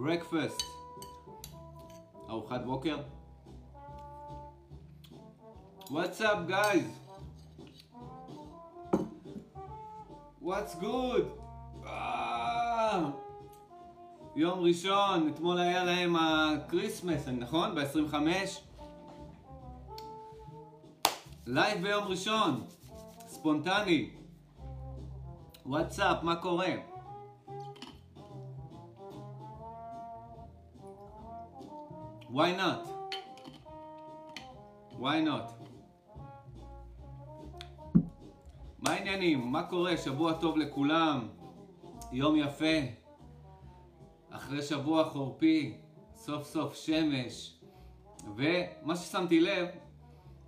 breakfast, ארוחת בוקר. What's up guys? What's good? Ah! יום ראשון, אתמול היה להם ה Christmas, נכון? ב-25? לייב ביום ראשון, ספונטני. וואטסאפ, מה קורה? Why not? why not? מה העניינים? מה קורה? שבוע טוב לכולם, יום יפה, אחרי שבוע חורפי, סוף סוף שמש, ומה ששמתי לב,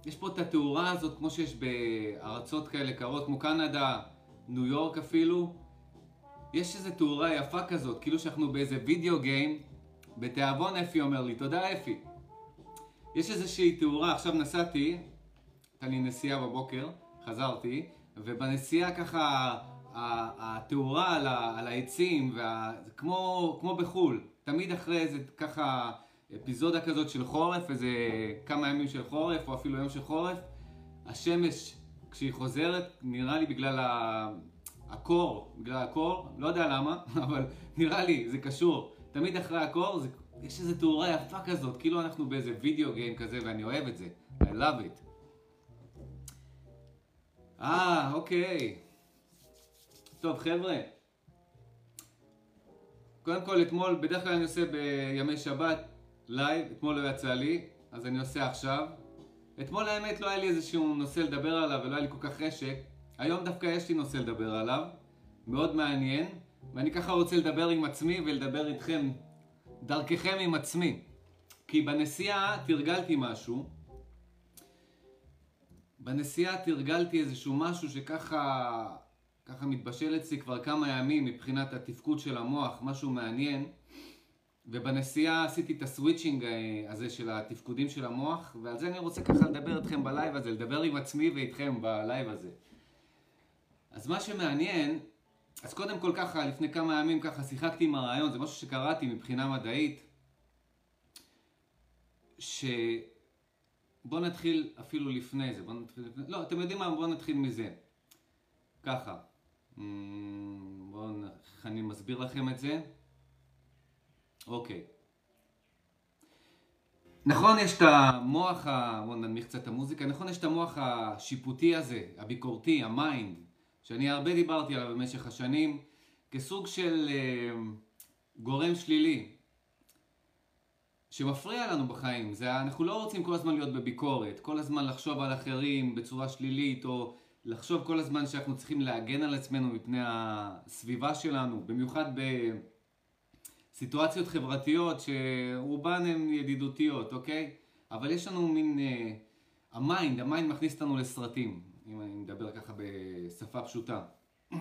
יש פה את התאורה הזאת כמו שיש בארצות כאלה קרות, כמו קנדה, ניו יורק אפילו, יש איזו תאורה יפה כזאת, כאילו שאנחנו באיזה וידאו גיים, בתיאבון אפי אומר לי, תודה אפי. יש איזושהי תאורה, עכשיו נסעתי, הייתה לי נסיעה בבוקר, חזרתי, ובנסיעה ככה, התאורה על, על העצים, וה, כמו, כמו בחו"ל, תמיד אחרי איזה ככה אפיזודה כזאת של חורף, איזה כמה ימים של חורף, או אפילו יום של חורף, השמש כשהיא חוזרת, נראה לי בגלל הקור, בגלל הקור, לא יודע למה, אבל נראה לי, זה קשור. תמיד אחרי הקור, זה, יש איזו תאורה יפה כזאת, כאילו אנחנו באיזה וידאו גיים כזה, ואני אוהב את זה. I love it. אה, אוקיי. טוב, חבר'ה. קודם כל, אתמול, בדרך כלל אני עושה בימי שבת לייב, אתמול לא יצא לי, אז אני עושה עכשיו. אתמול האמת לא היה לי איזשהו נושא לדבר עליו ולא היה לי כל כך חשק. היום דווקא יש לי נושא לדבר עליו, מאוד מעניין, ואני ככה רוצה לדבר עם עצמי ולדבר איתכם, דרככם עם עצמי. כי בנסיעה תרגלתי משהו, בנסיעה תרגלתי איזשהו משהו שככה ככה מתבשל אצלי כבר כמה ימים מבחינת התפקוד של המוח, משהו מעניין. ובנסיעה עשיתי את ה switching אה, הזה של התפקודים של המוח, ועל זה אני רוצה ככה לדבר איתכם בלייב הזה, לדבר עם עצמי ואיתכם בלייב הזה. אז מה שמעניין, אז קודם כל ככה, לפני כמה ימים ככה שיחקתי עם הרעיון, זה משהו שקראתי מבחינה מדעית, ש... בואו נתחיל אפילו לפני זה, בואו נתחיל לפני... לא, אתם יודעים מה? בואו נתחיל מזה. ככה. בואו, איך אני מסביר לכם את זה? אוקיי. נכון, יש את המוח, ה... בואו ננמיך קצת את המוזיקה, נכון, יש את המוח השיפוטי הזה, הביקורתי, ה mind, שאני הרבה דיברתי עליו במשך השנים, כסוג של אה, גורם שלילי, שמפריע לנו בחיים. זה, אנחנו לא רוצים כל הזמן להיות בביקורת, כל הזמן לחשוב על אחרים בצורה שלילית, או לחשוב כל הזמן שאנחנו צריכים להגן על עצמנו מפני הסביבה שלנו, במיוחד בסיטואציות חברתיות שרובן הן ידידותיות, אוקיי? אבל יש לנו מין... אה, ה mind, ה mind מכניס אותנו לסרטים, אם אני מדבר ככה בשפה פשוטה.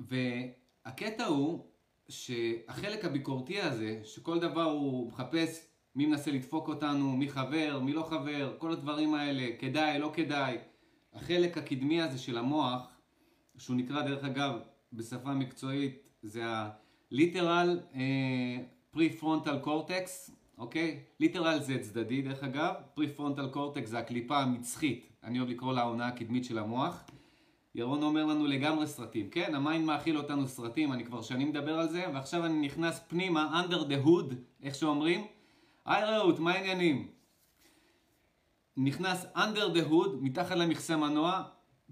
והקטע הוא שהחלק הביקורתי הזה, שכל דבר הוא מחפש מי מנסה לדפוק אותנו, מי חבר, מי לא חבר, כל הדברים האלה, כדאי, לא כדאי. החלק הקדמי הזה של המוח, שהוא נקרא דרך אגב בשפה מקצועית, זה ה-lateral אה, prefrontal אוקיי? lateral זה צדדי דרך אגב, prefrontal cortex זה הקליפה המצחית, אני אוהב לקרוא לה האונה הקדמית של המוח. ירון אומר לנו לגמרי סרטים, כן? ה mind מאכיל אותנו סרטים, אני כבר שנים מדבר על זה, ועכשיו אני נכנס פנימה, under the hood, איך שאומרים, היי רעות, מה העניינים? נכנס under the hood, מתחת למכסה מנוע,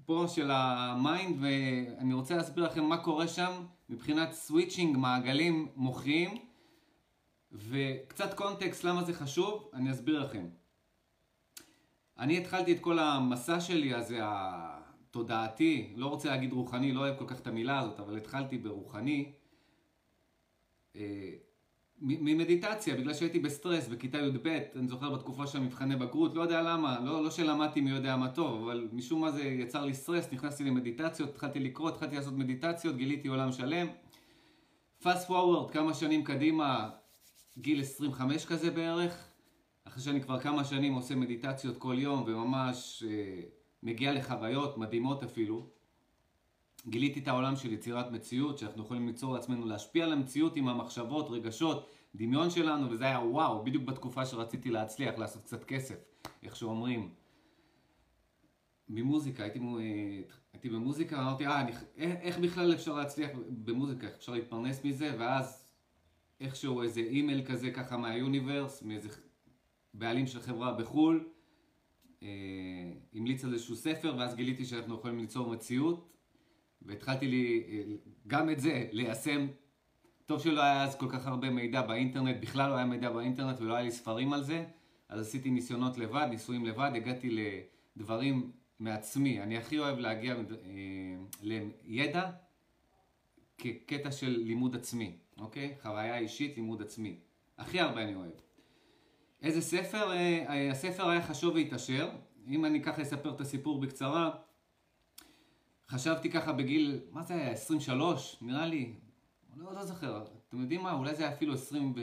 פה של ה mind, ואני רוצה להסביר לכם מה קורה שם מבחינת switching, מעגלים מוחיים, וקצת context למה זה חשוב, אני אסביר לכם. אני התחלתי את כל המסע שלי הזה, התודעתי, לא רוצה להגיד רוחני, לא אוהב כל כך את המילה הזאת, אבל התחלתי ברוחני. אה, ממדיטציה, בגלל שהייתי בסטרס בכיתה י"ב, אני זוכר בתקופה של המבחני בגרות, לא יודע למה, לא, לא שלמדתי מי יודע מה טוב, אבל משום מה זה יצר לי סטרס, נכנסתי למדיטציות, התחלתי לקרוא, התחלתי לעשות מדיטציות, גיליתי עולם שלם. fast forward, כמה שנים קדימה, גיל 25 כזה בערך, אחרי שאני כבר כמה שנים עושה מדיטציות כל יום וממש אה, מגיע לחוויות מדהימות אפילו. גיליתי את העולם של יצירת מציאות, שאנחנו יכולים ליצור לעצמנו, להשפיע על המציאות עם המחשבות, רגשות, דמיון שלנו, וזה היה וואו, בדיוק בתקופה שרציתי להצליח, לעשות קצת כסף, איך שאומרים. ממוזיקה, הייתי, הייתי במוזיקה, אמרתי, אה, אני, איך בכלל אפשר להצליח במוזיקה, איך אפשר להתפרנס מזה, ואז איכשהו איזה אימייל כזה ככה מהיוניברס, מאיזה בעלים של חברה בחו"ל, אה, המליץ על איזשהו ספר, ואז גיליתי שאנחנו יכולים ליצור מציאות, והתחלתי לי, אה, גם את זה ליישם. טוב שלא היה אז כל כך הרבה מידע באינטרנט, בכלל לא היה מידע באינטרנט ולא היה לי ספרים על זה, אז עשיתי ניסיונות לבד, ניסויים לבד, הגעתי לדברים מעצמי. אני הכי אוהב להגיע אה, לידע כקטע של לימוד עצמי, אוקיי? חוויה אישית, לימוד עצמי. הכי הרבה אני אוהב. איזה ספר? אה, אה, הספר היה חשוב והתעשר. אם אני ככה אספר את הסיפור בקצרה, חשבתי ככה בגיל, מה זה היה? 23? נראה לי. לא, לא זוכר. אתם יודעים מה? אולי זה היה אפילו 20 ו...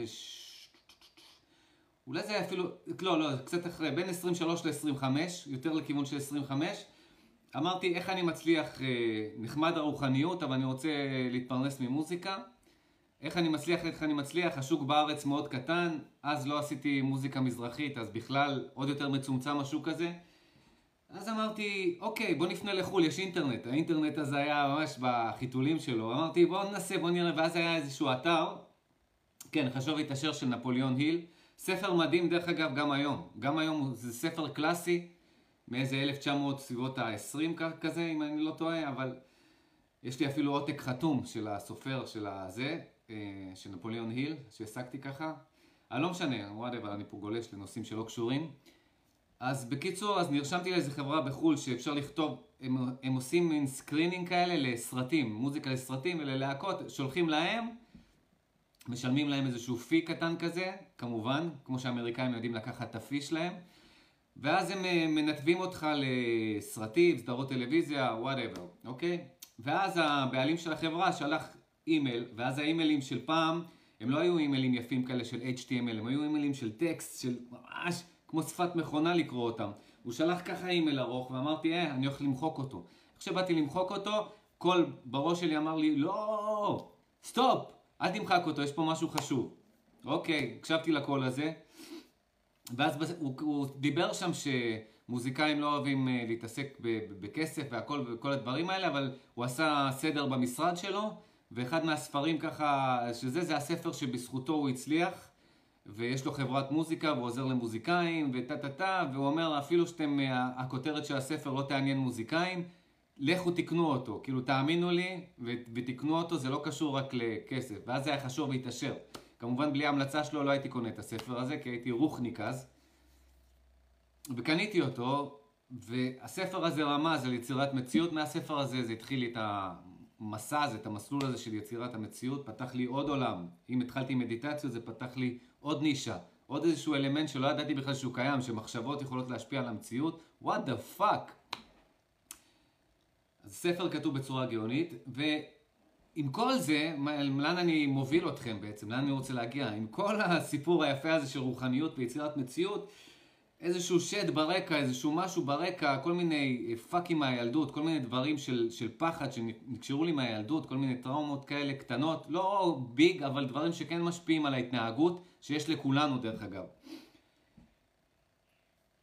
אולי זה היה אפילו, לא, לא, קצת אחרי, בין 23 ל-25, יותר לכיוון של 25. אמרתי, איך אני מצליח, אה, נחמד הרוחניות, אבל אני רוצה להתפרנס ממוזיקה. איך אני מצליח, איך אני מצליח, השוק בארץ מאוד קטן, אז לא עשיתי מוזיקה מזרחית, אז בכלל עוד יותר מצומצם השוק הזה. אז אמרתי, אוקיי, בוא נפנה לחו"ל, יש אינטרנט. האינטרנט הזה היה ממש בחיתולים שלו. אמרתי, בוא ננסה, בוא נראה, ואז היה איזשהו אתר, כן, חשוב להתעשר של נפוליאון היל. ספר מדהים, דרך אגב, גם היום. גם היום זה ספר קלאסי, מאיזה 1900 סביבות ה-20 כזה, אם אני לא טועה, אבל יש לי אפילו עותק חתום של הסופר של הזה, של נפוליאון היל, שהעסקתי ככה. אני לא משנה, whatever, אני פה גולש לנושאים שלא קשורים. אז בקיצור, אז נרשמתי לאיזה חברה בחו"ל שאפשר לכתוב, הם, הם עושים מין screening כאלה לסרטים, מוזיקה לסרטים וללהקות, שולחים להם, משלמים להם איזשהו fee קטן כזה, כמובן, כמו שהאמריקאים יודעים לקחת את ה fee שלהם, ואז הם אה, מנתבים אותך לסרטים, סדרות טלוויזיה, whatever, אוקיי? ואז הבעלים של החברה שלח אימייל, ואז האימיילים של פעם, הם לא היו אימיילים יפים כאלה של HTML, הם היו אימיילים של טקסט, של ממש כמו שפת מכונה לקרוא אותם. הוא שלח ככה אימייל ארוך, ואמרתי, אה, אני הולך למחוק אותו. איך שבאתי למחוק אותו, קול בראש שלי אמר לי, לא, סטופ, אל תמחק אותו, יש פה משהו חשוב. אוקיי, הקשבתי לקול הזה, ואז הוא, הוא דיבר שם שמוזיקאים לא אוהבים אה, להתעסק בכסף והכל וכל הדברים האלה, אבל הוא עשה סדר במשרד שלו, ואחד מהספרים ככה, שזה, זה הספר שבזכותו הוא הצליח, ויש לו חברת מוזיקה והוא עוזר למוזיקאים, וטה טה טה, והוא אומר, אפילו שאתם, אה, הכותרת של הספר לא תעניין מוזיקאים, לכו תקנו אותו, כאילו תאמינו לי ותקנו אותו, זה לא קשור רק לכסף, ואז זה היה חשוב להתעשר. כמובן בלי ההמלצה שלו לא הייתי קונה את הספר הזה, כי הייתי רוחניק אז. וקניתי אותו, והספר הזה רמז על יצירת מציאות מהספר הזה, זה התחיל לי את המסע הזה, את המסלול הזה של יצירת המציאות, פתח לי עוד עולם. אם התחלתי עם מדיטציות, זה פתח לי עוד נישה, עוד איזשהו אלמנט שלא ידעתי בכלל שהוא קיים, שמחשבות יכולות להשפיע על המציאות. what the fuck? אז ספר כתוב בצורה גאונית, ועם כל זה, לאן אני מוביל אתכם בעצם? לאן אני רוצה להגיע? עם כל הסיפור היפה הזה של רוחניות ויצירת מציאות, איזשהו שד ברקע, איזשהו משהו ברקע, כל מיני פאקים מהילדות, כל מיני דברים של, של פחד שנקשרו לי מהילדות, כל מיני טראומות כאלה קטנות, לא big, אבל דברים שכן משפיעים על ההתנהגות, שיש לכולנו דרך אגב.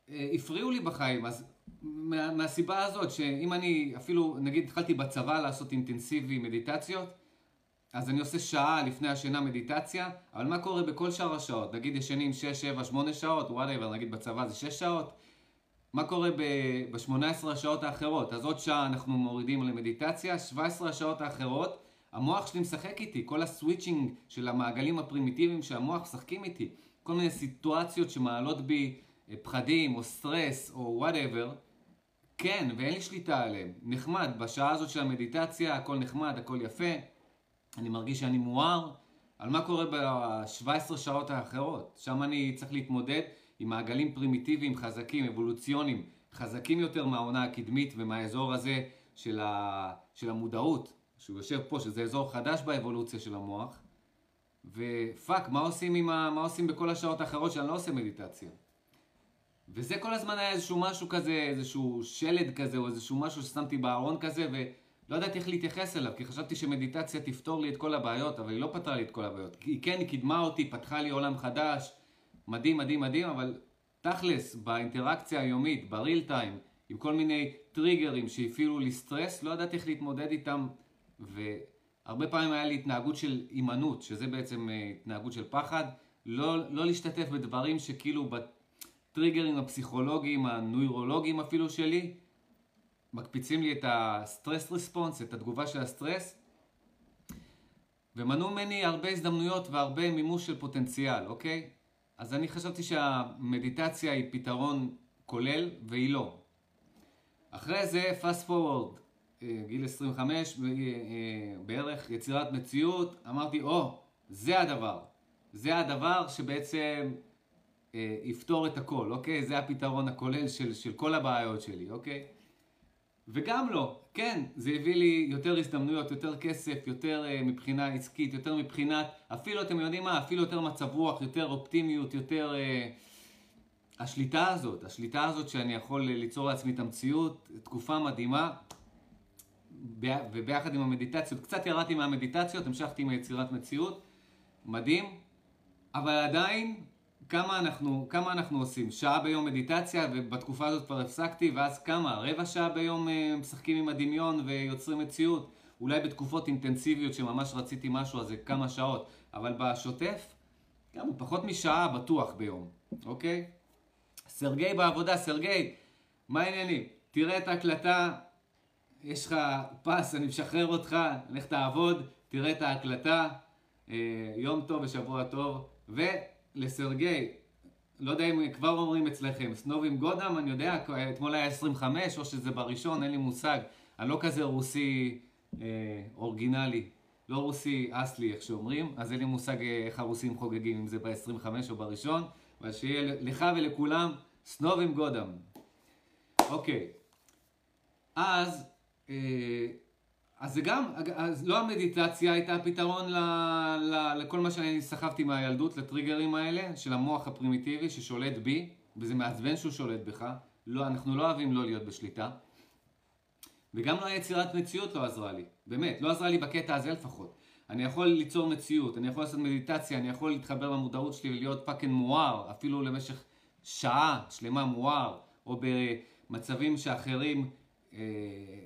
אה, הפריעו לי בחיים, אז מה, מהסיבה הזאת שאם אני אפילו, נגיד התחלתי בצבא לעשות אינטנסיבי מדיטציות, אז אני עושה שעה לפני השינה מדיטציה, אבל מה קורה בכל שאר השעות? נגיד ישנים 6, 7, 8 שעות, whatever, נגיד בצבא זה 6 שעות. מה קורה ב-18 השעות האחרות? אז עוד שעה אנחנו מורידים למדיטציה, 17 השעות האחרות, המוח שלי משחק איתי, כל ה switching של המעגלים הפרימיטיביים שהמוח משחקים איתי, כל מיני סיטואציות שמעלות בי אה, פחדים או סטרס או whatever, כן, ואין לי שליטה עליהם. נחמד, בשעה הזאת של המדיטציה הכל נחמד, הכל יפה. אני מרגיש שאני מואר, על מה קורה ב-17 שעות האחרות. שם אני צריך להתמודד עם מעגלים פרימיטיביים חזקים, אבולוציוניים, חזקים יותר מהעונה הקדמית ומהאזור הזה של, ה... של המודעות, שהוא יושב פה, שזה אזור חדש באבולוציה של המוח. ופאק, מה עושים, ה... מה עושים בכל השעות האחרות שאני לא עושה מדיטציה? וזה כל הזמן היה איזשהו משהו כזה, איזשהו שלד כזה, או איזשהו משהו ששמתי בארון כזה, ו... לא ידעתי איך להתייחס אליו, כי חשבתי שמדיטציה תפתור לי את כל הבעיות, אבל היא לא פתרה לי את כל הבעיות. היא כן, קידמה אותי, פתחה לי עולם חדש, מדהים, מדהים, מדהים, אבל תכלס, באינטראקציה היומית, ב real time, עם כל מיני טריגרים שהפעילו לי סטרס, לא ידעתי איך להתמודד איתם, והרבה פעמים היה לי התנהגות של הימנעות, שזה בעצם אה, התנהגות של פחד, לא, לא להשתתף בדברים שכאילו בטריגרים הפסיכולוגיים, הנוירולוגיים אפילו שלי, מקפיצים לי את ה stress response, את התגובה של הסטרס, ומנעו ממני הרבה הזדמנויות והרבה מימוש של פוטנציאל, אוקיי? אז אני חשבתי שהמדיטציה היא פתרון כולל, והיא לא. אחרי זה, fast forward, אה, גיל 25 אה, בערך, יצירת מציאות, אמרתי, או, oh, זה הדבר. זה הדבר שבעצם אה, יפתור את הכל, אוקיי? זה הפתרון הכולל של, של כל הבעיות שלי, אוקיי? וגם לא, כן, זה הביא לי יותר הזדמנויות, יותר כסף, יותר uh, מבחינה עסקית, יותר מבחינת, אפילו, אתם יודעים מה, אפילו יותר מצב רוח, יותר אופטימיות, יותר... Uh, השליטה הזאת, השליטה הזאת שאני יכול ליצור לעצמי את המציאות, תקופה מדהימה, וביחד עם המדיטציות, קצת ירדתי מהמדיטציות, המשכתי עם היצירת מציאות, מדהים, אבל עדיין כמה אנחנו, כמה אנחנו עושים? שעה ביום מדיטציה, ובתקופה הזאת כבר הפסקתי, ואז כמה? רבע שעה ביום אה, משחקים עם הדמיון ויוצרים מציאות? אולי בתקופות אינטנסיביות שממש רציתי משהו, אז זה כמה שעות. אבל בשוטף, גם פחות משעה בטוח ביום, אוקיי? סרגי בעבודה, סרגי, מה העניינים? תראה את ההקלטה, יש לך פס, אני משחרר אותך, לך תעבוד, תראה את ההקלטה, אה, יום טוב ושבוע טוב, ו... לסרגי, לא יודע אם כבר אומרים אצלכם, סנוב עם גודם, אני יודע, אתמול היה 25 או שזה בראשון, אין לי מושג. אני לא כזה רוסי אה, אורגינלי, לא רוסי אסלי איך שאומרים, אז אין לי מושג אה, איך הרוסים חוגגים, אם זה ב-25 או בראשון, אבל שיהיה לך ולכולם סנוב עם גודם. אוקיי, אז... אה, אז זה גם, אז לא המדיטציה הייתה הפתרון ל, ל, לכל מה שאני סחבתי מהילדות, לטריגרים האלה, של המוח הפרימיטיבי ששולט בי, וזה מעצבן שהוא שולט בך, לא, אנחנו לא אוהבים לא להיות בשליטה. וגם לא היצירת מציאות לא עזרה לי, באמת, לא עזרה לי בקטע הזה לפחות. אני יכול ליצור מציאות, אני יכול לעשות מדיטציה, אני יכול להתחבר למודעות שלי ולהיות fucking מואר, אפילו למשך שעה שלמה מואר, או במצבים שאחרים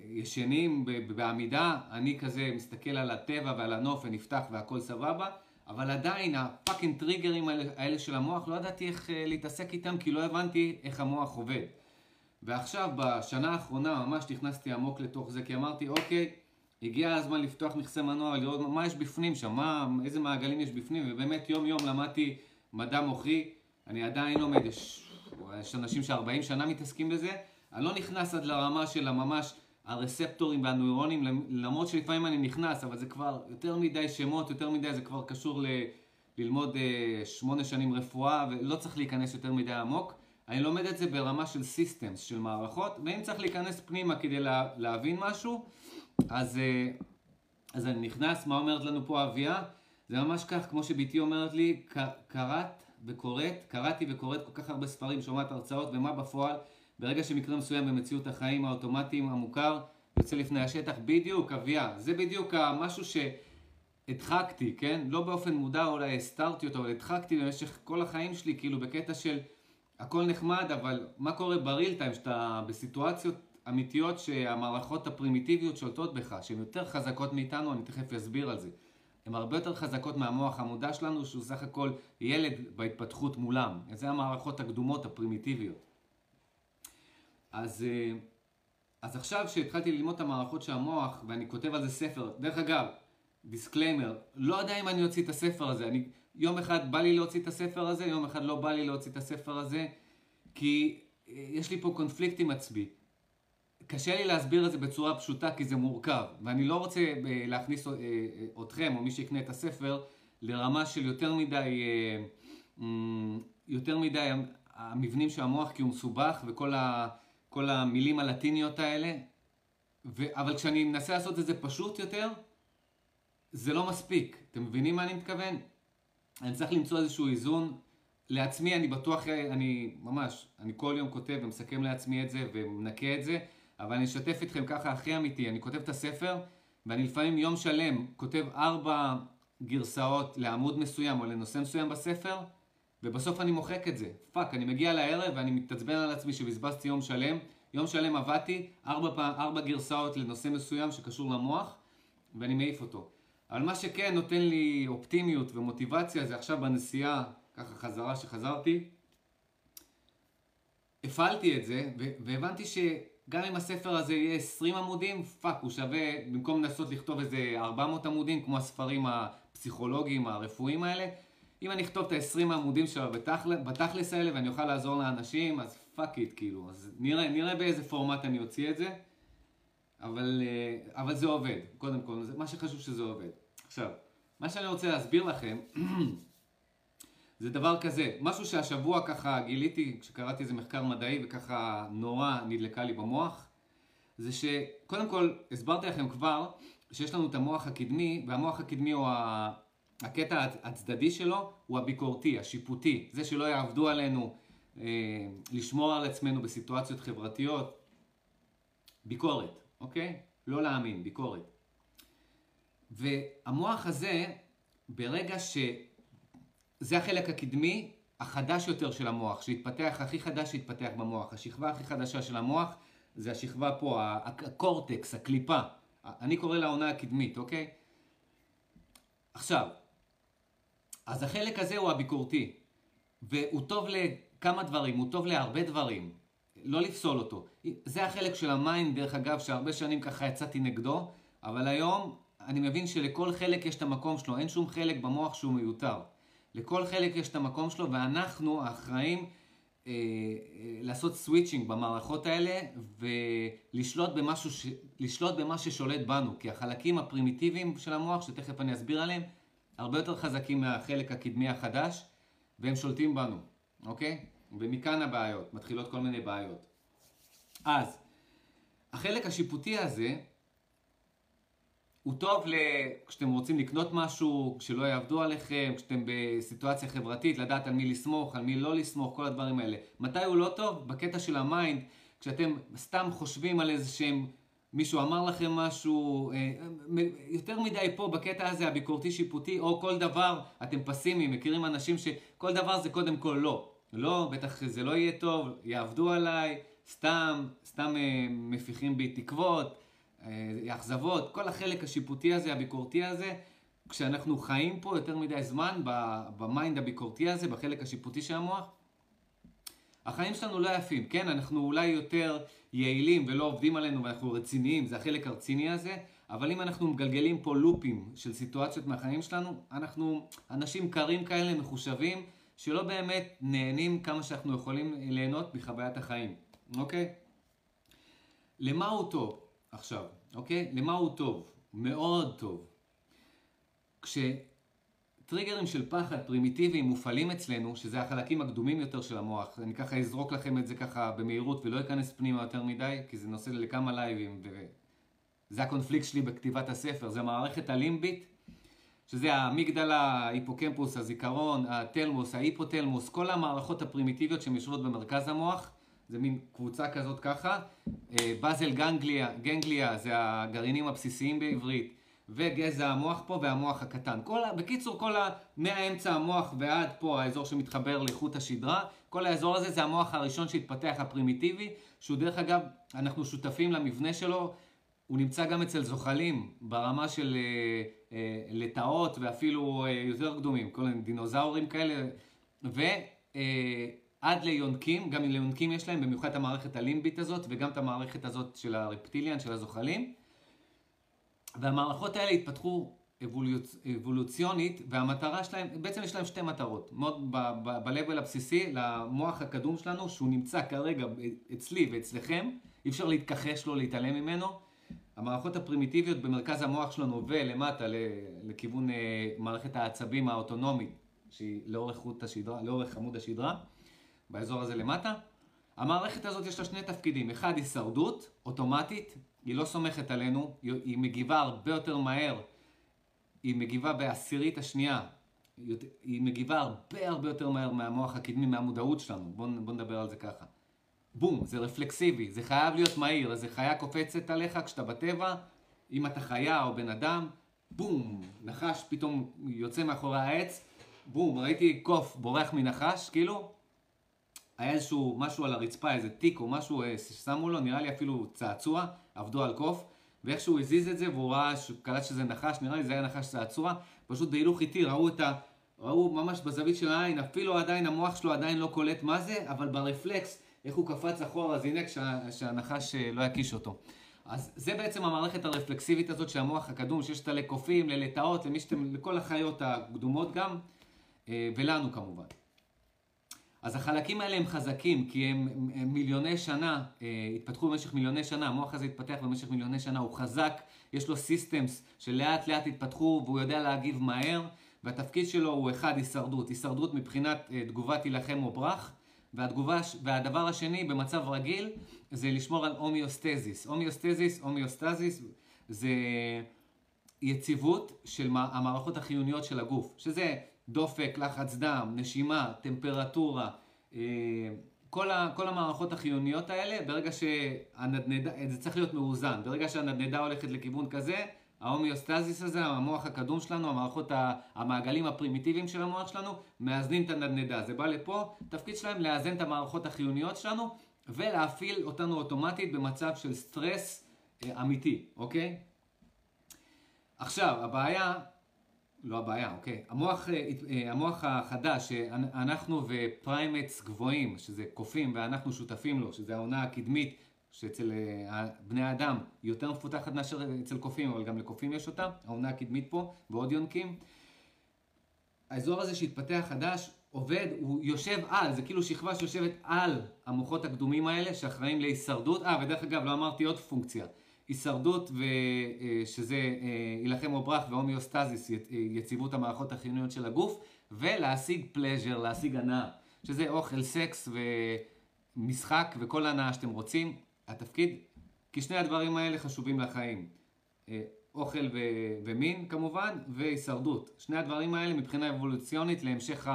ישנים בעמידה, אני כזה מסתכל על הטבע ועל הנוף ונפתח והכל סבבה, אבל עדיין ה fucking טריגרים האלה של המוח, לא ידעתי איך אה, להתעסק איתם כי לא הבנתי איך המוח עובד. ועכשיו בשנה האחרונה ממש נכנסתי עמוק לתוך זה כי אמרתי אוקיי, הגיע הזמן לפתוח מכסה מנוע ולראות מה יש בפנים שם, מה, איזה מעגלים יש בפנים ובאמת יום יום למדתי מדע מוחי, אני עדיין לומד, יש, יש אנשים ש-40 שנה מתעסקים בזה אני לא נכנס עד לרמה של הממש הרספטורים והנוירונים, למרות שלפעמים אני נכנס, אבל זה כבר יותר מדי שמות, יותר מדי, זה כבר קשור ל... ללמוד uh, שמונה שנים רפואה, ולא צריך להיכנס יותר מדי עמוק. אני לומד את זה ברמה של סיסטמס, של מערכות, ואם צריך להיכנס פנימה כדי לה, להבין משהו, אז, uh, אז אני נכנס, מה אומרת לנו פה אביה? זה ממש כך, כמו שביתי אומרת לי, קראת וקוראת, קראתי וקוראת כל כך הרבה ספרים, שומעת הרצאות, ומה בפועל? ברגע שמקרה מסוים במציאות החיים האוטומטיים המוכר יוצא לפני השטח, בדיוק, אביה, זה בדיוק המשהו שהדחקתי, כן? לא באופן מודע אולי הסתרתי אותו, אבל הדחקתי במשך כל החיים שלי, כאילו בקטע של הכל נחמד, אבל מה קורה ב real time, שאתה בסיטואציות אמיתיות שהמערכות הפרימיטיביות שולטות בך, שהן יותר חזקות מאיתנו, אני תכף אסביר על זה. הן הרבה יותר חזקות מהמוח המודע שלנו, שהוא סך הכל ילד בהתפתחות מולם. זה המערכות הקדומות, הפרימיטיביות. אז, אה, אז עכשיו שהתחלתי ללמוד את המערכות של המוח, ואני כותב על זה ספר, דרך אגב, disclaimer, לא יודע אם אני אוציא את הספר הזה, אני, יום אחד בא לי להוציא את הספר הזה, יום אחד לא בא לי להוציא את הספר הזה, כי אה, יש לי פה קונפליקט עם עצמי. קשה לי להסביר את זה בצורה פשוטה כי זה מורכב, ואני לא רוצה אה, להכניס אתכם או מי שיקנה את הספר לרמה של יותר מדי, יותר מדי המבנים של המוח כי הוא מסובך וכל ה... כל המילים הלטיניות האלה, ו... אבל כשאני מנסה לעשות את זה פשוט יותר, זה לא מספיק. אתם מבינים מה אני מתכוון? אני צריך למצוא איזשהו איזון. לעצמי אני בטוח, אני ממש, אני כל יום כותב ומסכם לעצמי את זה ומנקה את זה, אבל אני אשתף איתכם ככה הכי אמיתי, אני כותב את הספר, ואני לפעמים יום שלם כותב ארבע גרסאות לעמוד מסוים או לנושא מסוים בספר, ובסוף אני מוחק את זה. fuck, אני מגיע לערב ואני מתעצבן על עצמי שבזבזתי יום שלם. יום שלם עבדתי, ארבע, פעם, ארבע גרסאות לנושא מסוים שקשור למוח, ואני מעיף אותו. אבל מה שכן נותן לי אופטימיות ומוטיבציה זה עכשיו בנסיעה, ככה חזרה שחזרתי. הפעלתי את זה, והבנתי שגם אם הספר הזה יהיה 20 עמודים, fuck, הוא שווה, במקום לנסות לכתוב איזה 400 עמודים, כמו הספרים הפסיכולוגיים, הרפואיים האלה, אם אני אכתוב את ה-20 העמודים שלו בתכל, בתכלס האלה ואני אוכל לעזור לאנשים, אז fuck it, כאילו. אז נראה, נראה באיזה פורמט אני אוציא את זה. אבל, אה, אבל זה עובד, קודם כל, זה מה שחשוב שזה עובד. עכשיו, מה שאני רוצה להסביר לכם, זה דבר כזה, משהו שהשבוע ככה גיליתי, כשקראתי איזה מחקר מדעי וככה נורא נדלקה לי במוח, זה שקודם כל, הסברתי לכם כבר, שיש לנו את המוח הקדמי, והמוח הקדמי הוא. הקטע הצדדי שלו הוא הביקורתי, השיפוטי, זה שלא יעבדו עלינו, אה, לשמור על עצמנו בסיטואציות חברתיות, ביקורת, אוקיי? לא להאמין, ביקורת. והמוח הזה, ברגע ש... זה החלק הקדמי החדש יותר של המוח, שהתפתח, הכי חדש שהתפתח במוח. השכבה הכי חדשה של המוח זה השכבה פה, הקורטקס, הקליפה. אני קורא לה העונה הקדמית, אוקיי? עכשיו, אז החלק הזה הוא הביקורתי, והוא טוב לכמה דברים, הוא טוב להרבה דברים, לא לפסול אותו. זה החלק של ה mind, דרך אגב, שהרבה שנים ככה יצאתי נגדו, אבל היום אני מבין שלכל חלק יש את המקום שלו, אין שום חלק במוח שהוא מיותר. לכל חלק יש את המקום שלו, ואנחנו האחראים אה, אה, לעשות switching במערכות האלה ולשלוט במשהו ש... במה ששולט בנו, כי החלקים הפרימיטיביים של המוח, שתכף אני אסביר עליהם, הרבה יותר חזקים מהחלק הקדמי החדש, והם שולטים בנו, אוקיי? ומכאן הבעיות, מתחילות כל מיני בעיות. אז, החלק השיפוטי הזה, הוא טוב ל... כשאתם רוצים לקנות משהו, כשלא יעבדו עליכם, כשאתם בסיטואציה חברתית, לדעת על מי לסמוך, על מי לא לסמוך, כל הדברים האלה. מתי הוא לא טוב? בקטע של ה mind, כשאתם סתם חושבים על איזה שהם מישהו אמר לכם משהו, אה, יותר מדי פה בקטע הזה הביקורתי שיפוטי, או כל דבר, אתם פסימיים, מכירים אנשים שכל דבר זה קודם כל לא. לא, בטח זה לא יהיה טוב, יעבדו עליי, סתם, סתם אה, מפיחים בי תקוות, אה, אכזבות, כל החלק השיפוטי הזה, הביקורתי הזה, כשאנחנו חיים פה יותר מדי זמן ב mind הביקורתי הזה, בחלק השיפוטי של המוח, החיים שלנו לא יפים, כן? אנחנו אולי יותר יעילים ולא עובדים עלינו ואנחנו רציניים, זה החלק הרציני הזה, אבל אם אנחנו מגלגלים פה לופים של סיטואציות מהחיים שלנו, אנחנו אנשים קרים כאלה, מחושבים, שלא באמת נהנים כמה שאנחנו יכולים ליהנות מחוויית החיים, אוקיי? למה הוא טוב עכשיו, אוקיי? למה הוא טוב? מאוד טוב. כש... טריגרים של פחד פרימיטיביים מופעלים אצלנו, שזה החלקים הקדומים יותר של המוח. אני ככה אזרוק לכם את זה ככה במהירות ולא אכנס פנימה יותר מדי, כי זה נושא לכמה לייבים, וזה הקונפליקט שלי בכתיבת הספר. זה המערכת הלימבית, שזה האמיגדלה, ההיפוקמפוס, הזיכרון, התלמוס, ההיפותלמוס, כל המערכות הפרימיטיביות יושבות במרכז המוח. זה מין קבוצה כזאת ככה. באזל גנגליה, גנגליה זה הגרעינים הבסיסיים בעברית. וגזע המוח פה והמוח הקטן. כל, בקיצור, כל ה... מהאמצע המוח ועד פה, האזור שמתחבר לחוט השדרה, כל האזור הזה זה המוח הראשון שהתפתח הפרימיטיבי, שהוא דרך אגב, אנחנו שותפים למבנה שלו, הוא נמצא גם אצל זוחלים, ברמה של אה, אה, לטאות ואפילו אה, יותר קדומים, כל מיני דינוזאורים כאלה, ועד אה, ליונקים, גם ליונקים יש להם, במיוחד את המערכת הלימבית הזאת, וגם את המערכת הזאת של הרפטיליאן, של הזוחלים. והמערכות האלה התפתחו אבולוצ... אבולוציונית, והמטרה שלהם, בעצם יש להם שתי מטרות. מאוד ב-level הבסיסי, למוח הקדום שלנו, שהוא נמצא כרגע אצלי ואצלכם, אי אפשר להתכחש לו, להתעלם ממנו. המערכות הפרימיטיביות במרכז המוח שלנו ולמטה לכיוון אה, מערכת העצבים האוטונומית, שהיא לאורך חוט השדרה, לאורך עמוד השדרה, באזור הזה למטה. המערכת הזאת יש לה שני תפקידים, אחד הישרדות, אוטומטית, היא לא סומכת עלינו, היא מגיבה הרבה יותר מהר, היא מגיבה בעשירית השנייה, היא מגיבה הרבה הרבה יותר מהר מהמוח הקדמי, מהמודעות שלנו, בואו בוא נדבר על זה ככה. בום, זה רפלקסיבי, זה חייב להיות מהיר, איזה חיה קופצת עליך כשאתה בטבע, אם אתה חיה או בן אדם, בום, נחש פתאום יוצא מאחורי העץ, בום, ראיתי קוף בורח מנחש, כאילו, היה איזשהו משהו על הרצפה, איזה תיק או משהו אה, ששמו לו, נראה לי אפילו צעצוע, עבדו על קוף, ואיך שהוא הזיז את זה והוא ראה, קלט שזה נחש, נראה לי זה היה נחש צעצוע, פשוט בהילוך איטי ראו את ה... ראו ממש בזווית של העין, אפילו עדיין המוח שלו עדיין לא קולט מה זה, אבל ברפלקס, איך הוא קפץ אחורה, אז הנה כשה, שהנחש אה, לא יקיש אותו. אז זה בעצם המערכת הרפלקסיבית הזאת של המוח הקדום, שיש אותה לקופים, ללטאות, למי שאתם, לכל החיות הקדומות גם, אה, ולנו כמובן. אז החלקים האלה הם חזקים, כי הם, הם מיליוני שנה, אה, התפתחו במשך מיליוני שנה, המוח הזה התפתח במשך מיליוני שנה, הוא חזק, יש לו סיסטמס שלאט לאט התפתחו והוא יודע להגיב מהר, והתפקיד שלו הוא אחד, הישרדות. הישרדות מבחינת אה, תגובה תילחם או ברח, והתגובה, והדבר השני במצב רגיל זה לשמור על הומיוסטזיס. הומיוסטזיס, הומיוסטזיס זה יציבות של המערכות החיוניות של הגוף, שזה דופק, לחץ דם, נשימה, טמפרטורה, אה, כל, ה, כל המערכות החיוניות האלה, ברגע שהנדנדה, זה צריך להיות מאוזן, ברגע שהנדנדה הולכת לכיוון כזה, ההומיוסטזיס הזה, המוח הקדום שלנו, המערכות, המעגלים הפרימיטיביים של המוח שלנו, מאזנים את הנדנדה. זה בא לפה, תפקיד שלהם לאזן את המערכות החיוניות שלנו ולהפעיל אותנו אוטומטית במצב של סטרס אה, אמיתי, אוקיי? עכשיו, הבעיה, לא הבעיה, אוקיי, המוח, אה, אה, המוח החדש, שאנחנו ו primates גבוהים, שזה קופים ואנחנו שותפים לו, שזה האונה הקדמית, שאצל אה, בני האדם היא יותר מפותחת מאשר אצל קופים, אבל גם לקופים יש אותה, האונה הקדמית פה, ועוד יונקים. האזור הזה שהתפתח חדש עובד, הוא יושב על, זה כאילו שכבה שיושבת על המוחות הקדומים האלה שאחראים להישרדות. אה, ודרך אגב, לא אמרתי עוד פונקציה. הישרדות. אה, שזה יילחם או ברח והומיוסטזיס, יציבות המערכות החיוניות של הגוף, ולהשיג פלז'ר, להשיג הנאה, שזה אוכל, סקס ומשחק וכל הנאה שאתם רוצים. התפקיד, כי שני הדברים האלה חשובים לחיים. אה, אוכל ו- ומין כמובן, והישרדות. שני הדברים האלה מבחינה אבולוציונית להמשך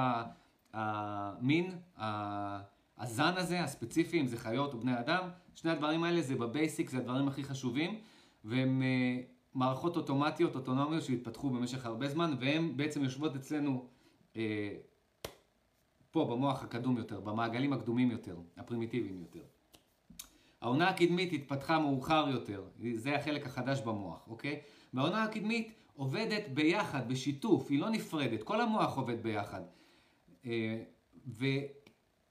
המין, הזן הזה, הספציפי, אם זה חיות או בני אדם, שני הדברים האלה זה בבייסיק, זה הדברים הכי חשובים, והם אה, מערכות אוטומטיות, אוטונומיות שהתפתחו במשך הרבה זמן, והן בעצם יושבות אצלנו אה, פה במוח הקדום יותר, במעגלים הקדומים יותר, הפרימיטיביים יותר. העונה הקדמית התפתחה מאוחר יותר, זה החלק החדש במוח, אוקיי? והעונה הקדמית עובדת ביחד, בשיתוף, היא לא נפרדת, כל המוח עובד ביחד. אה,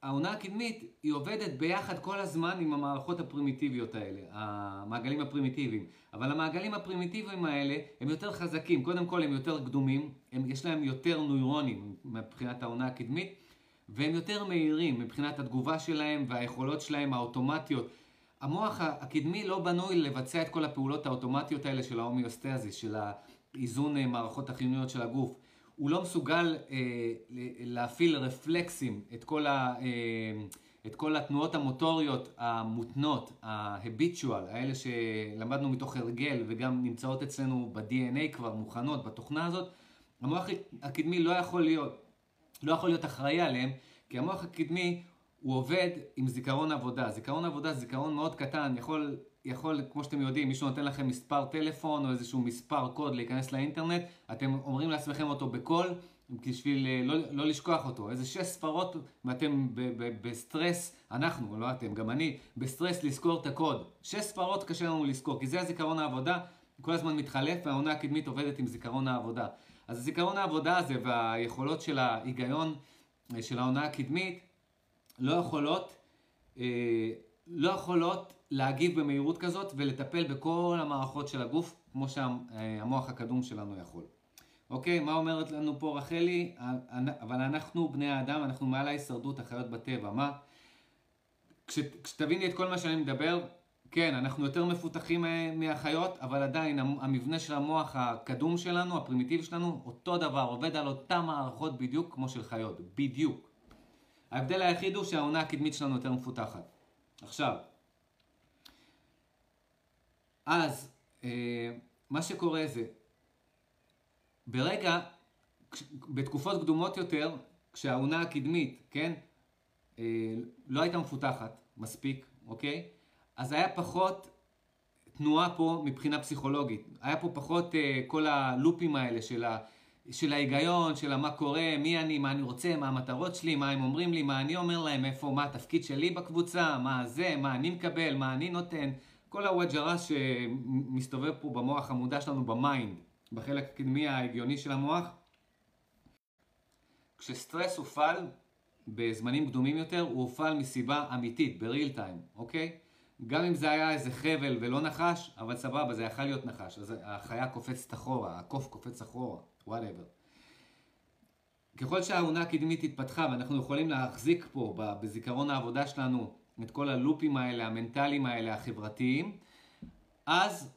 והעונה הקדמית היא עובדת ביחד כל הזמן עם המערכות הפרימיטיביות האלה, המעגלים הפרימיטיביים. אבל המעגלים הפרימיטיביים האלה הם יותר חזקים, קודם כל הם יותר קדומים, הם, יש להם יותר נוירונים מבחינת העונה הקדמית, והם יותר מהירים מבחינת התגובה שלהם והיכולות שלהם האוטומטיות. המוח הקדמי לא בנוי לבצע את כל הפעולות האוטומטיות האלה של ההומיוסטזיס, של האיזון אה, מערכות החיוניות של הגוף. הוא לא מסוגל אה, להפעיל רפלקסים, את כל, ה, אה, את כל התנועות המוטוריות המותנות, ההביטואל, האלה שלמדנו מתוך הרגל וגם נמצאות אצלנו ב-DNA כבר מוכנות בתוכנה הזאת. המוח הקדמי לא יכול להיות, לא יכול להיות אחראי עליהם, כי המוח הקדמי הוא עובד עם זיכרון עבודה. זיכרון עבודה זה זיכרון מאוד קטן, יכול, יכול, כמו שאתם יודעים, מישהו נותן לכם מספר טלפון או איזשהו מספר קוד להיכנס לאינטרנט, אתם אומרים לעצמכם אותו בקול, בשביל אה, לא, לא לשכוח אותו. איזה שש ספרות ואתם בסטרס, אנחנו, לא אתם, גם אני, בסטרס לזכור את הקוד. שש ספרות קשה לנו לזכור, כי זה הזיכרון העבודה, כל הזמן מתחלף והעונה הקדמית עובדת עם זיכרון העבודה. אז זיכרון העבודה הזה והיכולות של ההיגיון אה, של העונה הקדמית, לא יכולות, אה, לא יכולות להגיב במהירות כזאת ולטפל בכל המערכות של הגוף כמו שהמוח הקדום שלנו יכול. אוקיי, מה אומרת לנו פה רחלי? אבל אנחנו בני האדם, אנחנו מעל ההישרדות החיות בטבע. מה? כש, כשתביני את כל מה שאני מדבר, כן, אנחנו יותר מפותחים אה, מהחיות, אבל עדיין המבנה של המוח הקדום שלנו, הפרימיטיבי שלנו, אותו דבר, עובד על אותן מערכות בדיוק כמו של חיות. בדיוק. ההבדל היחיד הוא שהעונה הקדמית שלנו יותר מפותחת. עכשיו, אז אה, מה שקורה זה, ברגע, בתקופות קדומות יותר, כשהעונה הקדמית, כן, אה, לא הייתה מפותחת, מספיק, אוקיי? אז היה פחות תנועה פה מבחינה פסיכולוגית. היה פה פחות אה, כל הלופים האלה של, ה, של ההיגיון, של מה קורה, מי אני, מה אני רוצה, מה המטרות שלי, מה הם אומרים לי, מה אני אומר להם, איפה, מה התפקיד שלי בקבוצה, מה זה, מה אני מקבל, מה אני נותן. כל הוואג'רה שמסתובב פה במוח המודע שלנו, ב mind, בחלק הקדמי ההגיוני של המוח. כשסטרס הופעל בזמנים קדומים יותר, הוא הופעל מסיבה אמיתית, ב real time, אוקיי? גם אם זה היה איזה חבל ולא נחש, אבל סבבה, זה יכול להיות נחש. אז החיה קופצת אחורה, הקוף קופץ אחורה, whatever. ככל שהאונה הקדמית התפתחה ואנחנו יכולים להחזיק פה בזיכרון העבודה שלנו את כל הלופים האלה, המנטליים האלה, החברתיים, אז,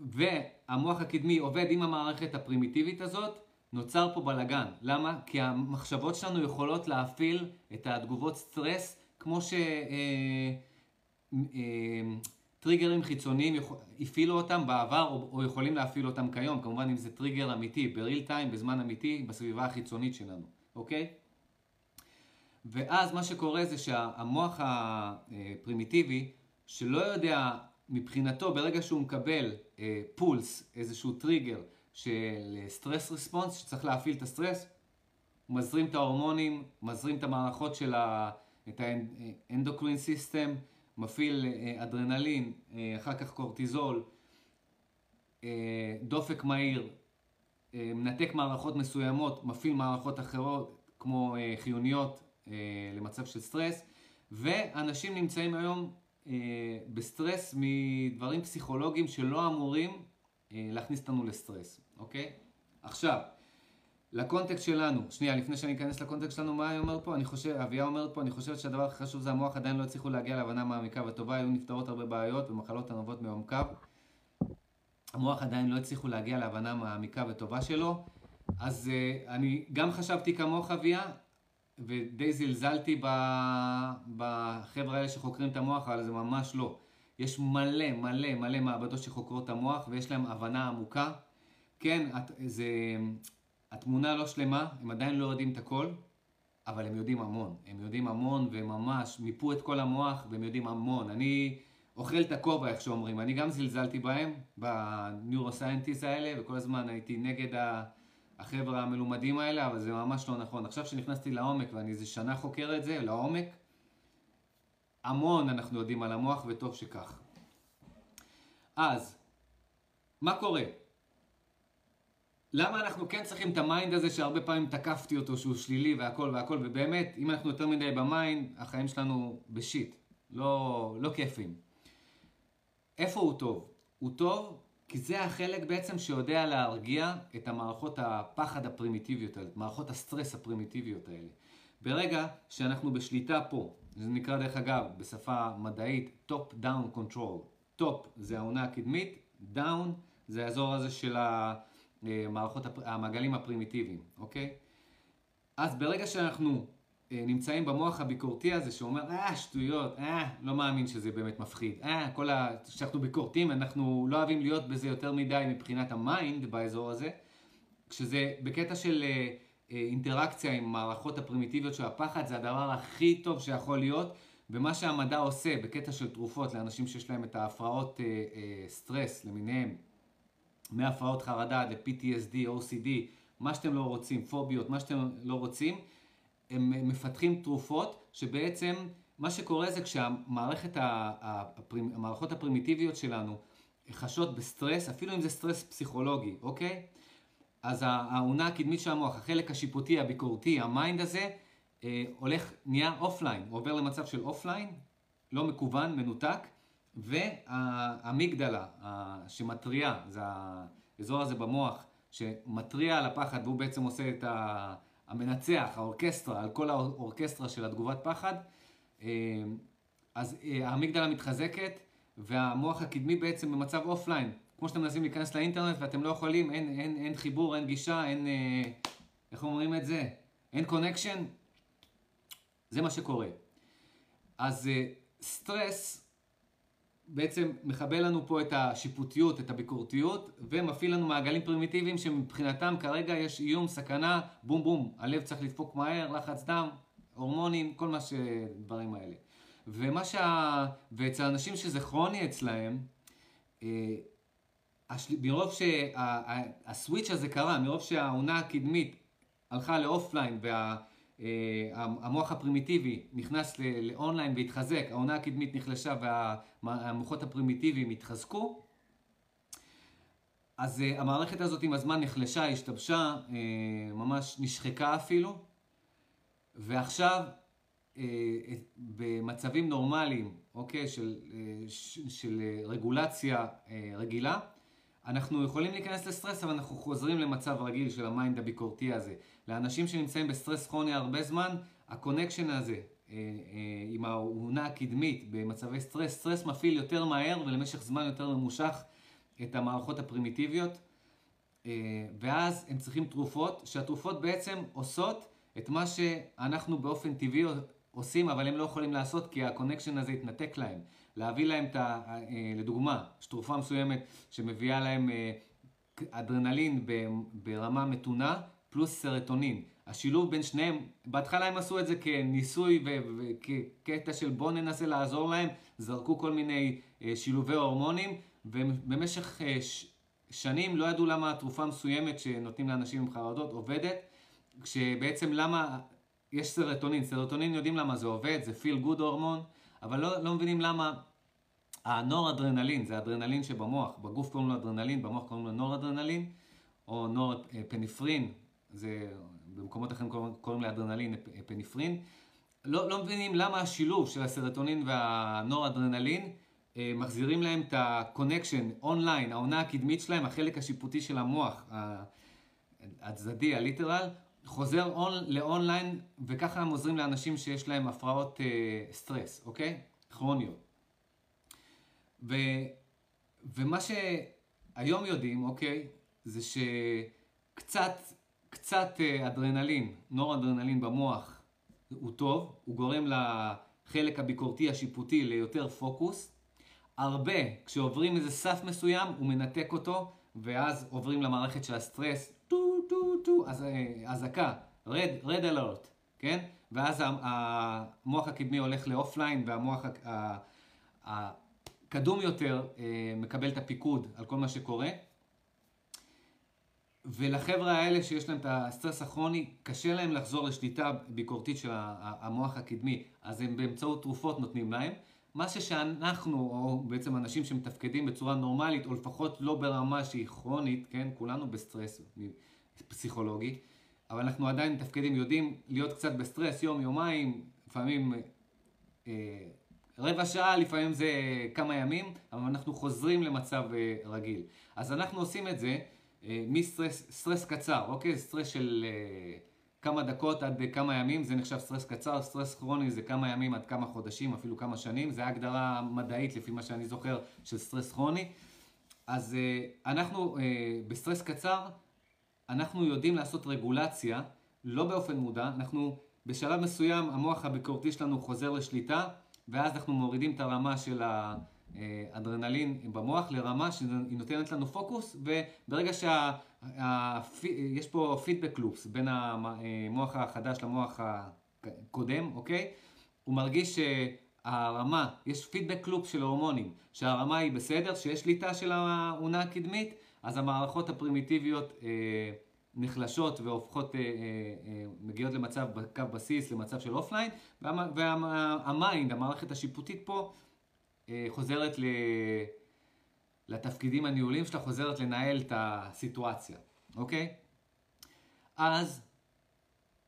והמוח הקדמי עובד עם המערכת הפרימיטיבית הזאת, נוצר פה בלאגן. למה? כי המחשבות שלנו יכולות להפעיל את התגובות סטרס כמו ש... אה, אה, חיצוניים הפעילו אותם בעבר או, או יכולים להפעיל אותם כיום, כמובן אם זה טריגר אמיתי, ב real time, בזמן אמיתי, בסביבה החיצונית שלנו, אוקיי? ואז מה שקורה זה שהמוח הפרימיטיבי, שלא יודע מבחינתו, ברגע שהוא מקבל אה, פולס, איזשהו טריגר של stress response, שצריך להפעיל את הסטרס, הוא מזרים את ההורמונים, מזרים את המערכות של ה... את ה endocrine system, מפעיל אה, אדרנלין, אה, אחר כך קורטיזול, אה, דופק מהיר, מנתק מערכות מסוימות, מפעיל מערכות אחרות כמו חיוניות למצב של סטרס, ואנשים נמצאים היום בסטרס מדברים פסיכולוגיים שלא אמורים להכניס אותנו לסטרס, אוקיי? עכשיו, לקונטקסט שלנו, שנייה, לפני שאני אכנס לקונטקסט שלנו, מה היא אומרת פה? אני חושב, אביה אומרת פה, אני חושבת שהדבר הכי חשוב זה המוח עדיין לא הצליחו להגיע להבנה מעמיקה וטובה, היו נפתרות הרבה בעיות ומחלות הנובעות מעומקיו. המוח עדיין לא הצליחו להגיע להבנה מעמיקה וטובה שלו. אז אני גם חשבתי כמוך אביה, ודי זלזלתי בחבר'ה האלה שחוקרים את המוח, אבל זה ממש לא. יש מלא מלא מלא מעבדות שחוקרות את המוח ויש להם הבנה עמוקה. כן, זה... התמונה לא שלמה, הם עדיין לא יודעים את הכל, אבל הם יודעים המון. הם יודעים המון וממש מיפו את כל המוח והם יודעים המון. אני אוכל את הכובע, איך שאומרים. אני גם זלזלתי בהם, בניורוסייינטיסט האלה, וכל הזמן הייתי נגד החבר'ה המלומדים האלה, אבל זה ממש לא נכון. עכשיו שנכנסתי לעומק ואני איזה שנה חוקר את זה, לעומק, המון אנחנו יודעים על המוח וטוב שכך. אז, מה קורה? למה אנחנו כן צריכים את ה mind הזה שהרבה פעמים תקפתי אותו שהוא שלילי והכל והכל, ובאמת, אם אנחנו יותר מדי ב mind, החיים שלנו ב shit, לא, לא כיפים. איפה הוא טוב? הוא טוב כי זה החלק בעצם שיודע להרגיע את המערכות הפחד הפרימיטיביות האלה, מערכות הסטרס הפרימיטיביות האלה. ברגע שאנחנו בשליטה פה, זה נקרא דרך אגב בשפה מדעית top down control, top זה האונה הקדמית, down זה האזור הזה של. המערכות, המעגלים הפרימיטיביים, אוקיי? אז ברגע שאנחנו אה, נמצאים במוח הביקורתי הזה שאומר, אה, שטויות, אה, לא מאמין שזה באמת מפחיד, אה, כל ה... שאנחנו ביקורתיים, אנחנו לא אוהבים להיות בזה יותר מדי מבחינת ה mind באזור הזה, כשזה בקטע של אה, אה, אינטראקציה עם מערכות הפרימיטיביות של הפחד, זה הדבר הכי טוב שיכול להיות, ומה שהמדע עושה בקטע של תרופות לאנשים שיש להם את ההפרעות אה, אה, סטרס למיניהם, מהפרעות חרדה ל-PTSD, OCD, מה שאתם לא רוצים, פוביות, מה שאתם לא רוצים, הם מפתחים תרופות שבעצם מה שקורה זה כשהמערכת, המערכות הפרימיטיביות שלנו תשות בסטרס, אפילו אם זה סטרס פסיכולוגי, אוקיי? אז האונה הקדמית של המוח, החלק השיפוטי, הביקורתי, ה mind הזה, אה, הולך, נהיה offline, עובר למצב של offline, לא מקוון, מנותק, והאמיגדלה שמתריעה, זה האזור הזה במוח שמתריע על הפחד והוא בעצם עושה את המנצח, האורקסטרה, על כל האורקסטרה של התגובת פחד, אה, אז אה, האמיגדלה מתחזקת והמוח הקדמי בעצם במצב offline. כמו שאתם מנסים להיכנס לאינטרנט ואתם לא יכולים, אין, אין, אין חיבור, אין גישה, אין, אה, איך אומרים את זה? אין connection. זה מה שקורה. אז סטרס בעצם מכבה לנו פה את השיפוטיות, את הביקורתיות, ומפעיל לנו מעגלים פרימיטיביים שמבחינתם כרגע יש איום, סכנה, בום בום, הלב צריך לדפוק מהר, לחץ דם, הורמונים, כל מה שדברים האלה. ומה שה... ואצל אנשים שזה כרוני אצלהם, אה. מרוב שה switch שה... הזה קרה, מרוב שהאונה הקדמית הלכה ל offline והמוח וה... הפרימיטיבי נכנס לאונליין והתחזק, האונה הקדמית נחלשה והמוחות הפרימיטיביים התחזקו, אז אה, המערכת הזאת עם הזמן נחלשה, השתבשה, אה, ממש נשחקה אפילו, ועכשיו במצבים נורמליים, אוקיי, של, של רגולציה רגילה, אנחנו יכולים להיכנס לסטרס, אבל אנחנו חוזרים למצב רגיל של ה mind הביקורתי הזה. לאנשים שנמצאים בסטרס כרוני הרבה זמן, ה connection הזה אה, אה, עם האונה הקדמית במצבי סטרס, סטרס מפעיל יותר מהר ולמשך זמן יותר ממושך. את המערכות הפרימיטיביות, אה, ואז הם צריכים תרופות, שהתרופות בעצם עושות את מה שאנחנו באופן טבעי עושים, אבל הם לא יכולים לעשות כי ה connection הזה התנתק להם. להביא להם, את ה, אה, לדוגמה, יש תרופה מסוימת שמביאה להם אה, אדרנלין ברמה מתונה, פלוס סרטונין. השילוב בין שניהם, בהתחלה הם עשו את זה כניסוי וכקטע של בוא ננסה לעזור להם, זרקו כל מיני שילובי הורמונים, ובמשך אה, שנים לא ידעו למה התרופה מסוימת שנותנים לאנשים עם חרדות עובדת, כשבעצם למה יש סרטונין, סרטונין יודעים למה זה עובד, זה פיל גוד הורמון, אבל לא, לא מבינים למה הנור אדרנלין, זה אדרנלין שבמוח, בגוף קוראים לו אדרנלין, במוח קוראים לו נור אדרנלין, או נור אה, פניפרין, זה במקומות אחרים קוראים, קוראים לאדרנלין אה, פניפרין, לא, לא מבינים למה השילוב של הסרטונין והנור אדרנלין אה, מחזירים להם את ה connection online, האונה הקדמית שלהם, החלק השיפוטי של המוח, הצדדי, ה lateral, חוזר on, ל online, וככה הם עוזרים לאנשים שיש להם הפרעות אה, סטרס, אוקיי? כרוניות. ו, ומה שהיום יודעים, אוקיי, זה שקצת, קצת אה, אדרנלין, נור אדרנלין במוח הוא טוב, הוא גורם לחלק הביקורתי השיפוטי ליותר פוקוס, הרבה, כשעוברים איזה סף מסוים, הוא מנתק אותו, ואז עוברים למערכת של הסטרס, טו טו אז אה, אזעקה, red, red alert, כן? ואז המוח הקדמי הולך ל offline, והמוח הקדום יותר אה, מקבל את הפיקוד על כל מה שקורה. ולחבר'ה האלה שיש להם את הסטרס הכרוני, קשה להם לחזור לשליטה ביקורתית של המוח הקדמי, אז הם באמצעות תרופות נותנים להם. מה שאנחנו, או בעצם אנשים שמתפקדים בצורה נורמלית, או לפחות לא ברמה שהיא כרונית, כן, כולנו בסטרס פסיכולוגי, אבל אנחנו עדיין מתפקדים, יודעים להיות קצת בסטרס יום, יומיים, לפעמים אה, רבע שעה, לפעמים זה כמה ימים, אבל אנחנו חוזרים למצב אה, רגיל. אז אנחנו עושים את זה אה, מסטרס סטרס קצר, אוקיי? סטרס של... אה, כמה דקות עד כמה ימים, זה נחשב סטרס קצר, סטרס כרוני זה כמה ימים עד כמה חודשים, אפילו כמה שנים, זה הגדרה מדעית לפי מה שאני זוכר של סטרס כרוני. אז אה, אנחנו אה, בסטרס קצר, אנחנו יודעים לעשות רגולציה, לא באופן מודע, אנחנו בשלב מסוים המוח הביקורתי שלנו חוזר לשליטה, ואז אנחנו מורידים את הרמה של ה... אדרנלין במוח לרמה שהיא נותנת לנו פוקוס, וברגע שיש פה feedback loops בין המוח החדש למוח הקדום, אוקיי? הוא מרגיש שהרמה, יש feedback loop של הורמונים, שהרמה היא בסדר, שיש שליטה של האונה הקדמית, אז המערכות הפרימיטיביות אה, נחלשות והופכות, אה, אה, אה, מגיעות למצב קו בסיס, למצב של offline, וה mind, המערכת השיפוטית פה, אה, חוזרת ל... לתפקידים הניהוליים שלה, חוזרת לנהל את הסיטואציה, אוקיי? אז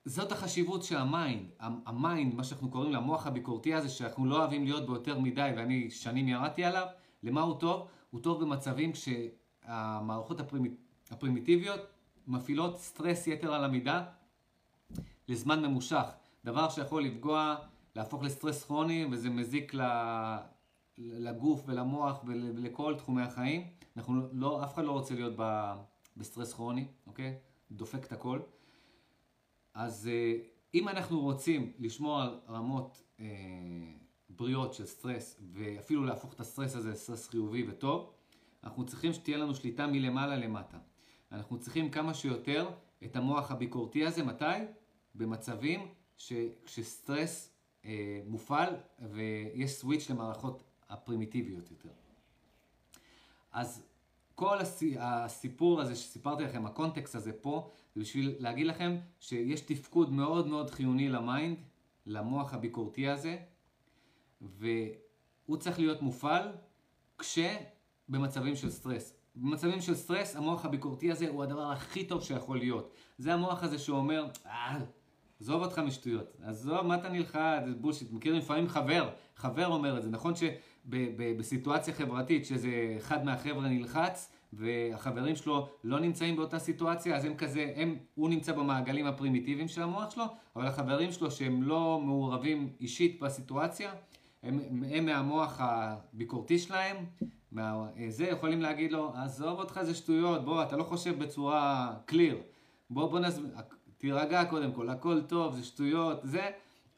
זאת החשיבות של ה mind. ה mind, מה שאנחנו קוראים למוח הביקורתי הזה, שאנחנו לא אוהבים להיות בו יותר מדי, ואני שנים ירדתי עליו, למה הוא טוב? הוא טוב במצבים כשהמערכות הפרימיט... הפרימיטיביות מפעילות סטרס יתר על המידה לזמן ממושך. דבר שיכול לפגוע, להפוך לסטרס כרוני, וזה מזיק ל... לגוף ולמוח ולכל תחומי החיים. אנחנו לא, אף אחד לא רוצה להיות בסטרס כרוני, אוקיי? דופק את הכל. אז אה, אם אנחנו רוצים לשמור על רמות אה, בריאות של סטרס, ואפילו להפוך את הסטרס הזה לסטרס חיובי וטוב, אנחנו צריכים שתהיה לנו שליטה מלמעלה למטה. אנחנו צריכים כמה שיותר את המוח הביקורתי הזה, מתי? במצבים שכשסטרס אה, מופעל, ויש switch למערכות הפרימיטיביות יותר. אז כל הסיפור הזה שסיפרתי לכם, הקונטקסט הזה פה, זה בשביל להגיד לכם שיש תפקוד מאוד מאוד חיוני ל mind, למוח הביקורתי הזה, והוא צריך להיות מופעל כשבמצבים של סטרס. במצבים של סטרס, המוח הביקורתי הזה הוא הדבר הכי טוב שיכול להיות. זה המוח הזה שאומר, אה, עזוב אותך משטויות, עזוב, מה אתה נלחץ, bullshit. מכירים לפעמים חבר, חבר אומר את זה. נכון שבסיטואציה חברתית, שזה אחד מהחבר'ה נלחץ, והחברים שלו לא נמצאים באותה סיטואציה, אז הם כזה, הם, הוא נמצא במעגלים הפרימיטיביים של המוח שלו, אבל החברים שלו שהם לא מעורבים אישית בסיטואציה, הם, הם מהמוח הביקורתי שלהם, מה, זה יכולים להגיד לו, עזוב אותך זה שטויות, בוא, אתה לא חושב בצורה קליר, בוא, בוא נסביר, תירגע קודם כל, הכל טוב, זה שטויות, זה,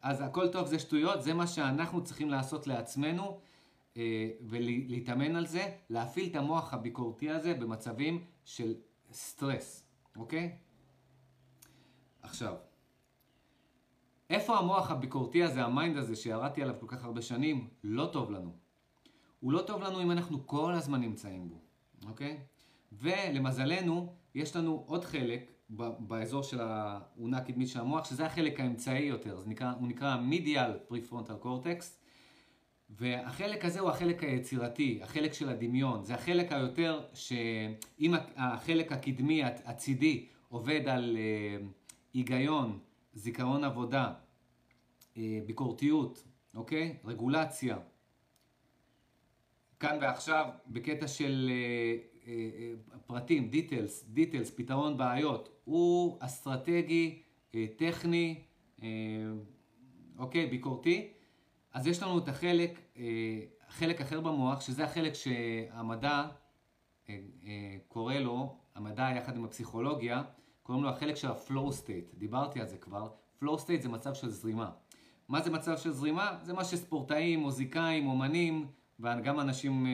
אז הכל טוב זה שטויות, זה מה שאנחנו צריכים לעשות לעצמנו, אה, ולהתאמן על זה, להפעיל את המוח הביקורתי הזה במצבים של סטרס, אוקיי? עכשיו, איפה המוח הביקורתי הזה, ה mind הזה שירדתי עליו כל כך הרבה שנים, לא טוב לנו. הוא לא טוב לנו אם אנחנו כל הזמן נמצאים בו, אוקיי? ולמזלנו, יש לנו עוד חלק באזור של האונה הקדמית של המוח, שזה החלק האמצעי יותר, זה נקרא, הוא נקרא medial prefrontal cortex, והחלק הזה הוא החלק היצירתי, החלק של הדמיון, זה החלק היותר שאם החלק הקדמי, הצידי, עובד על אה, היגיון, זיכרון עבודה, אה, ביקורתיות, אוקיי? רגולציה. כאן ועכשיו, בקטע של אה, פרטים, דיטלס, דיטלס, פתרון בעיות, הוא אסטרטגי, טכני, אוקיי, ביקורתי. אז יש לנו את החלק, אה, חלק אחר במוח, שזה החלק שהמדע אה, אה, קורא לו, המדע יחד עם הפסיכולוגיה, קוראים לו החלק של ה-flow state, דיברתי על זה כבר, flow state זה מצב של זרימה. מה זה מצב של זרימה? זה מה שספורטאים, מוזיקאים, אומנים, וגם אנשים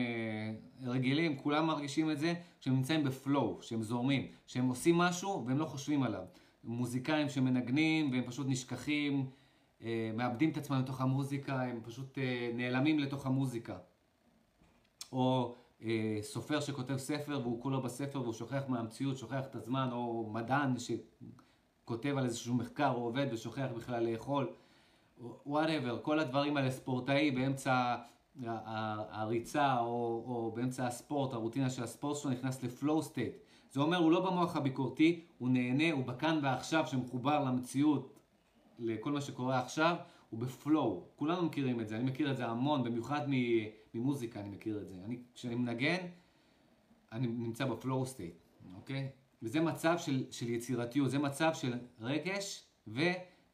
רגילים, כולם מרגישים את זה, שהם נמצאים בפלואו, שהם זורמים, שהם עושים משהו והם לא חושבים עליו. מוזיקאים שמנגנים והם פשוט נשכחים, אה, מאבדים את עצמם לתוך המוזיקה, הם פשוט אה, נעלמים לתוך המוזיקה. או אה, סופר שכותב ספר והוא כולו בספר והוא שוכח מהמציאות, שוכח את הזמן, או מדען שכותב על איזשהו מחקר או עובד ושוכח בכלל לאכול. Whatever, כל הדברים האלה, ספורטאי באמצע הריצה או, או באמצע הספורט, הרוטינה של הספורט שלו נכנס ל flow state. זה אומר, הוא לא במוח הביקורתי, הוא נהנה, הוא בכאן ועכשיו שמחובר למציאות, לכל מה שקורה עכשיו, הוא ב flow. כולנו מכירים את זה, אני מכיר את זה המון, במיוחד ממוזיקה אני מכיר את זה. אני, כשאני מנגן, אני נמצא ב flow state, אוקיי? וזה מצב של, של יצירתיות, זה מצב של רגש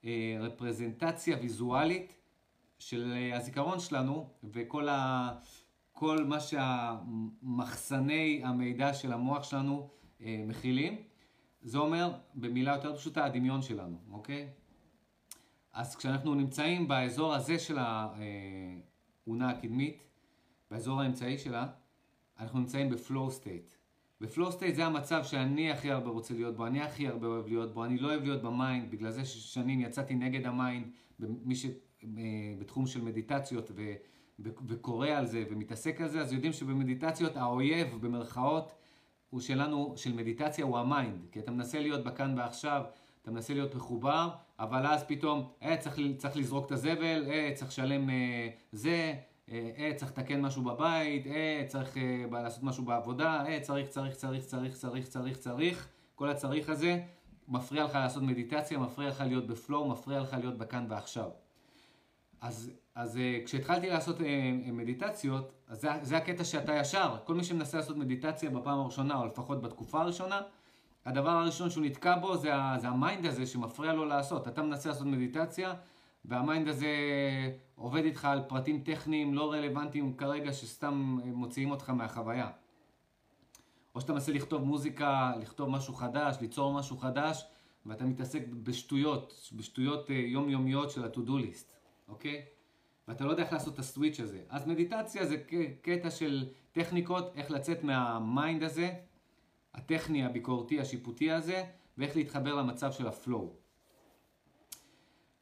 ורפרזנטציה ויזואלית של הזיכרון שלנו וכל ה, כל מה שהמחסני המידע של המוח שלנו אה, מכילים. זה אומר, במילה יותר פשוטה, הדמיון שלנו, אוקיי? אז כשאנחנו נמצאים באזור הזה של האונה הקדמית, באזור האמצעי שלה, אנחנו נמצאים ב flow state. ב flow state זה המצב שאני הכי הרבה רוצה להיות בו, אני הכי הרבה אוהב להיות בו, אני לא אוהב להיות ב mind, בגלל זה ששנים יצאתי נגד ה mind, מי שבתחום של מדיטציות ו... וקורא על זה ומתעסק על זה, אז יודעים שבמדיטציות האויב במרכאות הוא שלנו, של מדיטציה הוא ה mind, כי אתה מנסה להיות בכאן ועכשיו, אתה מנסה להיות מחובר, אבל אז פתאום, אה, צריך, צריך לזרוק את הזבל, אה, צריך לשלם אה, זה, אה, אה, צריך לתקן משהו בבית, אה, צריך אה, לעשות משהו בעבודה, אה, צריך, צריך, צריך, צריך, צריך, צריך, צריך, כל הצריך הזה מפריע לך לעשות מדיטציה, מפריע לך להיות בפלואו, מפריע לך להיות בכאן ועכשיו. אז, אז אה, כשהתחלתי לעשות אה, מדיטציות, אז זה, זה הקטע שאתה ישר, כל מי שמנסה לעשות מדיטציה בפעם הראשונה, או לפחות בתקופה הראשונה, הדבר הראשון שהוא נתקע בו זה, זה ה mind הזה שמפריע לו לעשות. אתה מנסה לעשות מדיטציה, וה mind הזה עובד איתך על פרטים טכניים לא רלוונטיים כרגע, שסתם מוציאים אותך מהחוויה. או שאתה מנסה לכתוב מוזיקה, לכתוב משהו חדש, ליצור משהו חדש, ואתה מתעסק בשטויות, בשטויות אה, יומיומיות של ה-to-do list, אוקיי? ואתה לא יודע איך לעשות את ה switch הזה. אז מדיטציה זה קטע של טכניקות, איך לצאת מה mind הזה. הטכני, הביקורתי, השיפוטי הזה, ואיך להתחבר למצב של ה flow.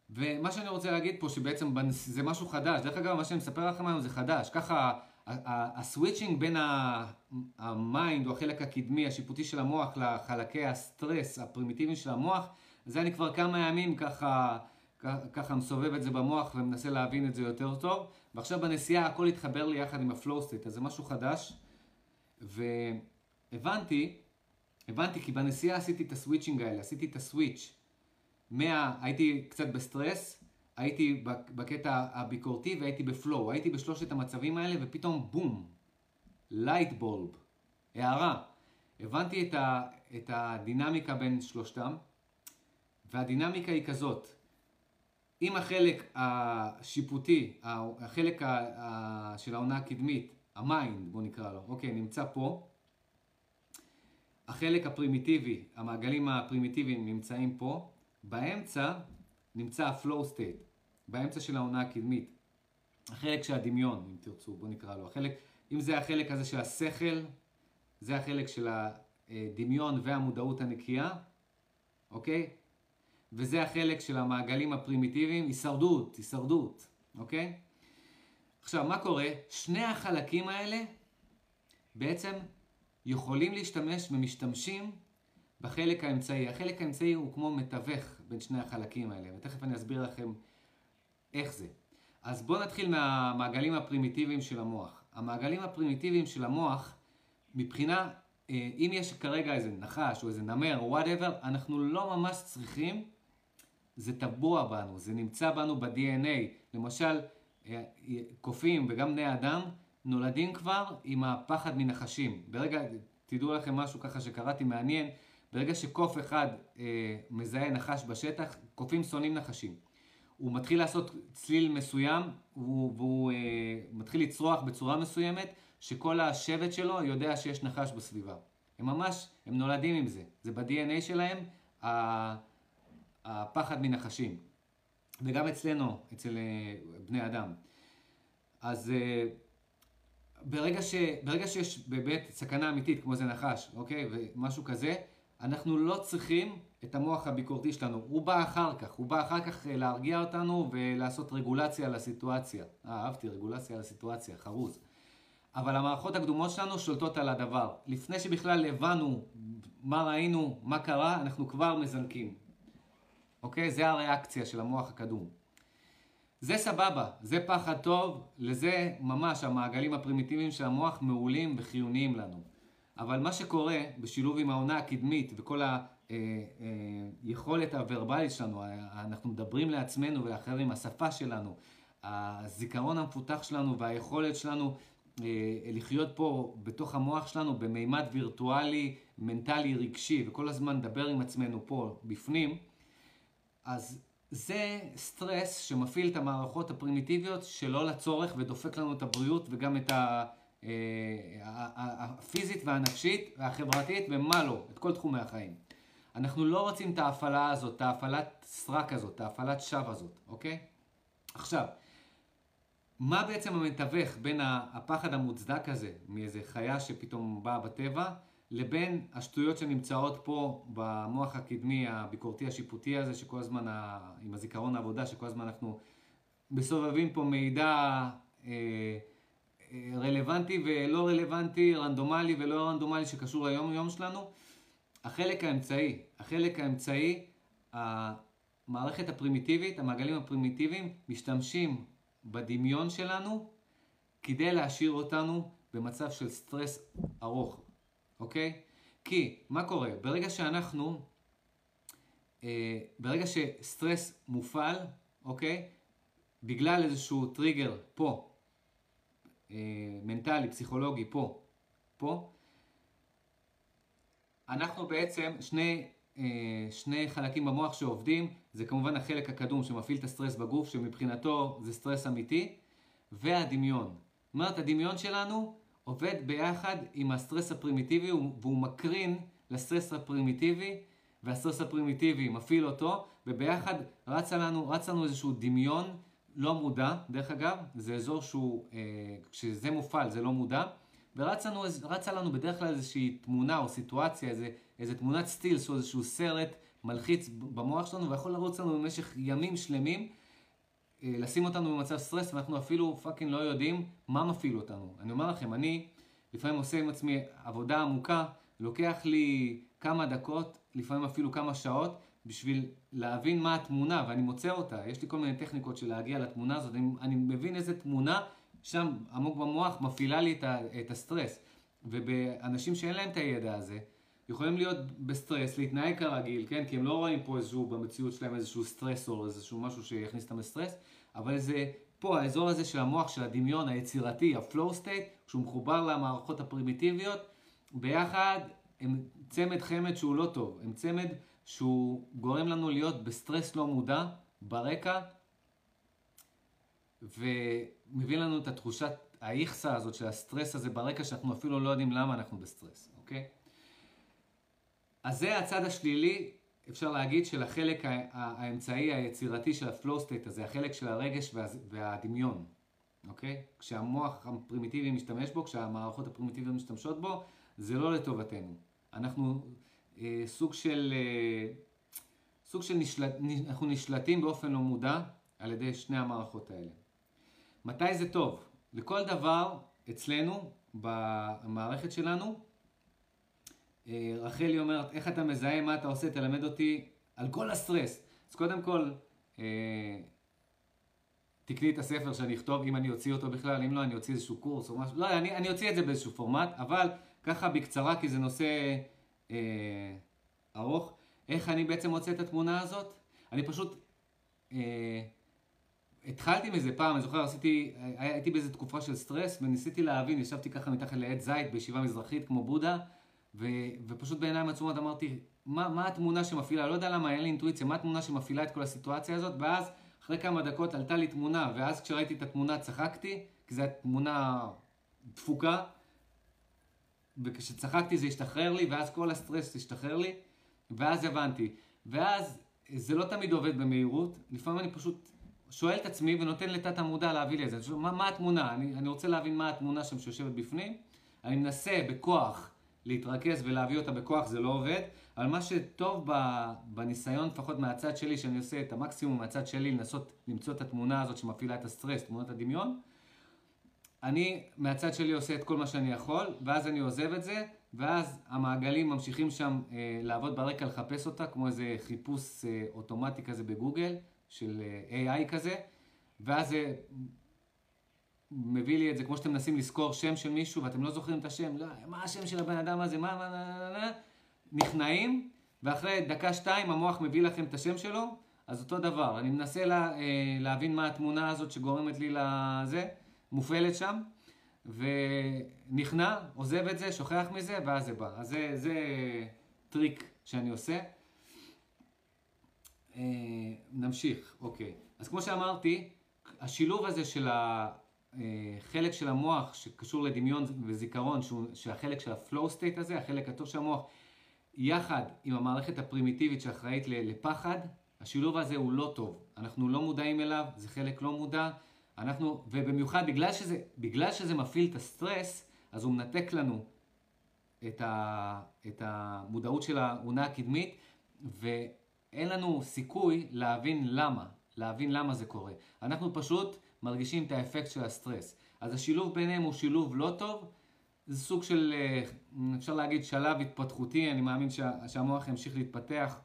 ומה שאני רוצה להגיד פה, שבעצם זה משהו חדש. דרך אגב, מה שאני מספר לכם היום זה חדש. ככה, ה switching בין ה mind, או החלק הקדמי, השיפוטי של המוח, לחלקי הסטרס הפרימיטיביים של המוח, זה אני כבר כמה ימים ככה, ככה מסובב את זה במוח ומנסה להבין את זה יותר טוב. ועכשיו בנסיעה הכל התחבר לי יחד עם ה flow state, אז זה משהו חדש. והבנתי, הבנתי כי בנסיעה עשיתי את ה switching האלה, עשיתי את ה switch. מה... הייתי קצת בסטרס, הייתי בקטע הביקורתי והייתי ב flow. הייתי בשלושת המצבים האלה ופתאום בום, light bulb, הארה. הבנתי את, ה... את הדינמיקה בין שלושתם, והדינמיקה היא כזאת. אם החלק השיפוטי, החלק. של האונה הקדמית, ה mind בוא נקרא לו, אוקיי, נמצא פה, החלק הפרימיטיבי, המעגלים הפרימיטיביים נמצאים פה, באמצע נמצא ה-flow state, באמצע של האונה הקדמית. החלק של הדמיון, אם תרצו, בואו נקרא לו. החלק, אם זה החלק הזה של השכל, זה החלק של הדמיון והמודעות הנקייה, אוקיי? וזה החלק של המעגלים הפרימיטיביים, הישרדות, הישרדות, אוקיי? עכשיו, מה קורה? שני החלקים האלה בעצם יכולים להשתמש ומשתמשים בחלק האמצעי. החלק האמצעי הוא כמו מתווך בין שני החלקים האלה, ותכף אני אסביר לכם איך זה. אז בואו נתחיל מהמעגלים הפרימיטיביים של המוח. המעגלים הפרימיטיביים של המוח, מבחינה, אה, אם יש כרגע איזה נחש או איזה נמר או whatever, אנחנו לא ממש צריכים, זה טבוע בנו, זה נמצא בנו ב-DNA. למשל, אה, קופים וגם בני אדם נולדים כבר עם הפחד מנחשים. ברגע, תדעו לכם משהו ככה שקראתי מעניין, ברגע שקוף אחד אה, מזהה נחש בשטח, קופים שונאים נחשים. הוא מתחיל לעשות צליל מסוים, והוא, והוא אה, מתחיל לצרוח בצורה מסוימת, שכל השבט שלו יודע שיש נחש בסביבה. הם ממש, הם נולדים עם זה. זה ב-DNA שלהם, הפחד מנחשים. וגם אצלנו, אצל אה, בני אדם. אז אה, ברגע, ש, ברגע שיש באמת סכנה אמיתית, כמו זה נחש, אוקיי? ומשהו כזה, אנחנו לא צריכים את המוח הביקורתי שלנו. הוא בא אחר כך, הוא בא אחר כך אה, להרגיע אותנו ולעשות רגולציה לסיטואציה. אה, אהבתי, רגולציה לסיטואציה, חרוז. אבל המערכות הקדומות שלנו שולטות על הדבר. לפני שבכלל הבנו מה ראינו, מה קרה, אנחנו כבר מזנקים. אוקיי? זה הריאקציה של המוח הקדום. זה סבבה, זה פחד טוב, לזה ממש המעגלים הפרימיטיביים של המוח מעולים וחיוניים לנו. אבל מה שקורה בשילוב עם העונה הקדמית וכל היכולת הוורבלית שלנו, אנחנו מדברים לעצמנו ולאחרים, השפה שלנו, הזיכרון המפותח שלנו והיכולת שלנו לחיות פה בתוך המוח שלנו במימד וירטואלי, מנטלי, רגשי, וכל הזמן לדבר עם עצמנו פה בפנים, אז זה סטרס שמפעיל את המערכות הפרימיטיביות שלא לצורך ודופק לנו את הבריאות וגם את ה... הפיזית והנפשית והחברתית ומה לא, את כל תחומי החיים. אנחנו לא רוצים את ההפעלה הזאת, את ההפעלת סרק הזאת, את ההפעלת שווא הזאת, אוקיי? עכשיו, מה בעצם המתווך בין הפחד המוצדק הזה, מאיזה חיה שפתאום באה בטבע, לבין השטויות שנמצאות פה במוח הקדמי הביקורתי השיפוטי הזה, שכל הזמן, ה... עם הזיכרון העבודה, שכל הזמן אנחנו מסובבים פה מידע אה, רלוונטי ולא רלוונטי, רנדומלי ולא רנדומלי שקשור ליום יום שלנו. החלק האמצעי, החלק האמצעי, המערכת הפרימיטיבית, המעגלים הפרימיטיביים, משתמשים בדמיון שלנו כדי להשאיר אותנו במצב של סטרס ארוך, אוקיי? כי, מה קורה? ברגע שאנחנו, אה, ברגע שסטרס מופעל, אוקיי? בגלל איזשהו טריגר פה, אה, מנטלי, פסיכולוגי, פה, פה, אנחנו בעצם, שני, אה, שני חלקים במוח שעובדים, זה כמובן החלק הקדום שמפעיל את הסטרס בגוף, שמבחינתו זה סטרס אמיתי, והדמיון. זאת אומרת, הדמיון שלנו עובד ביחד עם הסטרס הפרימיטיבי, והוא מקרין לסטרס הפרימיטיבי, והסטרס הפרימיטיבי מפעיל אותו, וביחד רץ לנו, רץ לנו איזשהו דמיון לא מודע, דרך אגב, זה אזור שהוא, אה, כשזה מופעל זה לא מודע, ורצה לנו, לנו בדרך כלל איזושהי תמונה או סיטואציה, איזה, איזה תמונת סטילס או איזשהו סרט מלחיץ במוח שלנו ויכול לרוץ לנו במשך ימים שלמים, לשים אותנו במצב סטרס ואנחנו אפילו fucking לא יודעים מה מפעיל אותנו. אני אומר לכם, אני לפעמים עושה עם עצמי עבודה עמוקה, לוקח לי כמה דקות, לפעמים אפילו כמה שעות, בשביל להבין מה התמונה, ואני מוצא אותה. יש לי כל מיני טכניקות של להגיע לתמונה הזאת, אני, אני מבין איזה תמונה שם עמוק במוח מפעילה לי את, ה, את הסטרס. ובאנשים שאין להם את הידע הזה, יכולים להיות בסטרס, להתנהג כרגיל, כן? כי הם לא רואים פה איזשהו, במציאות שלהם איזשהו סטרסור, איזשהו משהו שיכניס אותם לסטרס, אבל זה פה, האזור הזה של המוח, של הדמיון היצירתי, ה-flow state, כשהוא מחובר למערכות הפרימיטיביות, ביחד הם צמד חמד שהוא לא טוב, הם צמד שהוא גורם לנו להיות בסטרס לא מודע, ברקע, ומביא לנו את התחושת האיכסה הזאת של הסטרס הזה ברקע, שאנחנו אפילו לא יודעים למה אנחנו בסטרס, אוקיי? אז זה הצד השלילי, אפשר להגיד, של החלק האמצעי היצירתי של ה flow state הזה, החלק של הרגש והדמיון, אוקיי? כשהמוח הפרימיטיבי משתמש בו, כשהמערכות הפרימיטיביות משתמשות בו, זה לא לטובתנו. אנחנו אה, סוג של, אה, סוג של נשלט, אנחנו נשלטים באופן לא מודע על ידי שני המערכות האלה. מתי זה טוב? לכל דבר אצלנו, במערכת שלנו, רחלי אומרת, איך אתה מזהה מה אתה עושה, תלמד אותי על כל הסטרס. אז קודם כל, אה, תקני את הספר שאני אכתוב, אם אני אוציא אותו בכלל, אם לא, אני אוציא איזשהו קורס או משהו, לא, אני, אני אוציא את זה באיזשהו פורמט, אבל ככה בקצרה, כי זה נושא אה, ארוך. איך אני בעצם מוצא את התמונה הזאת? אני פשוט... אה, התחלתי מזה פעם, אני זוכר, עשיתי, הייתי באיזו תקופה של סטרס וניסיתי להבין, ישבתי ככה מתחת לעץ זית בישיבה מזרחית כמו בודה, ו, ופשוט בעיניים עצומות אמרתי, מה, מה התמונה שמפעילה, לא יודע למה, אין לי אינטואיציה, מה התמונה שמפעילה את כל הסיטואציה הזאת, ואז אחרי כמה דקות עלתה לי תמונה, ואז כשראיתי את התמונה צחקתי, כי זו הייתה תמונה דפוקה, וכשצחקתי זה השתחרר לי, ואז כל הסטרס השתחרר לי, ואז הבנתי. ואז זה לא תמיד עובד במהירות, לפעמים אני פשוט שואל את עצמי ונותן לתת המודע להביא לי את זה. מה, מה התמונה? אני, אני רוצה להבין מה התמונה שם שיושבת בפנים. אני מנסה בכוח להתרכז ולהביא אותה בכוח, זה לא עובד. אבל מה שטוב בניסיון, לפחות מהצד שלי, שאני עושה את המקסימום מהצד שלי, לנסות למצוא את התמונה הזאת שמפעילה את הסטרס, תמונת הדמיון, אני מהצד שלי עושה את כל מה שאני יכול, ואז אני עוזב את זה, ואז המעגלים ממשיכים שם אה, לעבוד ברקע, לחפש אותה, כמו איזה חיפוש אה, אוטומטי כזה בגוגל. של אה, AI כזה, ואז זה מביא לי את זה, כמו שאתם מנסים לזכור שם של מישהו ואתם לא זוכרים את השם, לא, מה השם של הבן אדם הזה, מה, מה, מה, מה, נכנעים, ואחרי דקה-שתיים המוח מביא לכם את השם שלו, אז אותו דבר, אני מנסה לה, אה, להבין מה התמונה הזאת שגורמת לי לזה, מופעלת שם, ונכנע, עוזב את זה, שוכח מזה, ואז זה בא. אז זה, זה טריק שאני עושה. אה, נמשיך, אוקיי. אז כמו שאמרתי, השילוב הזה של אה, של המוח שקשור לדמיון וזיכרון, שהוא, שהחלק של ה flow state הזה, החלק הטוב של המוח, יחד עם המערכת הפרימיטיבית שאחראית לפחד, השילוב הזה הוא לא טוב. אנחנו לא מודעים אליו, זה חלק לא מודע. אנחנו, ובמיוחד בגלל שזה, בגלל שזה מפעיל את הסטרס, אז הוא מנתק לנו את, ה, את המודעות של האונה הקדמית, ו... אין לנו סיכוי להבין למה, להבין למה זה קורה. אנחנו פשוט מרגישים את האפקט של הסטרס. אז השילוב ביניהם הוא שילוב לא טוב, זה סוג של, אה, אפשר להגיד, שלב התפתחותי, אני מאמין שה, שהמוח ימשיך להתפתח.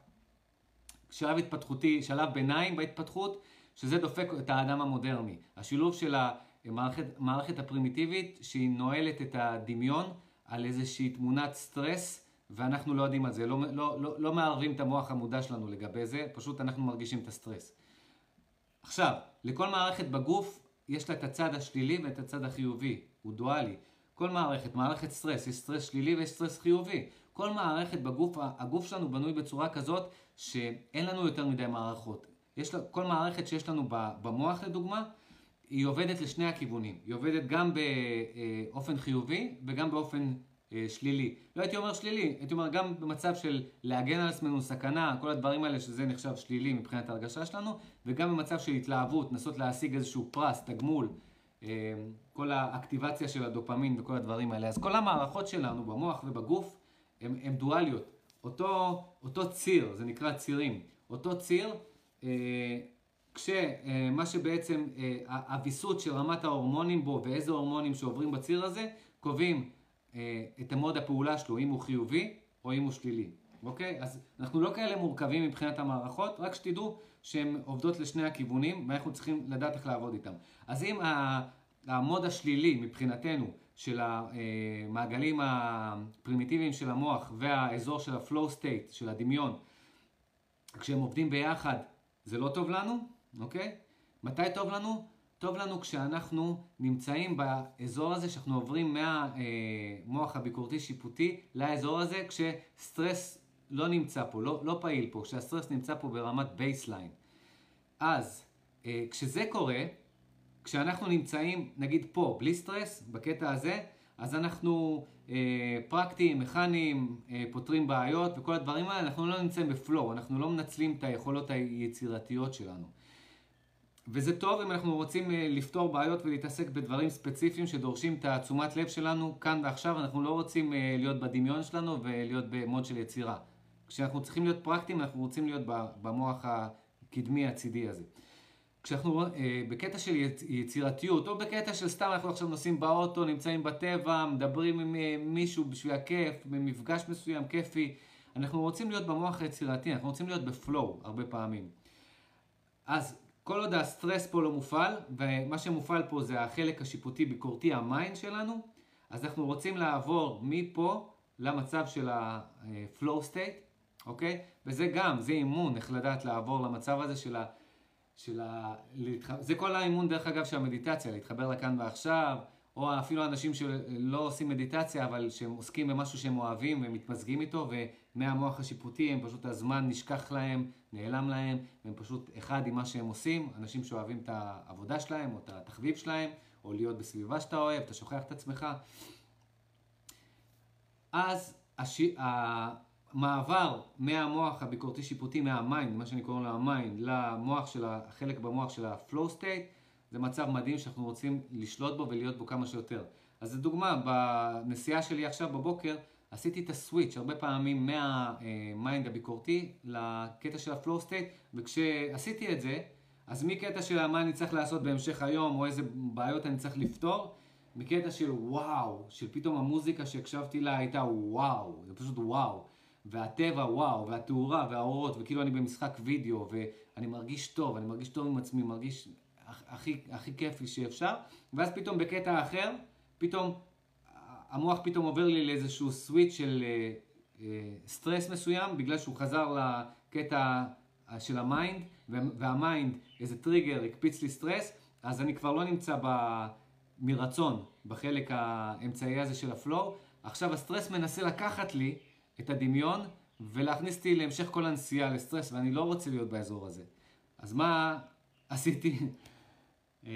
שלב התפתחותי, שלב ביניים בהתפתחות, שזה דופק את האדם המודרני. השילוב של המערכת, הפרימיטיבית, שהיא נועלת את הדמיון על איזושהי תמונת סטרס, ואנחנו לא יודעים על זה, לא, לא, לא, לא מערבים את המוח המודע שלנו לגבי זה, פשוט אנחנו מרגישים את הסטרס. עכשיו, לכל מערכת בגוף יש לה את הצד השלילי ואת הצד החיובי, הוא דואלי. כל מערכת, מערכת סטרס, יש סטרס שלילי ויש סטרס חיובי. כל מערכת בגוף, הגוף שלנו בנוי בצורה כזאת שאין לנו יותר מדי מערכות. יש לה, כל מערכת שיש לנו במוח לדוגמה, היא עובדת לשני הכיוונים. היא עובדת גם באופן חיובי וגם באופן שלילי. לא הייתי אומר שלילי, הייתי אומר גם במצב של להגן על עצמנו, סכנה, כל הדברים האלה שזה נחשב שלילי מבחינת ההרגשה שלנו, וגם במצב של התלהבות, לנסות להשיג איזשהו פרס, תגמול, אה, כל האקטיבציה של הדופמין וכל הדברים האלה. אז כל המערכות שלנו במוח ובגוף הן דואליות. אותו, אותו ציר, זה נקרא צירים, אותו ציר, אה, כשמה שבעצם הוויסות של רמת ההורמונים בו ואיזה הורמונים שעוברים בציר הזה, קובעים את המוד הפעולה שלו, אם הוא חיובי או אם הוא שלילי. אוקיי? אז אנחנו לא כאלה מורכבים מבחינת המערכות, רק שתדעו שהן עובדות לשני הכיוונים, ואנחנו צריכים לדעת איך לעבוד איתן. אז אם המוד השלילי מבחינתנו של המעגלים הפרימיטיביים של המוח והאזור של ה-flow state, של הדמיון, כשהם עובדים ביחד, זה לא טוב לנו, אוקיי? מתי טוב לנו? טוב לנו כשאנחנו נמצאים באזור הזה, שאנחנו עוברים מהמוח הביקורתי שיפוטי לאזור הזה, כשסטרס לא נמצא פה, לא, לא פעיל פה, כשהסטרס נמצא פה ברמת baseline. אז אה, כשזה קורה, כשאנחנו נמצאים, נגיד פה, בלי סטרס, בקטע הזה, אז אנחנו אה, פרקטיים, מכניים, אה, פותרים בעיות וכל הדברים האלה, אנחנו לא נמצאים בפלואו, אנחנו לא מנצלים את היכולות היצירתיות שלנו. וזה טוב אם אנחנו רוצים אה, לפתור בעיות ולהתעסק בדברים ספציפיים שדורשים את התשומת לב שלנו כאן ועכשיו, אנחנו לא רוצים אה, להיות בדמיון שלנו ולהיות במוד של יצירה. כשאנחנו צריכים להיות פרקטיים, אנחנו רוצים להיות במוח הקדמי הצידי הזה. כשאנחנו אה, בקטע של יצירתיות, או בקטע של סתם אנחנו עכשיו נוסעים באוטו, נמצאים בטבע, מדברים עם מישהו בשביל הכיף, במפגש מסוים כיפי, אנחנו רוצים להיות במוח היצירתי, אנחנו רוצים להיות ב flow הרבה פעמים. אז כל עוד הסטרס פה לא מופעל, ומה שמופעל פה זה החלק השיפוטי ביקורתי, ה mind שלנו, אז אנחנו רוצים לעבור מפה למצב של ה-flow state, אוקיי? וזה גם, זה אימון, איך לדעת לעבור למצב הזה של ה... של ה... להתח... זה כל האימון דרך אגב של המדיטציה, להתחבר לכאן ועכשיו, או אפילו אנשים שלא עושים מדיטציה, אבל שהם עוסקים במשהו שהם אוהבים ומתמזגים איתו, ומהמוח השיפוטי הם פשוט הזמן נשכח להם, נעלם להם, והם פשוט אחד עם מה שהם עושים, אנשים שאוהבים את העבודה שלהם, או את התחביב שלהם, או להיות בסביבה שאתה אוהב, אתה שוכח את עצמך. אז הש... המעבר מהמוח הביקורתי שיפוטי, מה mind, מה שאני קורא לו ה mind, למוח של החלק במוח של ה-flow state, זה מצב מדהים שאנחנו רוצים לשלוט בו ולהיות בו כמה שיותר. אז לדוגמה, בנסיעה שלי עכשיו בבוקר, עשיתי את ה switch הרבה פעמים מה mind הביקורתי לקטע של ה-flow state, וכשעשיתי את זה, אז מקטע של מה אני צריך לעשות בהמשך היום, או איזה בעיות אני צריך לפתור, מקטע של וואו, של פתאום המוזיקה שהקשבתי לה הייתה וואו, זה פשוט וואו. והטבע וואו, והתאורה והאורות, וכאילו אני במשחק וידאו, ואני מרגיש טוב, אני מרגיש טוב עם עצמי, מרגיש הכי, הכי כיף שאפשר, ואז פתאום בקטע אחר, פתאום המוח פתאום עובר לי לאיזשהו סוויץ' של אה, אה, סטרס מסוים, בגלל שהוא חזר לקטע של ה mind, וה mind, איזה טריגר, הקפיץ לי סטרס, אז אני כבר לא נמצא ב... מרצון בחלק האמצעי הזה של ה flow. עכשיו הסטרס מנסה לקחת לי את הדמיון ולהכניס אותי להמשך כל הנסיעה לסטרס, ואני לא רוצה להיות באזור הזה. אז מה עשיתי? אה,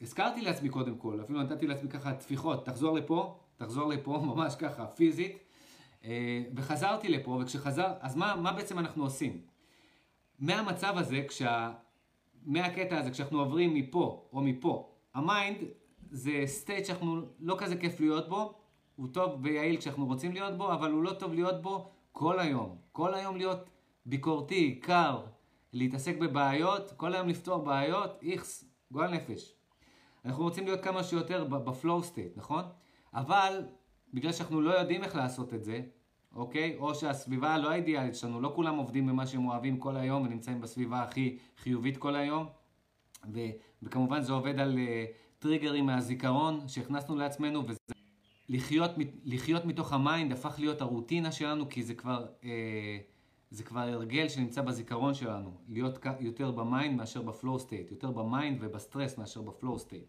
הזכרתי לעצמי קודם כל, אפילו נתתי לעצמי ככה טפיחות, תחזור לפה, תחזור לפה, ממש ככה, פיזית, אה, וחזרתי לפה, וכשחזר, אז מה, מה בעצם אנחנו עושים? מהמצב הזה, כשה... מהקטע הזה, כשאנחנו עוברים מפה או מפה, ה mind זה state שאנחנו לא כזה כיף להיות בו, הוא טוב ויעיל כשאנחנו רוצים להיות בו, אבל הוא לא טוב להיות בו כל היום. כל היום להיות ביקורתי, קר, להתעסק בבעיות, כל היום לפתור בעיות, איכס, גועל נפש. אנחנו רוצים להיות כמה שיותר ב flow state, נכון? אבל בגלל שאנחנו לא יודעים איך לעשות את זה, אוקיי? או שהסביבה הלא האידיאלית שלנו, לא כולם עובדים במה שהם אוהבים כל היום ונמצאים בסביבה הכי חיובית כל היום. ו- וכמובן זה עובד על uh, טריגרים מהזיכרון שהכנסנו לעצמנו, וזה לחיות, לחיות מתוך ה mind הפך להיות הרוטינה שלנו, כי זה כבר, אה, זה כבר הרגל שנמצא בזיכרון שלנו, להיות יותר ב mind מאשר ב flow state, יותר ב mind ובסטרס מאשר ב flow state.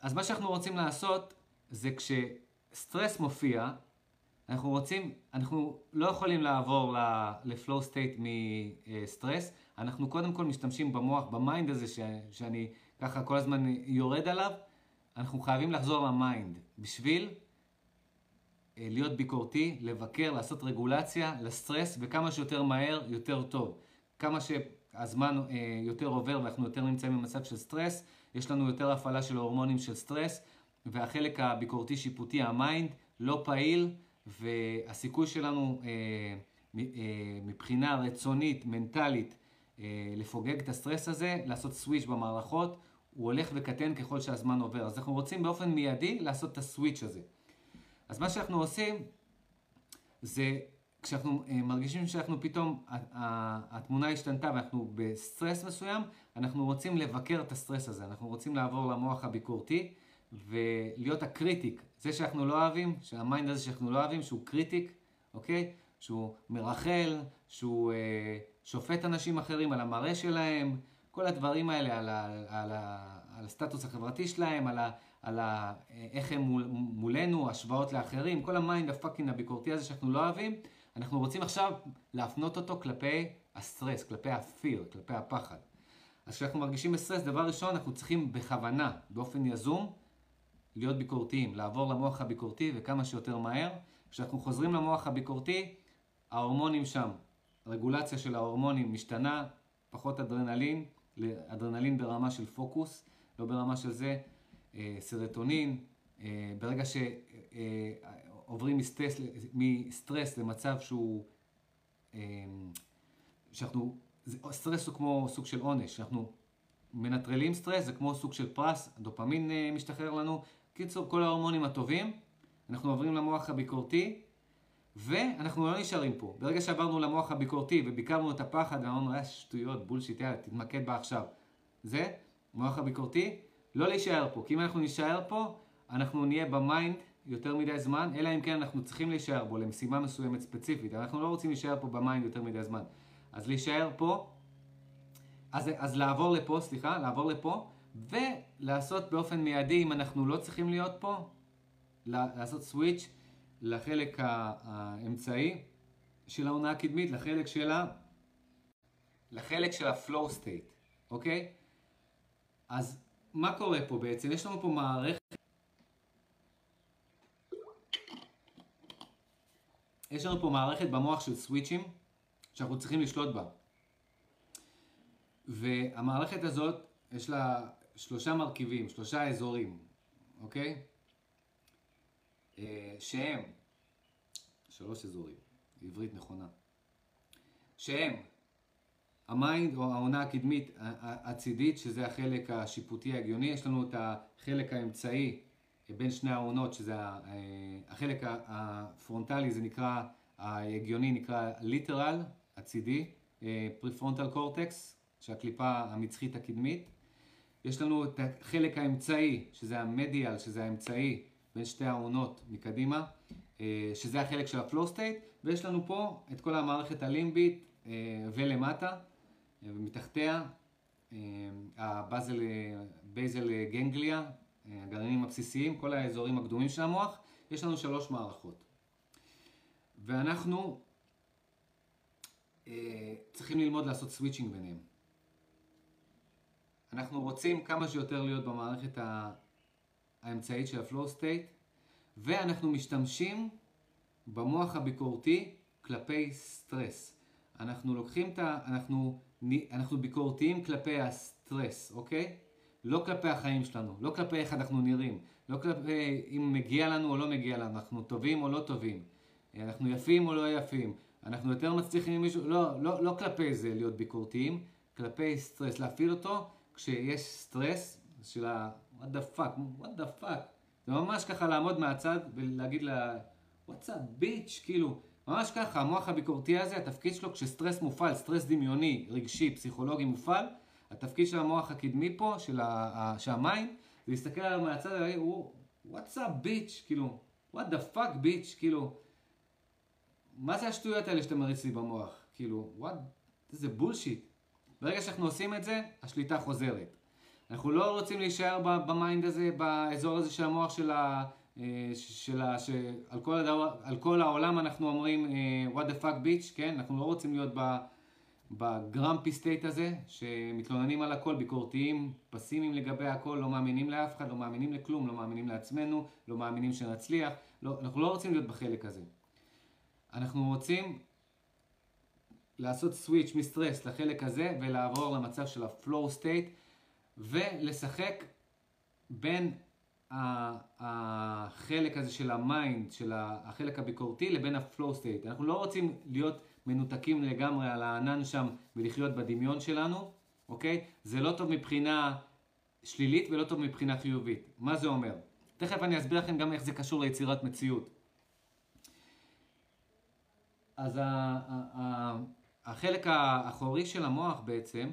אז מה שאנחנו רוצים לעשות זה כשסטרס מופיע, אנחנו רוצים, אנחנו לא יכולים לעבור ל flow state מסטרס, אנחנו קודם כל משתמשים במוח, ב mind הזה ש, שאני ככה כל הזמן יורד עליו, אנחנו חייבים לחזור ל mind. בשביל אה, להיות ביקורתי, לבקר, לעשות רגולציה לסטרס, וכמה שיותר מהר, יותר טוב. כמה שהזמן אה, יותר עובר ואנחנו יותר נמצאים במצב של סטרס, יש לנו יותר הפעלה של הורמונים של סטרס, והחלק הביקורתי שיפוטי, ה mind, לא פעיל, והסיכוי שלנו אה, מבחינה רצונית, מנטלית, לפוגג את הסטרס הזה, לעשות switch במערכות, הוא הולך וקטן ככל שהזמן עובר. אז אנחנו רוצים באופן מיידי לעשות את ה switch הזה. אז מה שאנחנו עושים זה כשאנחנו uh, מרגישים שאנחנו פתאום, התמונה השתנתה ואנחנו בסטרס מסוים, אנחנו רוצים לבקר את הסטרס הזה, אנחנו רוצים לעבור למוח הביקורתי ולהיות ה critic, זה שאנחנו לא אוהבים, שה mind הזה שאנחנו לא אוהבים, שהוא critic, אוקיי? שהוא מרכל, שהוא uh, שופט אנשים אחרים על המראה שלהם, כל הדברים האלה, על, ה, על, ה, על הסטטוס החברתי שלהם, על, ה, על ה, איך הם מול, מולנו, השוואות לאחרים, כל ה mind ה fucking הביקורתי הזה שאנחנו לא אוהבים, אנחנו רוצים עכשיו להפנות אותו כלפי הסטרס, כלפי ה fear, כלפי הפחד. אז כשאנחנו מרגישים בסטרס, דבר ראשון, אנחנו צריכים בכוונה, באופן יזום, להיות ביקורתיים, לעבור למוח הביקורתי וכמה שיותר מהר. כשאנחנו חוזרים למוח הביקורתי, ההורמונים שם, הרגולציה של ההורמונים משתנה, פחות אדרנלין, אדרנלין ברמה של פוקוס, לא ברמה של זה, אה, סרטונין, אה, ברגע שעוברים מסטרס, מסטרס למצב שהוא, אה, שאנחנו, סטרס הוא כמו סוג של עונש, שאנחנו מנטרלים סטרס, זה כמו סוג של פרס, הדופמין משתחרר לנו, קיצור, כל ההורמונים הטובים, אנחנו עוברים למוח הביקורתי, ואנחנו לא נשארים פה. ברגע שעברנו למוח הביקורתי וביקרנו את הפחד ואמרנו, אה, שטויות, bullshit, יאללה, תתמקד בעכשיו. זה, מוח הביקורתי, לא להישאר פה. כי אם אנחנו נישאר פה, אנחנו נהיה ב mind יותר מדי זמן, אלא אם כן אנחנו צריכים להישאר בו למשימה מסוימת ספציפית. אנחנו לא רוצים להישאר פה ב mind יותר מדי זמן. אז להישאר פה, אז, אז לעבור לפה, סליחה, לעבור לפה, ולעשות באופן מיידי, אם אנחנו לא צריכים להיות פה, לעשות switch לחלק האמצעי של האונה הקדמית, לחלק של ה... לחלק של ה-flow state, אוקיי? אז מה קורה פה בעצם? יש לנו פה מערכת... יש לנו פה מערכת במוח של סוויצ'ים שאנחנו צריכים לשלוט בה. והמערכת הזאת, יש לה שלושה מרכיבים, שלושה אזורים, אוקיי? אה, שהם, שלוש אזורים, עברית נכונה, שהם ה mind או האונה הקדמית הצידית, שזה החלק השיפוטי ההגיוני, יש לנו את החלק האמצעי בין שני האונות, שזה אה, החלק הפרונטלי, זה נקרא, ההגיוני נקרא lateral, הצידי, prefrontal cortex, שהקליפה המצחית הקדמית. יש לנו את החלק האמצעי, שזה ה medial, שזה האמצעי, בין שתי האונות מקדימה, אה, שזה החלק של ה flow state, ויש לנו פה את כל המערכת הלימבית אה, ולמטה, אה, ומתחתיה ה basal basal ganglia, הגרעינים הבסיסיים, כל האזורים הקדומים של המוח, יש לנו שלוש מערכות. ואנחנו צריכים ללמוד לעשות switching ביניהם. אנחנו רוצים כמה שיותר להיות במערכת האמצעית של ה flow state, ואנחנו משתמשים במוח הביקורתי כלפי סטרס. אנחנו לוקחים את ה... אנחנו, אנחנו ביקורתיים כלפי הסטרס, אוקיי? לא כלפי החיים שלנו, לא כלפי איך אנחנו נראים, לא כלפי אם מגיע לנו או לא מגיע לנו, אנחנו טובים או לא טובים, אנחנו יפים או לא יפים, אנחנו יותר מצליחים ממישהו, לא, לא, לא כלפי זה להיות ביקורתיים, כלפי סטרס, להפעיל אותו כשיש סטרס של ה... what the fuck, what the fuck. זה ממש ככה לעמוד מהצד ולהגיד לה, what's up bitch, כאילו, ממש ככה, המוח הביקורתי הזה, התפקיד שלו כשסטרס מופעל, סטרס דמיוני, רגשי, פסיכולוגי מופעל, התפקיד של המוח הקדמי פה, של, ה, של ה mind, זה להסתכל עליו מהצד ולהגיד, what's up bitch, כאילו, what the fuck bitch, כאילו, מה זה השטויות האלה שאתה מריץ לי במוח? כאילו, what, זה בולשיט. ברגע שאנחנו עושים את זה, השליטה חוזרת. אנחנו לא רוצים להישאר ב mind הזה, באזור הזה של המוח של ה... אה, של ה... שעל כל, הדבר, כל העולם אנחנו אומרים אה, what the fuck bitch, כן? אנחנו לא רוצים להיות ב grumpy state הזה, שמתלוננים על הכל, ביקורתיים, פסימיים לגבי הכל, לא מאמינים לאף אחד, לא מאמינים לכלום, לא מאמינים לעצמנו, לא מאמינים שנצליח, לא, אנחנו לא רוצים להיות בחלק הזה. אנחנו רוצים לעשות switch מסטרס לחלק הזה ולעבור למצב של ה-flow state ולשחק בין החלק הזה של ה mind, של החלק הביקורתי, לבין ה flow state. אנחנו לא רוצים להיות מנותקים לגמרי על הענן שם ולחיות בדמיון שלנו, אוקיי? זה לא טוב מבחינה שלילית ולא טוב מבחינה חיובית. מה זה אומר? תכף אני אסביר לכם גם איך זה קשור ליצירת מציאות. אז החלק האחורי של המוח בעצם,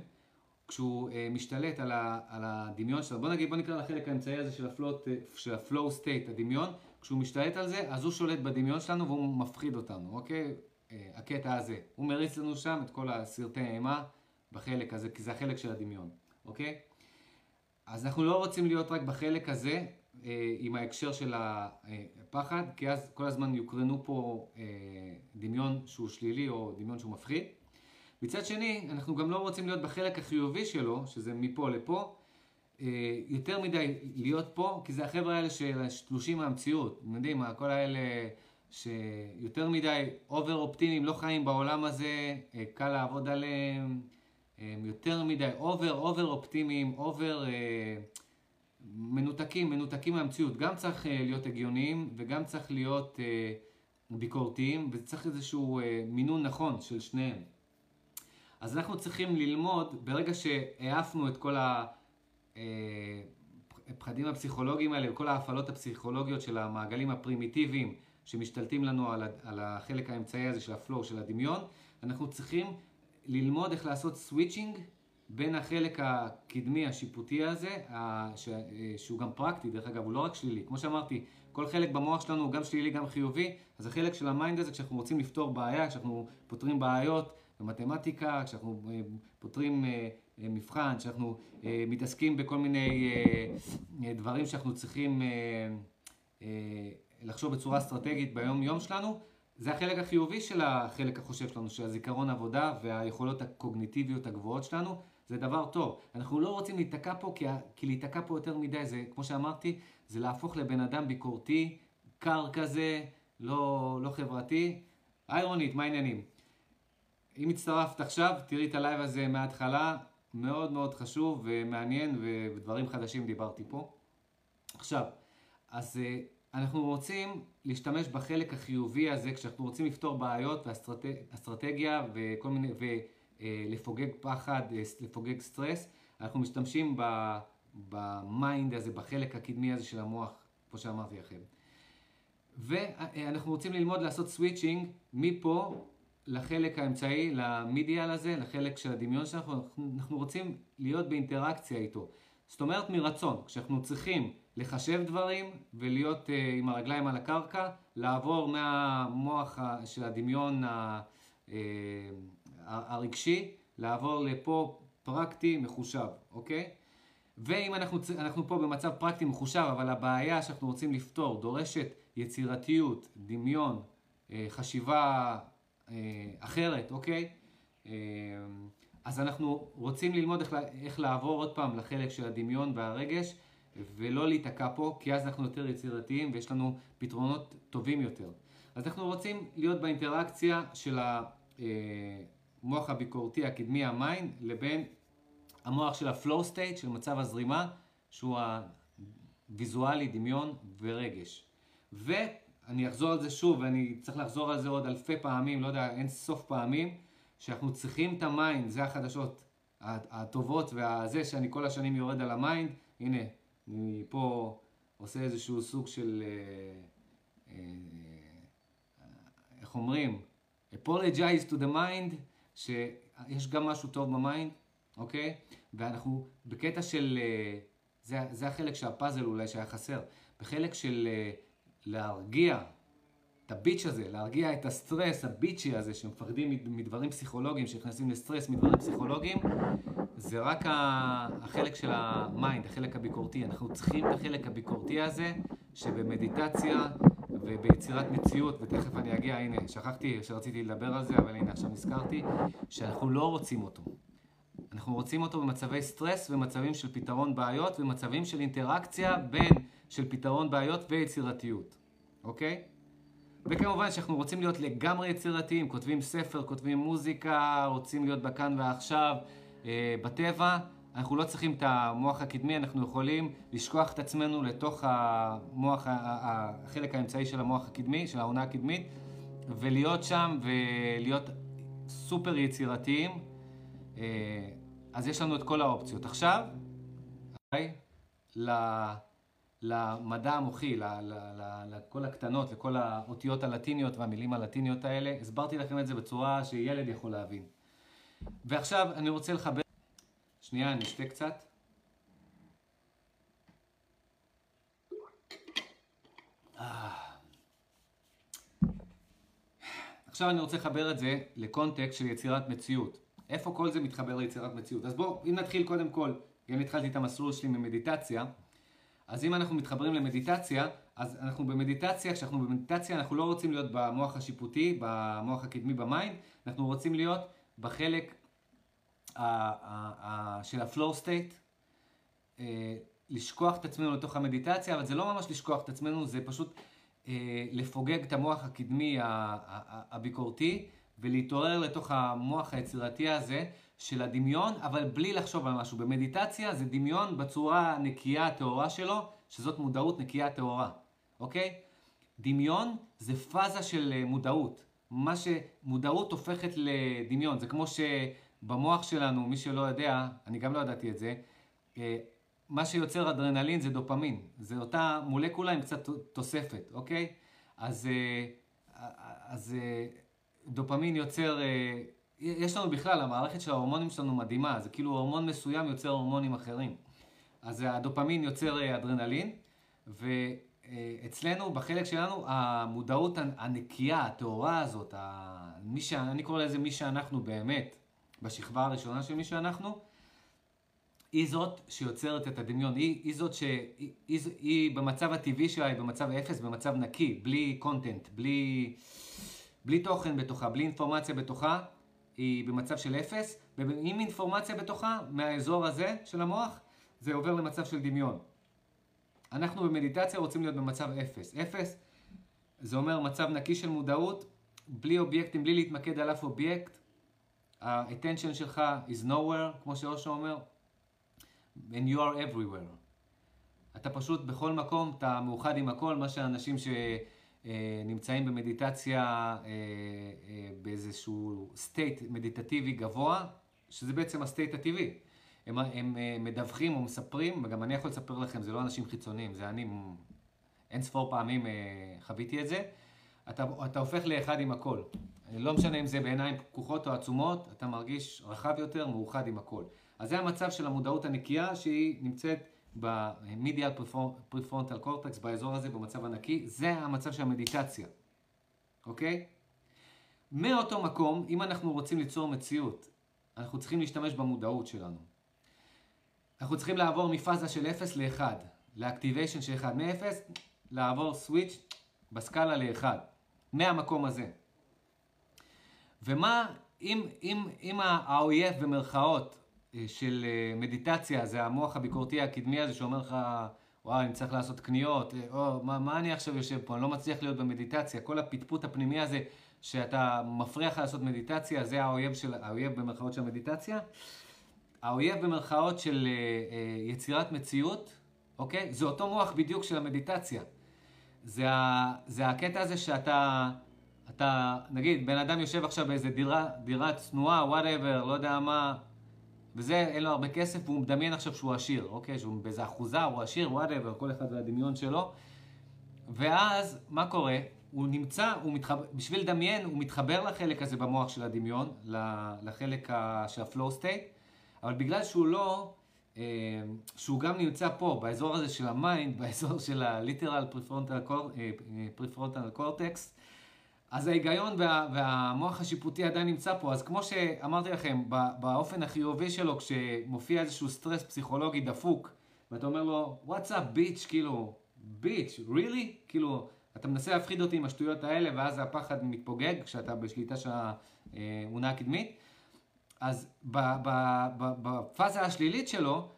כשהוא אה, משתלט על, הדמיון שלנו, בוא נגיד, בוא נקרא לחלק האמצעי הזה של ה flow, של ה flow state, הדמיון, כשהוא משתלט על זה, אז הוא שולט בדמיון שלנו והוא מפחיד אותנו, אוקיי? אה, הקטע הזה. הוא מריץ לנו שם את כל הסרטי אימה בחלק הזה, כי זה החלק של הדמיון, אוקיי? אז אנחנו לא רוצים להיות רק בחלק הזה, אה, עם ההקשר של הפחד, כי אז כל הזמן יוקרנו פה אה, דמיון שהוא שלילי או דמיון שהוא מפחיד. מצד שני, אנחנו גם לא רוצים להיות בחלק החיובי שלו, שזה מפה לפה, אה, יותר מדי להיות פה, כי זה החבר'ה האלה של השלושים מהמציאות. אתם יודעים, כל האלה שיותר מדי over אופטימיים, לא חיים בעולם הזה, קל לעבוד עליהם, הם יותר מדי over over אופטימיים, over... מנותקים, מנותקים מהמציאות. גם צריך להיות הגיוניים וגם צריך להיות ביקורתיים וצריך איזשהו uh, מינון נכון של שניהם. אז אנחנו צריכים ללמוד, ברגע שהעפנו את כל הפחדים הפסיכולוגיים האלה וכל ההפעלות הפסיכולוגיות של המעגלים הפרימיטיביים שמשתלטים לנו על, החלק האמצעי הזה של ה flow, של הדמיון, אנחנו צריכים ללמוד איך לעשות switching בין החלק הקדמי השיפוטי הזה, שהוא גם פרקטי, דרך אגב, הוא לא רק שלילי. כמו שאמרתי, כל חלק במוח שלנו הוא גם שלילי, גם חיובי, אז החלק של ה mind הזה, כשאנחנו רוצים לפתור בעיה, כשאנחנו פותרים בעיות במתמטיקה, כשאנחנו אה, פותרים אה, אה, מבחן, כשאנחנו מתעסקים בכל מיני דברים שאנחנו צריכים לחשוב בצורה אסטרטגית ביום-יום שלנו, זה החלק החיובי של החלק החושב שלנו, של הזיכרון עבודה והיכולות הקוגניטיביות הגבוהות שלנו. זה דבר טוב. אנחנו לא רוצים להיתקע פה, כי, כי להיתקע פה יותר מדי, זה, כמו שאמרתי, זה להפוך לבן אדם ביקורתי, קר כזה, לא, לא חברתי. היי רונית, מה העניינים? אם הצטרפת עכשיו, תראי את הלייב הזה מההתחלה, מאוד מאוד חשוב ומעניין, ודברים חדשים דיברתי פה. עכשיו, אז אה, אנחנו רוצים להשתמש בחלק החיובי הזה, כשאנחנו רוצים לפתור בעיות ואסטרטגיה וכל מיני... ו... אה, פחד, אה, לפוגג סטרס, אנחנו משתמשים ב mind הזה, בחלק הקדמי הזה של המוח, כמו שאמרתי לכם. ואנחנו רוצים ללמוד לעשות switching מפה לחלק האמצעי, למידיאל הזה, לחלק של הדמיון שלנו, אנחנו רוצים להיות באינטראקציה איתו. זאת אומרת מרצון, כשאנחנו צריכים לחשב דברים ולהיות uh, עם הרגליים על הקרקע, לעבור מהמוח של הדמיון ה... Uh, הרגשי, לעבור לפה פרקטי מחושב, אוקיי? ואם אנחנו, אנחנו פה במצב פרקטי מחושב, אבל הבעיה שאנחנו רוצים לפתור דורשת יצירתיות, דמיון, אה, חשיבה אחרת, אוקיי? אה, אז אנחנו רוצים ללמוד איך, איך לעבור עוד פעם לחלק של הדמיון והרגש, ולא להיתקע פה, כי אז אנחנו יותר יצירתיים ויש לנו פתרונות טובים יותר. אז אנחנו רוצים להיות באינטראקציה של. המוח הביקורתי הקדמי ה mind לבין המוח של ה flow state, של מצב הזרימה, שהוא הוויזואלי, דמיון ורגש. ואני אחזור על זה שוב, ואני צריך לחזור על זה עוד אלפי פעמים, לא יודע, אין סוף פעמים, שאנחנו צריכים את ה mind, זה החדשות הטובות והזה שאני כל השנים יורד על ה mind, הנה, אני פה עושה איזשהו סוג של, אה, אה, איך אומרים? apologize to the mind, שיש גם משהו טוב ב mind, אוקיי? ואנחנו בקטע של, אה, זה, זה החלק של הפאזל אולי שהיה חסר, בחלק של אה, להרגיע את ה bitch הזה, להרגיע את הסטרס ה bitchy הזה שמפחדים מדברים פסיכולוגיים, שנכנסים לסטרס מדברים פסיכולוגיים, זה רק החלק של ה mind, החלק הביקורתי. אנחנו צריכים את החלק הביקורתי הזה, שבמדיטציה וביצירת מציאות, ותכף אני אגיע, הנה, שכחתי שרציתי לדבר על זה, אבל הנה עכשיו נזכרתי, שאנחנו לא רוצים אותו. אנחנו רוצים אותו במצבי סטרס ומצבים של פתרון בעיות ומצבים של אינטראקציה בין של פתרון בעיות ויצירתיות, אוקיי? וכמובן שאנחנו רוצים להיות לגמרי יצירתיים, כותבים ספר, כותבים מוזיקה, רוצים להיות בכאן ועכשיו, אה, בטבע, אנחנו לא צריכים את המוח הקדמי, אנחנו יכולים לשכוח את עצמנו לתוך המוח, החלק האמצעי של המוח הקדמי, של העונה הקדמית, ולהיות שם ולהיות סופר יצירתיים, אה, אז יש לנו את כל האופציות. עכשיו, אוקיי? למדע המוחי, לכל הקטנות, לכל האותיות הלטיניות והמילים הלטיניות האלה, הסברתי לכם את זה בצורה שילד יכול להבין. ועכשיו אני רוצה לחבר... שנייה, אני אשתה קצת. עכשיו אני רוצה לחבר את זה לקונטקסט של יצירת מציאות. איפה כל זה מתחבר ליצירת מציאות? אז בואו, אם נתחיל קודם כל, אם התחלתי את המסלול שלי ממדיטציה, אז אם אנחנו מתחברים למדיטציה, אז אנחנו במדיטציה, כשאנחנו במדיטציה אנחנו לא רוצים להיות במוח השיפוטי, במוח הקדמי ב mind, אנחנו רוצים להיות בחלק של ה flow state, אה, לשכוח את עצמנו לתוך המדיטציה, אבל זה לא ממש לשכוח את עצמנו, זה פשוט אה, לפוגג את המוח הקדמי הביקורתי ולהתעורר לתוך המוח היצירתי הזה של הדמיון, אבל בלי לחשוב על משהו. במדיטציה זה דמיון בצורה הנקייה הטהורה שלו, שזאת מודעות נקייה טהורה, אוקיי? דמיון זה פאזה של אה, מודעות. מה שמודעות הופכת לדמיון. זה כמו שבמוח שלנו, מי שלא יודע, אני גם לא ידעתי את זה, אה, מה שיוצר אדרנלין זה דופמין. זה אותה מולקולה עם קצת תוספת, אוקיי? אז, אה, אז דופמין יוצר, יש לנו בכלל, המערכת של ההורמונים שלנו מדהימה, זה כאילו הורמון מסוים יוצר הורמונים אחרים. אז הדופמין יוצר אדרנלין, ואצלנו, בחלק שלנו, המודעות הנקייה, הטהורה הזאת, ש... אני קורא לזה מי שאנחנו באמת, בשכבה הראשונה של מי שאנחנו, היא זאת שיוצרת את הדמיון, היא, היא זאת שהיא היא, היא במצב הטבעי שלה, היא במצב אפס, במצב נקי, בלי קונטנט, בלי, בלי תוכן בתוכה, בלי אינפורמציה בתוכה, היא במצב של אפס, ועם אינפורמציה בתוכה, מהאזור הזה של המוח, זה עובר למצב של דמיון. אנחנו במדיטציה רוצים להיות במצב אפס. אפס זה אומר מצב נקי של מודעות, בלי אובייקטים, בלי להתמקד על אף אובייקט. ה-attention שלך is nowhere, כמו שאושו אומר. and you are everywhere. אתה פשוט בכל מקום, אתה מאוחד עם הכל, מה שאנשים שנמצאים במדיטציה אה, אה, באיזשהו state מדיטטיבי גבוה, שזה בעצם ה state הטבעי. הם, הם אה, מדווחים או מספרים, וגם אני יכול לספר לכם, זה לא אנשים חיצוניים, זה אני אין ספור פעמים חוויתי את זה. אתה, אתה הופך לאחד עם הכל. לא משנה אם זה בעיניים פקוחות או עצומות, אתה מרגיש רחב יותר, מאוחד עם הכל. אז זה המצב של המודעות הנקייה שהיא נמצאת במדיאל פריפרונטל קורטקס, באזור הזה, במצב הנקי, זה המצב של המדיטציה, אוקיי? מאותו מקום, אם אנחנו רוצים ליצור מציאות, אנחנו צריכים להשתמש במודעות שלנו. אנחנו צריכים לעבור מפאזה של 0 ל-1, לאקטיביישן של 1, מ-0 לעבור סוויץ' בסקאלה ל-1, מהמקום הזה. ומה, אם, אם, אם האויב במרכאות אה, של אה, מדיטציה, זה המוח הביקורתי הקדמי הזה שאומר לך, וואי, אני צריך לעשות קניות, אה, או מה, מה אני עכשיו יושב פה, אני לא מצליח להיות במדיטציה, כל הפטפוט הפנימי הזה שאתה מפריע לך לעשות מדיטציה, זה האויב, של, האויב במרכאות של המדיטציה. האויב במרכאות של יצירת מציאות, אוקיי? זה אותו מוח בדיוק של המדיטציה. זה, ה, זה הקטע הזה שאתה, אתה, נגיד, בן אדם יושב עכשיו באיזה דירה, דירה צנועה, whatever, לא יודע מה, וזה, אין לו הרבה כסף, והוא מדמיין עכשיו שהוא עשיר, אוקיי? שהוא באיזה אחוזה, הוא עשיר, whatever, כל אחד והדמיון שלו. ואז, מה קורה? הוא נמצא, הוא מתחבר, בשביל לדמיין, הוא מתחבר לחלק הזה במוח של הדמיון, לחלק של ה flow state, אבל בגלל שהוא לא, אה, שהוא גם נמצא פה, באזור הזה של ה mind, באזור של ה-lateral prefrontal cortex, אז ההיגיון וה, והמוח השיפוטי עדיין נמצא פה, אז כמו שאמרתי לכם, באופן החיובי שלו, כשמופיע איזשהו סטרס פסיכולוגי דפוק, ואתה אומר לו, what's up bitch, כאילו, bitch, really? כאילו, אתה מנסה להפחיד אותי עם השטויות האלה, ואז הפחד מתפוגג כשאתה בשליטה של האמונה הקדמית. אז בפאזה השלילית שלו,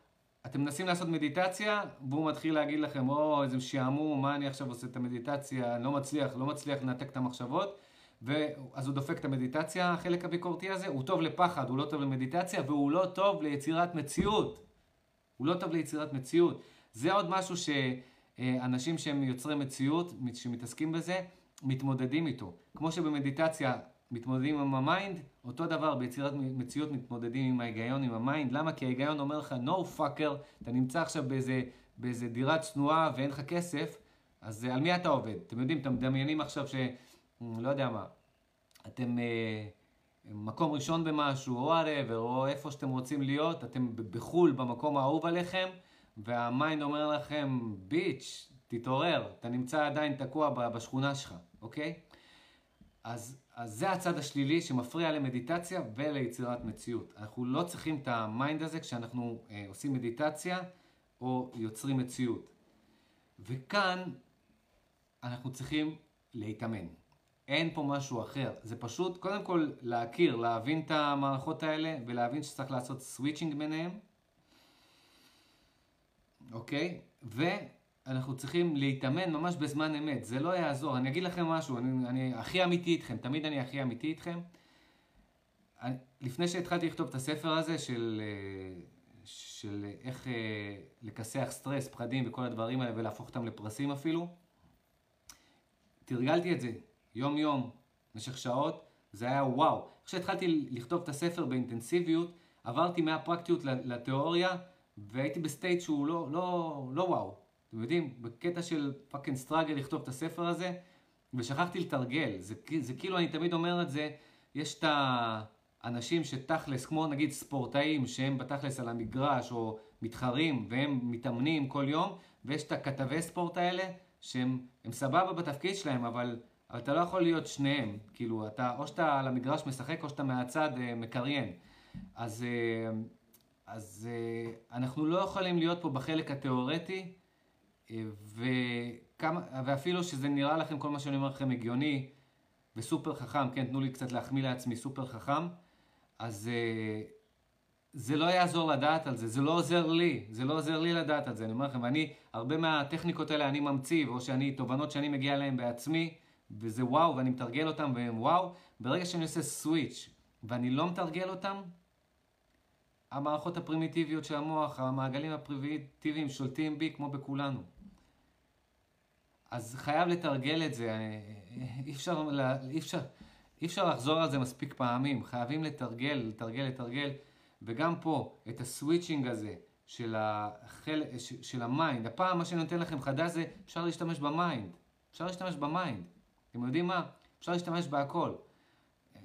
אתם מנסים לעשות מדיטציה, והוא מתחיל להגיד לכם, או, איזה שעמום, מה אני עכשיו עושה את המדיטציה, לא מצליח, לא מצליח לנתק את המחשבות. ואז הוא דופק את המדיטציה, החלק הביקורתי הזה, הוא טוב לפחד, הוא לא טוב למדיטציה, והוא לא טוב ליצירת מציאות. הוא לא טוב ליצירת מציאות. זה עוד משהו שאנשים שהם יוצרי מציאות, שמתעסקים בזה, מתמודדים איתו. כמו שבמדיטציה מתמודדים עם ה mind, אותו דבר ביצירת מציאות מתמודדים עם ההיגיון, עם ה mind. למה? כי ההיגיון אומר לך, no fucker, אתה נמצא עכשיו באיזה, באיזה דירה צנועה ואין לך כסף, אז על מי אתה עובד? אתם יודעים, אתם מדמיינים עכשיו ש... לא יודע מה, אתם אה, מקום ראשון במשהו, או whatever, או איפה שאתם רוצים להיות, אתם בחו"ל, במקום האהוב עליכם, וה mind אומר לכם, bitch, תתעורר, אתה נמצא עדיין תקוע בשכונה שלך, אוקיי? אז, אז זה הצד השלילי שמפריע למדיטציה וליצירת מציאות. אנחנו לא צריכים את ה mind הזה כשאנחנו אה, עושים מדיטציה או יוצרים מציאות. וכאן אנחנו צריכים להתאמן. אין פה משהו אחר. זה פשוט, קודם כל, להכיר, להבין את המערכות האלה ולהבין שצריך לעשות switching ביניהם. אוקיי? ואנחנו צריכים להתאמן ממש בזמן אמת. זה לא יעזור. אני אגיד לכם משהו, אני, אני הכי אמיתי איתכם, תמיד אני הכי אמיתי איתכם. אני, לפני שהתחלתי לכתוב את הספר הזה של, אה, של איך אה, לכסח סטרס, פחדים וכל הדברים האלה ולהפוך אותם לפרסים אפילו, תרגלתי את זה יום יום, במשך שעות, זה היה וואו. כשהתחלתי לכתוב את הספר באינטנסיביות, עברתי מהפרקטיות לתיאוריה, והייתי ב state שהוא לא, לא, לא וואו. אתם יודעים, בקטע של fucking struggle לכתוב את הספר הזה, ושכחתי לתרגל. זה, זה כאילו, אני תמיד אומר את זה, יש את האנשים שתכלס, כמו נגיד ספורטאים, שהם בתכלס על המגרש, או מתחרים, והם מתאמנים כל יום, ויש את הכתבי ספורט האלה, שהם סבבה בתפקיד שלהם, אבל, אבל אתה לא יכול להיות שניהם. כאילו, אתה, או שאתה על המגרש משחק, או שאתה מהצד אה, מקריין. אז, אה, אז אה, אנחנו לא יכולים להיות פה בחלק התיאורטי, וכמה, ואפילו שזה נראה לכם, כל מה שאני אומר לכם הגיוני וסופר חכם, כן, תנו לי קצת להחמיא לעצמי, סופר חכם, אז... אה, זה לא יעזור לדעת על זה, זה לא עוזר לי, זה לא עוזר לי לדעת על זה, אני אומר לכם, ואני, הרבה מהטכניקות האלה אני ממציא, או שאני, תובנות שאני מגיע אליהן בעצמי, וזה וואו, ואני מתרגל אותם והם וואו, ברגע שאני עושה switch ואני לא מתרגל אותם, המערכות הפרימיטיביות של המוח, המעגלים הפרימיטיביים שולטים בי כמו בכולנו. אז חייב לתרגל את זה, אי אפשר, אי אפשר, אי אפשר לחזור על זה מספיק פעמים, חייבים לתרגל, לתרגל, לתרגל. וגם פה, את ה switching הזה של, החל... של ה mind. הפעם מה שאני נותן לכם חדש זה, אפשר להשתמש ב mind. אפשר להשתמש ב mind. אתם יודעים מה? אפשר להשתמש בהכל.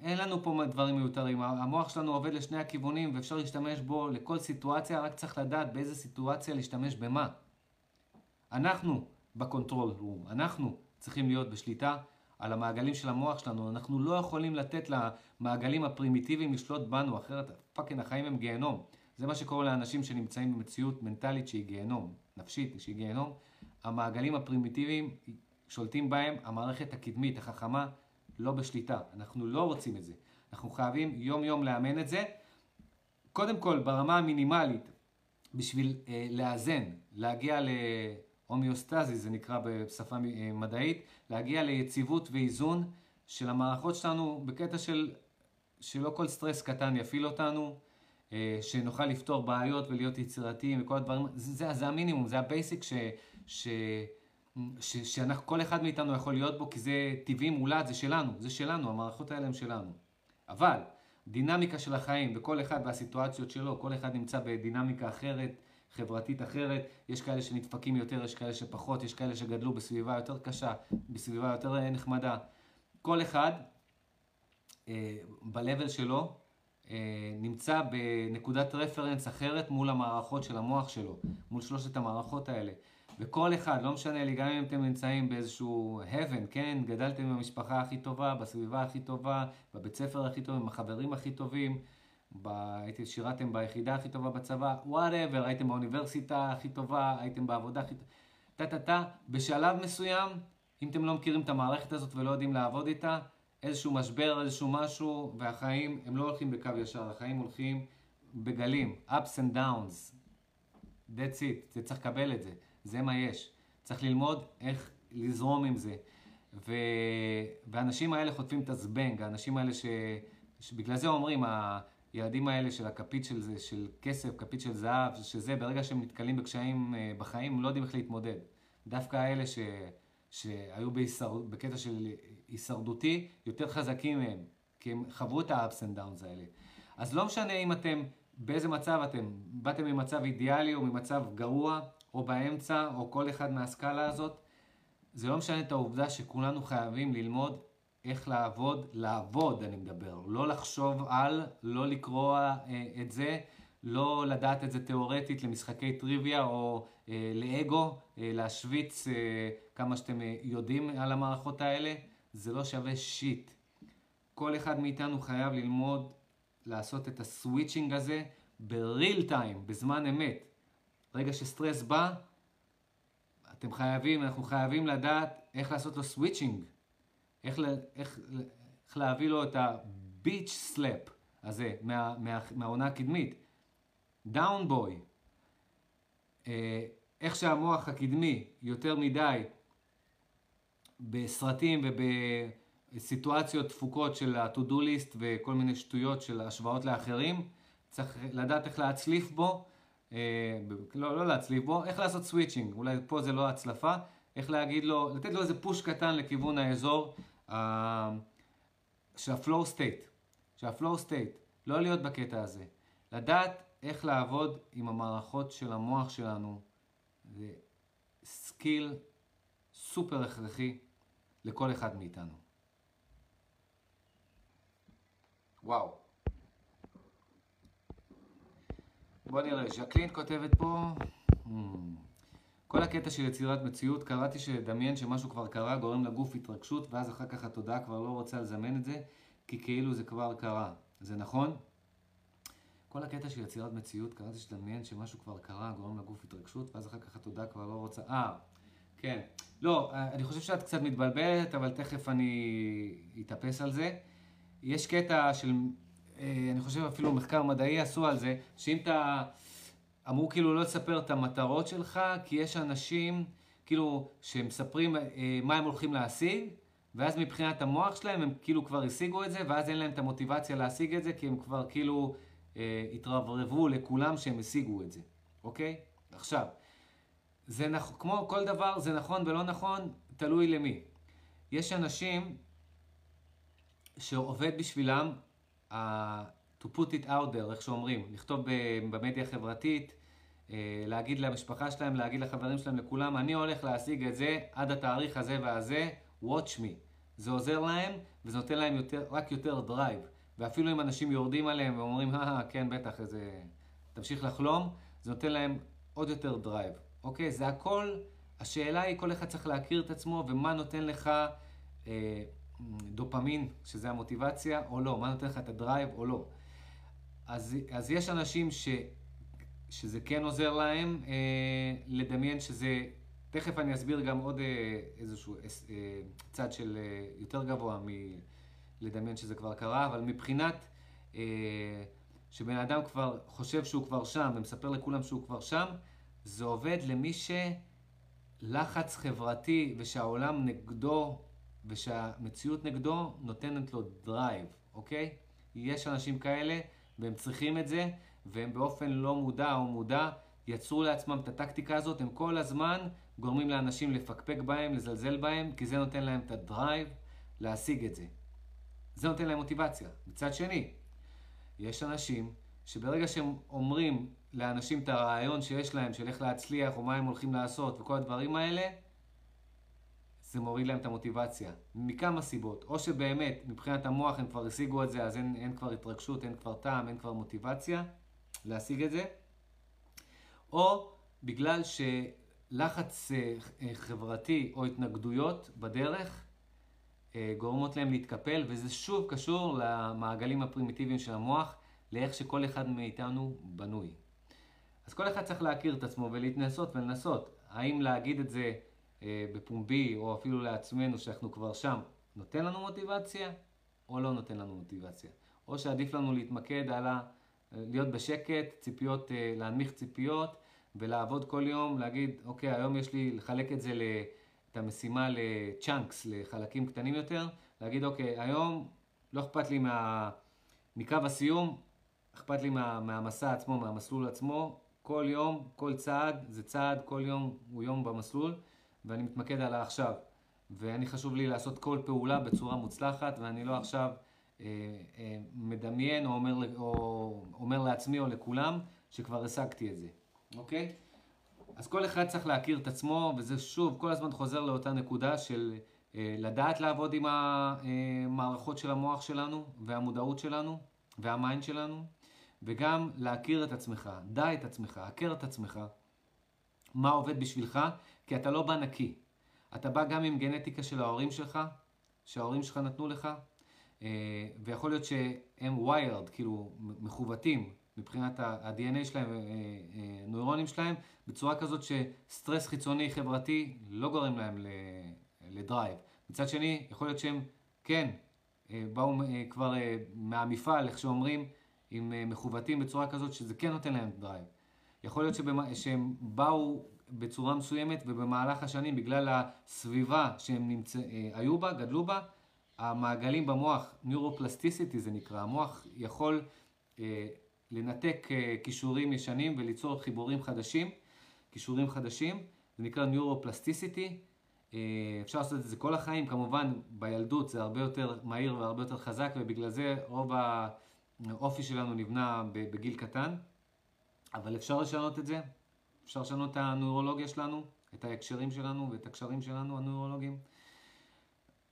אין לנו פה דברים מיותרים, המוח שלנו עובד לשני הכיוונים ואפשר להשתמש בו לכל סיטואציה, רק צריך לדעת באיזה סיטואציה להשתמש במה. אנחנו ב control room, אנחנו צריכים להיות בשליטה על המעגלים של המוח שלנו, אנחנו לא יכולים לתת למעגלים הפרימיטיביים לשלוט בנו, אחרת fucking החיים הם גיהנום. זה מה שקורה לאנשים שנמצאים במציאות מנטלית שהיא גיהנום, נפשית שהיא גיהנום. המעגלים הפרימיטיביים שולטים בהם, המערכת הקדמית, החכמה, לא בשליטה. אנחנו לא רוצים את זה. אנחנו חייבים יום יום לאמן את זה. קודם כל, ברמה המינימלית, בשביל אה, לאזן, להגיע ל... הומיאוסטזיס, זה נקרא בשפה אה, מדעית, להגיע ליציבות ואיזון של המערכות שלנו בקטע של שלא כל סטרס קטן יפעיל אותנו, אה, שנוכל לפתור בעיות ולהיות יצירתיים וכל הדברים, זה, זה המינימום, זה ה basic ש, ש, ש, שכל אחד מאיתנו יכול להיות בו, כי זה טבעי מולד, זה שלנו, זה שלנו, המערכות האלה הן שלנו. אבל דינמיקה של החיים, וכל אחד והסיטואציות שלו, כל אחד נמצא בדינמיקה אחרת, חברתית אחרת, יש כאלה שנדפקים יותר, יש כאלה שפחות, יש כאלה שגדלו בסביבה יותר קשה, בסביבה יותר אה, נחמדה. כל אחד אה, ב-level שלו אה, נמצא בנקודת רפרנס אחרת מול המערכות של המוח שלו, מול שלושת המערכות האלה. וכל אחד, לא משנה לי, גם אם אתם נמצאים באיזשהו heaven, כן? גדלתם במשפחה הכי טובה, בסביבה הכי טובה, בבית ספר הכי טוב, עם החברים הכי טובים, ב... הייתם, שירתם ביחידה הכי טובה בצבא, whatever, הייתם באוניברסיטה הכי טובה, הייתם בעבודה הכי טובה, טה-טה-טה, בשלב מסוים, אם אתם לא מכירים את המערכת הזאת ולא יודעים לעבוד איתה, איזשהו משבר, איזשהו משהו, והחיים, הם לא הולכים בקו ישר, החיים הולכים בגלים, ups and downs. That's it, זה צריך לקבל את זה, זה מה יש. צריך ללמוד איך לזרום עם זה. ו... והאנשים האלה חוטפים את הזבנג, האנשים האלה ש... שבגלל זה אומרים, הילדים האלה של הכפית של זה, של כסף, כפית של זהב, שזה, ברגע שהם נתקלים בקשיים אה, בחיים, הם לא יודעים איך להתמודד. דווקא האלה ש... שהיו בהישר... בקטע של הישרדותי, יותר חזקים מהם. כי הם חוו את ה-ups and downs האלה. אז לא משנה אם אתם, באיזה מצב אתם, באתם ממצב אידיאלי או ממצב גרוע, או באמצע, או כל אחד מהסקאלה הזאת, זה לא משנה את העובדה שכולנו חייבים ללמוד איך לעבוד, לעבוד אני מדבר, לא לחשוב על, לא לקרוא אה, את זה, לא לדעת את זה תיאורטית למשחקי טריוויה או אה, לאגו, אה, להשוויץ אה, כמה שאתם אה, יודעים על המערכות האלה, זה לא שווה shit. כל אחד מאיתנו חייב ללמוד לעשות את ה switching הזה ב real time, בזמן אמת. רגע שסטרס בא, אתם חייבים, אנחנו חייבים לדעת איך לעשות לו switching, איך, איך, איך להביא לו את ה bitch slap הזה מה, מה, מהאונה הקדמית. Down boy. אה, איך שהמוח הקדמי יותר מדי בסרטים ובסיטואציות תפוקות של ה-to-do list וכל מיני שטויות של השוואות לאחרים, צריך לדעת איך להצליף בו, אה, לא, לא להצליף בו, איך לעשות סוויצ'ינג, אולי פה זה לא הצלפה, איך להגיד לו, לתת לו איזה פוש קטן לכיוון האזור של ה-flow state, של ה-flow state, לא להיות בקטע הזה, לדעת איך לעבוד עם המערכות של המוח שלנו, זה skill סופר הכרחי לכל אחד מאיתנו. וואו. בוא נראה, ז'קלין כותבת פה, hmm. כל הקטע של יצירת מציאות, קראתי שלדמיין שמשהו כבר קרה גורם לגוף התרגשות, ואז אחר כך התודעה כבר לא רוצה לזמן את זה, כי כאילו זה כבר קרה. זה נכון? כל הקטע של יצירת מציאות, קראתי שתדמיין שמשהו כבר קרה, גורם לגוף התרגשות, ואז אחר כך התודעה כבר לא רוצה... אה, כן. לא, אני חושב שאת קצת מתבלבלת, אבל תכף אני אתאפס על זה. יש קטע של, אה, אני חושב אפילו מחקר מדעי עשו על זה, שאם אתה... אמרו כאילו לא לספר את המטרות שלך, כי יש אנשים, כאילו, שמספרים אה, מה הם הולכים להשיג, ואז מבחינת המוח שלהם הם כאילו כבר השיגו את זה, ואז אין להם את המוטיבציה להשיג את זה, כי הם כבר כאילו... אה, התרברבו לכולם שהם השיגו את זה, אוקיי? עכשיו, זה נכון, כמו כל דבר, זה נכון ולא נכון, תלוי למי. יש אנשים שעובד בשבילם uh, to put it out there, איך שאומרים, לכתוב במדיה החברתית, uh, להגיד למשפחה שלהם, להגיד לחברים שלהם, לכולם, אני הולך להשיג את זה עד התאריך הזה והזה, watch me. זה עוזר להם וזה נותן להם יותר, רק יותר drive. ואפילו אם אנשים יורדים עליהם ואומרים, אה, כן, בטח, איזה... תמשיך לחלום, זה נותן להם עוד יותר drive, אוקיי? זה הכל, השאלה היא, כל אחד צריך להכיר את עצמו, ומה נותן לך אה, דופמין, שזה המוטיבציה, או לא, מה נותן לך את ה drive, או לא. אז, אז יש אנשים ש, שזה כן עוזר להם אה, לדמיין שזה, תכף אני אסביר גם עוד אה, איזשהו אה, צד של אה, יותר גבוה מ... לדמיין שזה כבר קרה, אבל מבחינת אה, שבן אדם כבר חושב שהוא כבר שם ומספר לכולם שהוא כבר שם, זה עובד למי שלחץ חברתי ושהעולם נגדו ושהמציאות נגדו נותנת לו drive, אוקיי? יש אנשים כאלה והם צריכים את זה והם באופן לא מודע או מודע יצרו לעצמם את הטקטיקה הזאת, הם כל הזמן גורמים לאנשים לפקפק בהם, לזלזל בהם, כי זה נותן להם את הדרייב להשיג את זה. זה נותן להם מוטיבציה. מצד שני, יש אנשים שברגע שהם אומרים לאנשים את הרעיון שיש להם, של איך להצליח, או מה הם הולכים לעשות, וכל הדברים האלה, זה מוריד להם את המוטיבציה. מכמה סיבות. או שבאמת, מבחינת המוח הם כבר השיגו את זה, אז אין, אין כבר התרגשות, אין כבר טעם, אין כבר מוטיבציה להשיג את זה. או בגלל שלחץ אה, חברתי או התנגדויות בדרך אה, גורמות להם להתקפל, וזה שוב קשור למעגלים הפרימיטיביים של המוח, לאיך שכל אחד מאיתנו בנוי. אז כל אחד צריך להכיר את עצמו ולהתנסות ולנסות. האם להגיד את זה אה, בפומבי, או אפילו לעצמנו שאנחנו כבר שם, נותן לנו מוטיבציה, או לא נותן לנו מוטיבציה. או שעדיף לנו להתמקד על ה... להיות בשקט, ציפיות, אה, להנמיך ציפיות, ולעבוד כל יום, להגיד, אוקיי, היום יש לי, לחלק את זה ל... את המשימה לצ'אנקס, לחלקים קטנים יותר, להגיד אוקיי, היום לא אכפת לי מה, מקו הסיום, אכפת לי מה, מהמסע עצמו, מהמסלול עצמו, כל יום, כל צעד זה צעד, כל יום הוא יום במסלול, ואני מתמקד על העכשיו. ואני חשוב לי לעשות כל פעולה בצורה מוצלחת, ואני לא עכשיו אה, אה, מדמיין או אומר, או אומר לעצמי או לכולם שכבר השגתי את זה, אוקיי? אז כל אחד צריך להכיר את עצמו, וזה שוב, כל הזמן חוזר לאותה נקודה של אה, לדעת לעבוד עם המערכות של המוח שלנו, והמודעות שלנו, והמיינד שלנו, וגם להכיר את עצמך, דע את עצמך, הכר את עצמך, מה עובד בשבילך, כי אתה לא בא נקי. אתה בא גם עם גנטיקה של ההורים שלך, שההורים שלך נתנו לך, אה, ויכול להיות שהם wired, כאילו מכוותים מבחינת ה-DNA שלהם, נוירונים שלהם, בצורה כזאת שסטרס חיצוני חברתי לא גורם להם ל drive. מצד שני, יכול להיות שהם כן אה, באו אה, כבר מהמפעל, איך שאומרים, עם מכוותים בצורה כזאת שזה כן נותן להם drive. יכול להיות שבמה, שהם באו בצורה מסוימת ובמהלך השנים, בגלל הסביבה שהם נמצא, היו בה, גדלו בה, המעגלים במוח, נוירופלסטיסיטי זה נקרא, המוח יכול אה, לנתק אה, כישורים ישנים וליצור חיבורים חדשים, כישורים חדשים, זה נקרא נוירופלסטיסיטי, אה, אפשר לעשות את זה כל החיים, כמובן בילדות זה הרבה יותר מהיר והרבה יותר חזק ובגלל זה רוב האופי שלנו נבנה בגיל קטן, אבל אפשר לשנות את זה, אפשר לשנות את הנוירולוגיה שלנו, את ההקשרים שלנו ואת הקשרים שלנו הנוירולוגיים.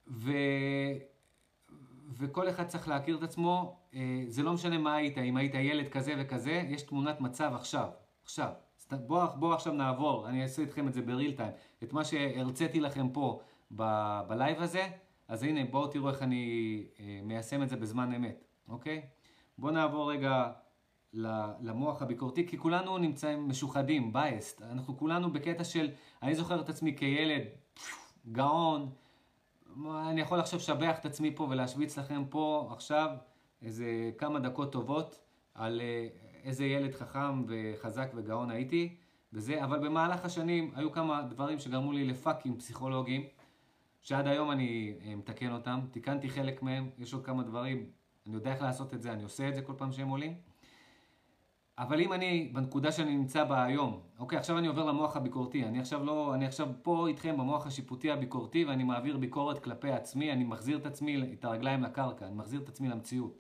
ו... וכל אחד צריך להכיר את עצמו, אה, זה לא משנה מה היית, אם היית ילד כזה וכזה, יש תמונת מצב עכשיו, עכשיו. בואו בוא עכשיו נעבור, אני אעשה איתכם את זה בריל טיים, את מה שהרציתי לכם פה ב- בלייב הזה, אז הנה בואו תראו איך אני אה, מיישם את זה בזמן אמת, אוקיי? בואו נעבור רגע למוח הביקורתי, כי כולנו נמצאים משוחדים, בייסט, אנחנו כולנו בקטע של, אני זוכר את עצמי כילד, גאון, אני יכול עכשיו לשבח את עצמי פה ולהשוויץ לכם פה עכשיו איזה כמה דקות טובות על אה, איזה ילד חכם וחזק וגאון הייתי, וזה, אבל במהלך השנים היו כמה דברים שגרמו לי לפאקים פסיכולוגיים, שעד היום אני אה, מתקן אותם, תיקנתי חלק מהם, יש עוד כמה דברים, אני יודע איך לעשות את זה, אני עושה את זה כל פעם שהם עולים. אבל אם אני, בנקודה שאני נמצא בה היום, אוקיי, עכשיו אני עובר למוח הביקורתי, אני עכשיו לא, אני עכשיו פה איתכם במוח השיפוטי הביקורתי ואני מעביר ביקורת כלפי עצמי, אני מחזיר את עצמי, את הרגליים לקרקע, אני מחזיר את עצמי למציאות.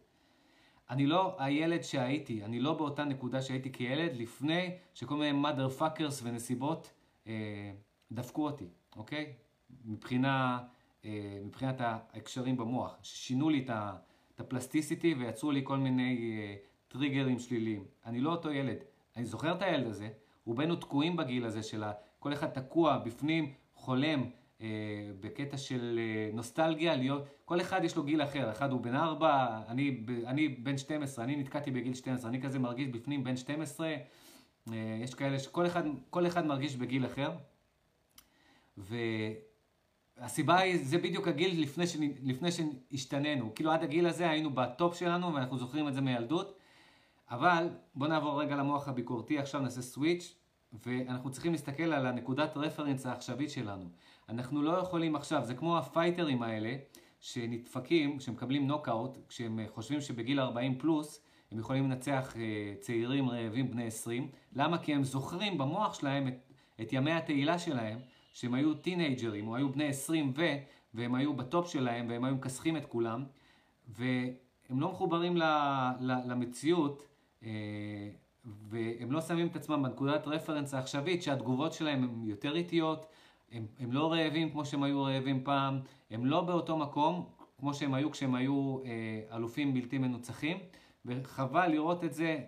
אני לא הילד שהייתי, אני לא באותה נקודה שהייתי כילד לפני שכל מיני mother fuckers ונסיבות אה, דפקו אותי, אוקיי? מבחינה, אה, מבחינת ההקשרים במוח, ששינו לי את הפלסטיסיטי ויצרו לי כל מיני... אה, טריגרים שליליים. אני לא אותו ילד. אני זוכר את הילד הזה, רובנו תקועים בגיל הזה של כל אחד תקוע בפנים, חולם, אה, בקטע של אה, נוסטלגיה, להיות, כל אחד יש לו גיל אחר, אחד הוא בן 4, אני, אני בן 12, אני נתקעתי בגיל 12, אני כזה מרגיש בפנים בן 12, אה, יש כאלה שכל אחד, כל אחד מרגיש בגיל אחר, והסיבה היא, זה בדיוק הגיל לפני, לפני שהשתנינו, כאילו עד הגיל הזה היינו ב top שלנו ואנחנו זוכרים את זה מילדות, אבל בואו נעבור רגע למוח הביקורתי, עכשיו נעשה switch, ואנחנו צריכים להסתכל על הנקודת reference העכשווית שלנו. אנחנו לא יכולים עכשיו, זה כמו הפייטרים האלה, שנדפקים, שמקבלים נוקאוט, כשהם חושבים שבגיל 40 פלוס, הם יכולים לנצח אה, צעירים רעבים בני 20. למה? כי הם זוכרים במוח שלהם את, את ימי התהילה שלהם, שהם היו טינג'רים, או היו בני 20 ו, והם היו ב top שלהם, והם היו מכסחים את כולם, והם לא מחוברים ל, ל, למציאות. אה, והם לא שמים את עצמם בנקודת reference העכשווית שהתגובות שלהם הן יותר איטיות, הם, הם לא רעבים כמו שהם היו רעבים פעם, הם לא באותו מקום כמו שהם היו כשהם היו אה, אלופים בלתי מנוצחים, וחבל לראות את זה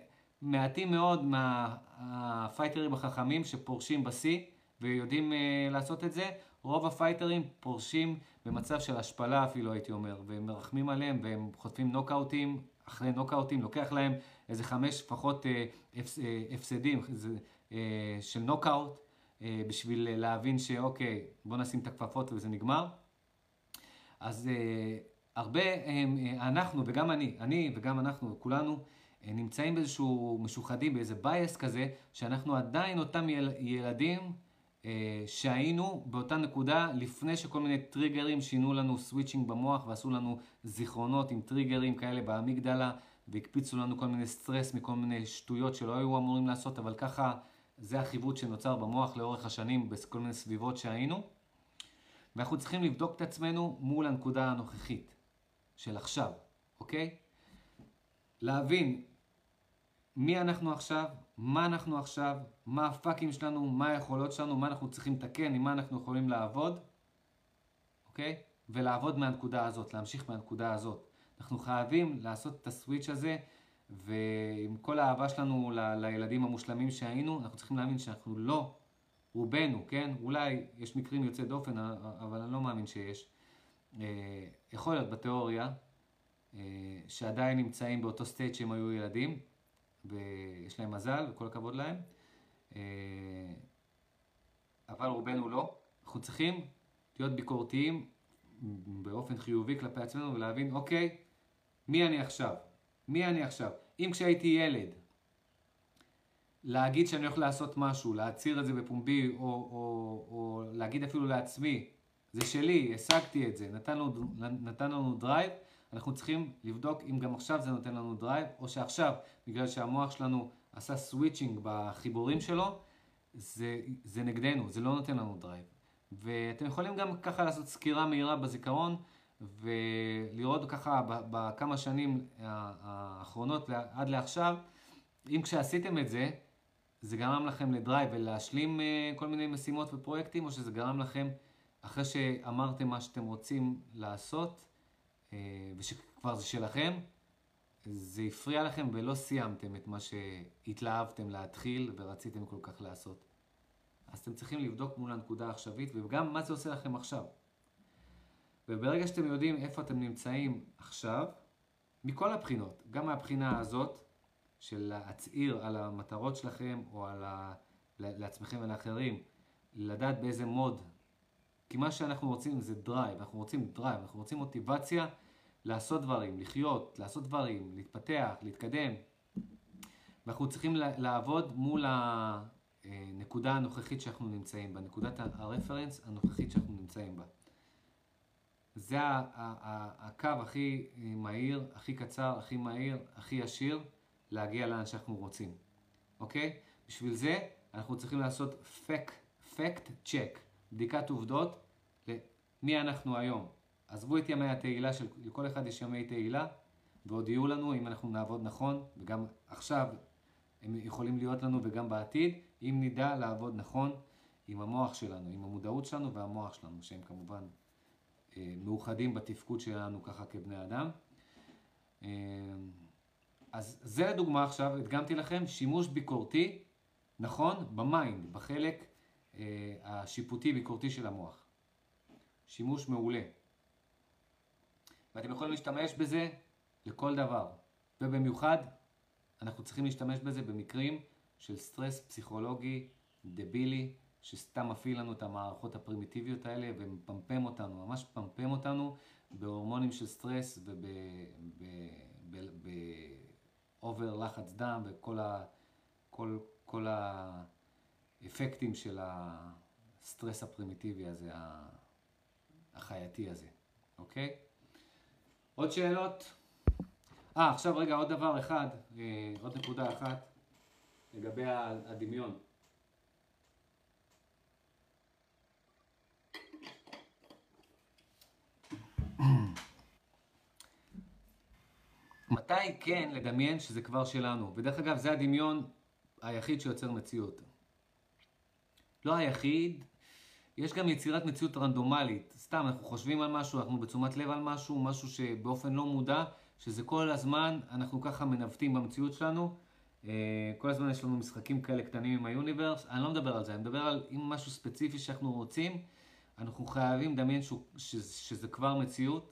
מעטים מאוד מהפייטרים החכמים שפורשים בשיא ויודעים אה, לעשות את זה, רוב הפייטרים פורשים במצב של השפלה אפילו הייתי אומר, והם מרחמים עליהם והם חוטפים נוקאוטים אחרי נוקאוטים, לוקח להם איזה חמש לפחות אה, הפס, אה, הפסדים אה, של נוקאוט, אה, בשביל להבין שאוקיי, בוא נשים את הכפפות וזה נגמר. אז אה, הרבה, אה, אנחנו וגם אני, אני וגם אנחנו, כולנו, אה, נמצאים באיזשהו משוחדים, באיזה bias כזה, שאנחנו עדיין אותם יל, ילדים אה, שהיינו באותה נקודה לפני שכל מיני טריגרים שינו לנו switching במוח ועשו לנו זיכרונות עם טריגרים כאלה באמיגדלה והקפיצו לנו כל מיני סטרס מכל מיני שטויות שלא היו אמורים לעשות, אבל ככה זה החיווט שנוצר במוח לאורך השנים בכל מיני סביבות שהיינו. ואנחנו צריכים לבדוק את עצמנו מול הנקודה הנוכחית של עכשיו, אוקיי? להבין מי אנחנו עכשיו, מה אנחנו עכשיו, מה הפאקים שלנו, מה היכולות שלנו, מה אנחנו צריכים לתקן, עם מה אנחנו יכולים לעבוד, אוקיי? ולעבוד מהנקודה הזאת, להמשיך מהנקודה הזאת. אנחנו חייבים לעשות את הסוויץ' הזה, ועם כל האהבה שלנו ל- לילדים המושלמים שהיינו, אנחנו צריכים להאמין שאנחנו לא, רובנו, כן? אולי יש מקרים יוצאי דופן, אבל אני לא מאמין שיש. אה, יכול להיות בתיאוריה, אה, שעדיין נמצאים באותו סטייט שהם היו ילדים, ויש להם מזל, וכל הכבוד להם. אה, אבל רובנו לא. אנחנו צריכים להיות ביקורתיים באופן חיובי כלפי עצמנו ולהבין, אוקיי, מי אני עכשיו? מי אני עכשיו? אם כשהייתי ילד, להגיד שאני הולך לעשות משהו, להצהיר את זה בפומבי, או, או, או להגיד אפילו לעצמי, זה שלי, השגתי את זה, נתן לנו, נתן לנו drive, אנחנו צריכים לבדוק אם גם עכשיו זה נותן לנו drive, או שעכשיו, בגלל שהמוח שלנו עשה switching בחיבורים שלו, זה, זה נגדנו, זה לא נותן לנו drive. ואתם יכולים גם ככה לעשות סקירה מהירה בזיכרון, ולראות ככה בכמה שנים האחרונות עד לעכשיו, אם כשעשיתם את זה, זה גרם לכם לדרייב ולהשלים אה, כל מיני משימות ופרויקטים, או שזה גרם לכם, אחרי שאמרתם מה שאתם רוצים לעשות, אה, ושכבר זה שלכם, זה הפריע לכם ולא סיימתם את מה שהתלהבתם להתחיל ורציתם כל כך לעשות. אז אתם צריכים לבדוק מול הנקודה העכשווית, וגם מה זה עושה לכם עכשיו. וברגע שאתם יודעים איפה אתם נמצאים עכשיו, מכל הבחינות, גם מהבחינה הזאת, של להצהיר על המטרות שלכם, או על ה... לעצמכם ולאחרים, לדעת באיזה mode, כי מה שאנחנו רוצים זה drive, אנחנו רוצים drive, אנחנו רוצים מוטיבציה לעשות דברים, לחיות, לעשות דברים, להתפתח, להתקדם. ואנחנו צריכים לעבוד מול הנקודה הנוכחית שאנחנו נמצאים בה, נקודת ה reference הנוכחית שאנחנו נמצאים בה. זה הקו הכי מהיר, הכי קצר, הכי מהיר, הכי ישיר, להגיע לאן שאנחנו רוצים, אוקיי? בשביל זה אנחנו צריכים לעשות פק, פקט צ'ק, בדיקת עובדות למי אנחנו היום. עזבו את ימי התהילה, של, לכל אחד יש ימי תהילה, ועוד יהיו לנו אם אנחנו נעבוד נכון, וגם עכשיו הם יכולים להיות לנו וגם בעתיד, אם נדע לעבוד נכון עם המוח שלנו, עם המודעות שלנו והמוח שלנו, שהם כמובן מאוחדים בתפקוד שלנו ככה כבני אדם. אז זה לדוגמה עכשיו, הדגמתי לכם, שימוש ביקורתי, נכון, במיינד, בחלק אה, השיפוטי-ביקורתי של המוח. שימוש מעולה. ואתם יכולים להשתמש בזה לכל דבר. ובמיוחד, אנחנו צריכים להשתמש בזה במקרים של סטרס פסיכולוגי דבילי, שסתם מפעיל לנו את המערכות הפרימיטיביות האלה ומפמפם אותנו, ממש מפמפם אותנו בהורמונים של סטרס וב over לחץ דם וכל ה, כל, כל האפקטים של הסטרס הפרימיטיבי הזה, החייתי הזה, אוקיי? עוד שאלות? אה, עכשיו רגע, עוד דבר אחד, אה, עוד נקודה אחת לגבי הדמיון. מתי כן לדמיין שזה כבר שלנו? ודרך אגב, זה הדמיון היחיד שיוצר מציאות. לא היחיד, יש גם יצירת מציאות רנדומלית. סתם, אנחנו חושבים על משהו, אנחנו בתשומת לב על משהו, משהו שבאופן לא מודע, שזה כל הזמן, אנחנו ככה מנווטים במציאות שלנו. אה, כל הזמן יש לנו משחקים כאלה קטנים עם ה universe. אני לא מדבר על זה, אני מדבר על אם משהו ספציפי שאנחנו רוצים, אנחנו חייבים לדמיין שזה כבר מציאות.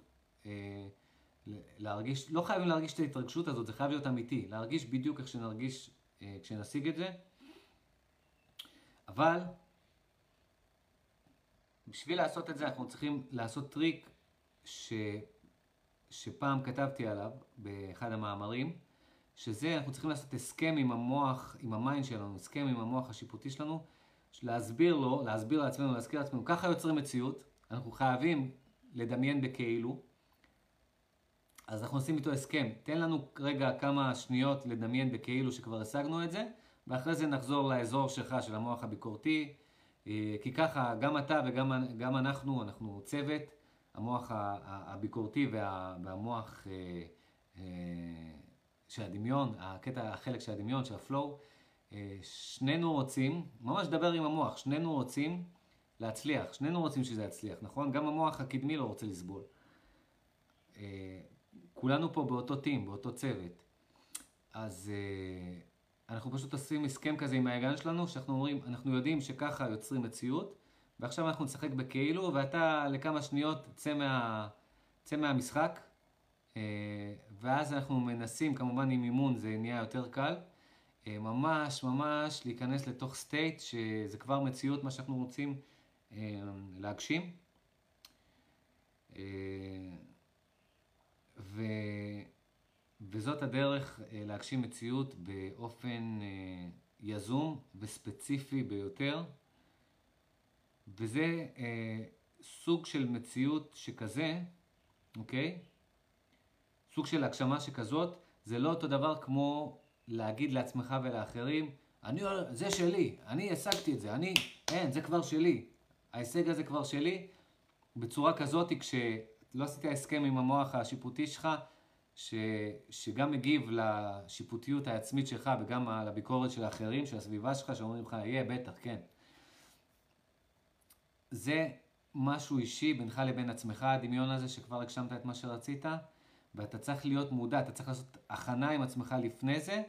להרגיש, לא חייבים להרגיש את ההתרגשות הזאת, זה חייב להיות אמיתי. להרגיש בדיוק איך שנרגיש אה, כשנשיג את זה. אבל בשביל לעשות את זה אנחנו צריכים לעשות טריק ש... שפעם כתבתי עליו באחד המאמרים, שזה אנחנו צריכים לעשות הסכם עם המוח, עם ה mind שלנו, הסכם עם המוח השיפוטי שלנו, להסביר לו, להסביר לעצמנו, להזכיר לעצמנו, ככה יוצרים מציאות, אנחנו חייבים לדמיין בכאילו, אז אנחנו עושים איתו הסכם, תן לנו רגע כמה שניות לדמיין בכאילו שכבר השגנו את זה, ואחרי זה נחזור לאזור שלך, של המוח הביקורתי, אה, כי ככה גם אתה וגם אנחנו, אנחנו צוות, המוח הביקורתי וה, והמוח אה, של הדמיון, הקטע, החלק של הדמיון, של הפלואו, שנינו רוצים, ממש דבר עם המוח, שנינו רוצים להצליח, שנינו רוצים שזה יצליח, נכון? גם המוח הקדמי לא רוצה לסבול. כולנו פה באותו טים, באותו צוות. אז אנחנו פשוט עושים הסכם כזה עם ההגן שלנו, שאנחנו אומרים, אנחנו יודעים שככה יוצרים מציאות, ועכשיו אנחנו נשחק בכאילו, ואתה לכמה שניות צא, מה, צא מהמשחק, אה, ואז אנחנו מנסים, כמובן עם אימון זה נהיה יותר קל, אה, ממש ממש להיכנס לתוך סטייט שזה כבר מציאות, מה שאנחנו רוצים אה, להגשים. ו... וזאת הדרך להגשים מציאות באופן יזום וספציפי ביותר. וזה אה, סוג של מציאות שכזה, אוקיי? סוג של הגשמה שכזאת, זה לא אותו דבר כמו להגיד לעצמך ולאחרים, אני, זה שלי, אני השגתי את זה, אני, אין, זה כבר שלי. ההישג הזה כבר שלי, בצורה כזאת, כשלא עשית הסכם עם המוח השיפוטי שלך, ש, שגם מגיב לשיפוטיות העצמית שלך וגם לביקורת של האחרים, של הסביבה שלך, שאומרים לך, יהיה, בטח, כן. זה משהו אישי בינך לבין עצמך, הדמיון הזה שכבר הגשמת את מה שרצית, ואתה צריך להיות מודע, אתה צריך לעשות הכנה עם עצמך לפני זה,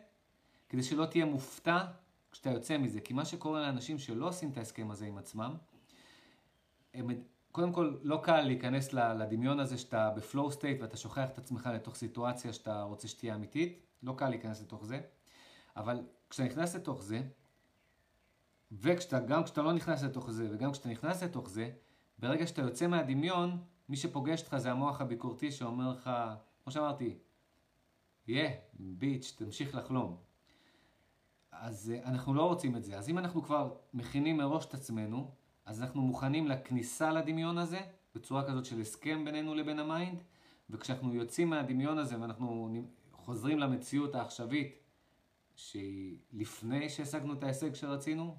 כדי שלא תהיה מופתע כשאתה יוצא מזה. כי מה שקורה לאנשים שלא עושים את ההסכם הזה עם עצמם, הם, קודם כל לא קל להיכנס לדמיון הזה שאתה בפלואו סטייט ואתה שוכח את עצמך לתוך סיטואציה שאתה רוצה שתהיה אמיתית, לא קל להיכנס לתוך זה, אבל כשאתה נכנס לתוך זה, וגם כשאתה לא נכנס לתוך זה, וגם כשאתה נכנס לתוך זה, ברגע שאתה יוצא מהדמיון, מי שפוגש אותך זה המוח הביקורתי שאומר לך, כמו שאמרתי, יהיה, yeah, ביץ', תמשיך לחלום. אז uh, אנחנו לא רוצים את זה. אז אם אנחנו כבר מכינים מראש את עצמנו, אז אנחנו מוכנים לכניסה לדמיון הזה, בצורה כזאת של הסכם בינינו לבין ה mind, וכשאנחנו יוצאים מהדמיון הזה ואנחנו חוזרים למציאות העכשווית, שהיא לפני שהשגנו את ההישג שרצינו,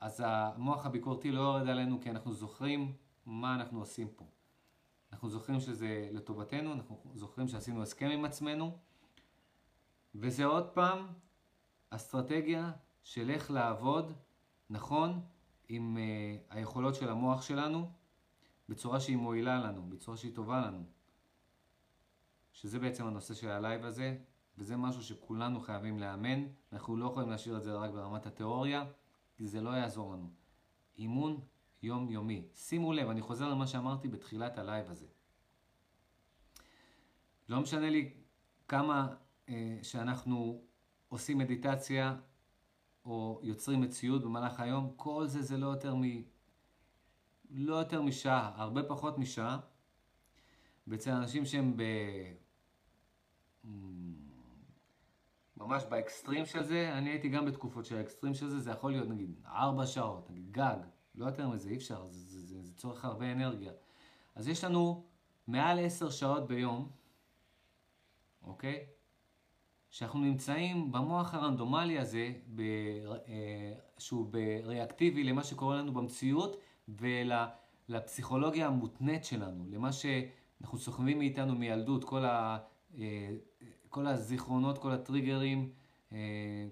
אז המוח הביקורתי לא יורד עלינו כי אנחנו זוכרים מה אנחנו עושים פה. אנחנו זוכרים שזה לטובתנו, אנחנו זוכרים שעשינו הסכם עם עצמנו, וזה עוד פעם אסטרטגיה של איך לעבוד נכון עם אה, היכולות של המוח שלנו בצורה שהיא מועילה לנו, בצורה שהיא טובה לנו. שזה בעצם הנושא של ה live הזה, וזה משהו שכולנו חייבים לאמן, אנחנו לא יכולים להשאיר את זה רק ברמת התיאוריה, כי זה לא יעזור לנו. אימון יומיומי. שימו לב, אני חוזר למה שאמרתי בתחילת ה live הזה. לא משנה לי כמה אה, שאנחנו עושים מדיטציה או יוצרים מציאות במהלך היום, כל זה זה לא יותר מ... לא יותר משעה, הרבה פחות משעה. ואצל אנשים שהם ב... ממש באקסטרים של זה, אני הייתי גם בתקופות של האקסטרים של זה, זה יכול להיות נגיד ארבע שעות, נגיד גג, לא יותר מזה, אי אפשר, זה, זה, זה, זה צורך הרבה אנרגיה. אז יש לנו מעל עשר שעות ביום, אוקיי? שאנחנו נמצאים במוח הרנדומלי הזה, ב, אה, שהוא בריאקטיבי למה שקורה לנו במציאות ולפסיכולוגיה המותנית שלנו, למה שאנחנו סוחבים מאיתנו מילדות, כל ה... אה, כל הזיכרונות, כל הטריגרים, אה,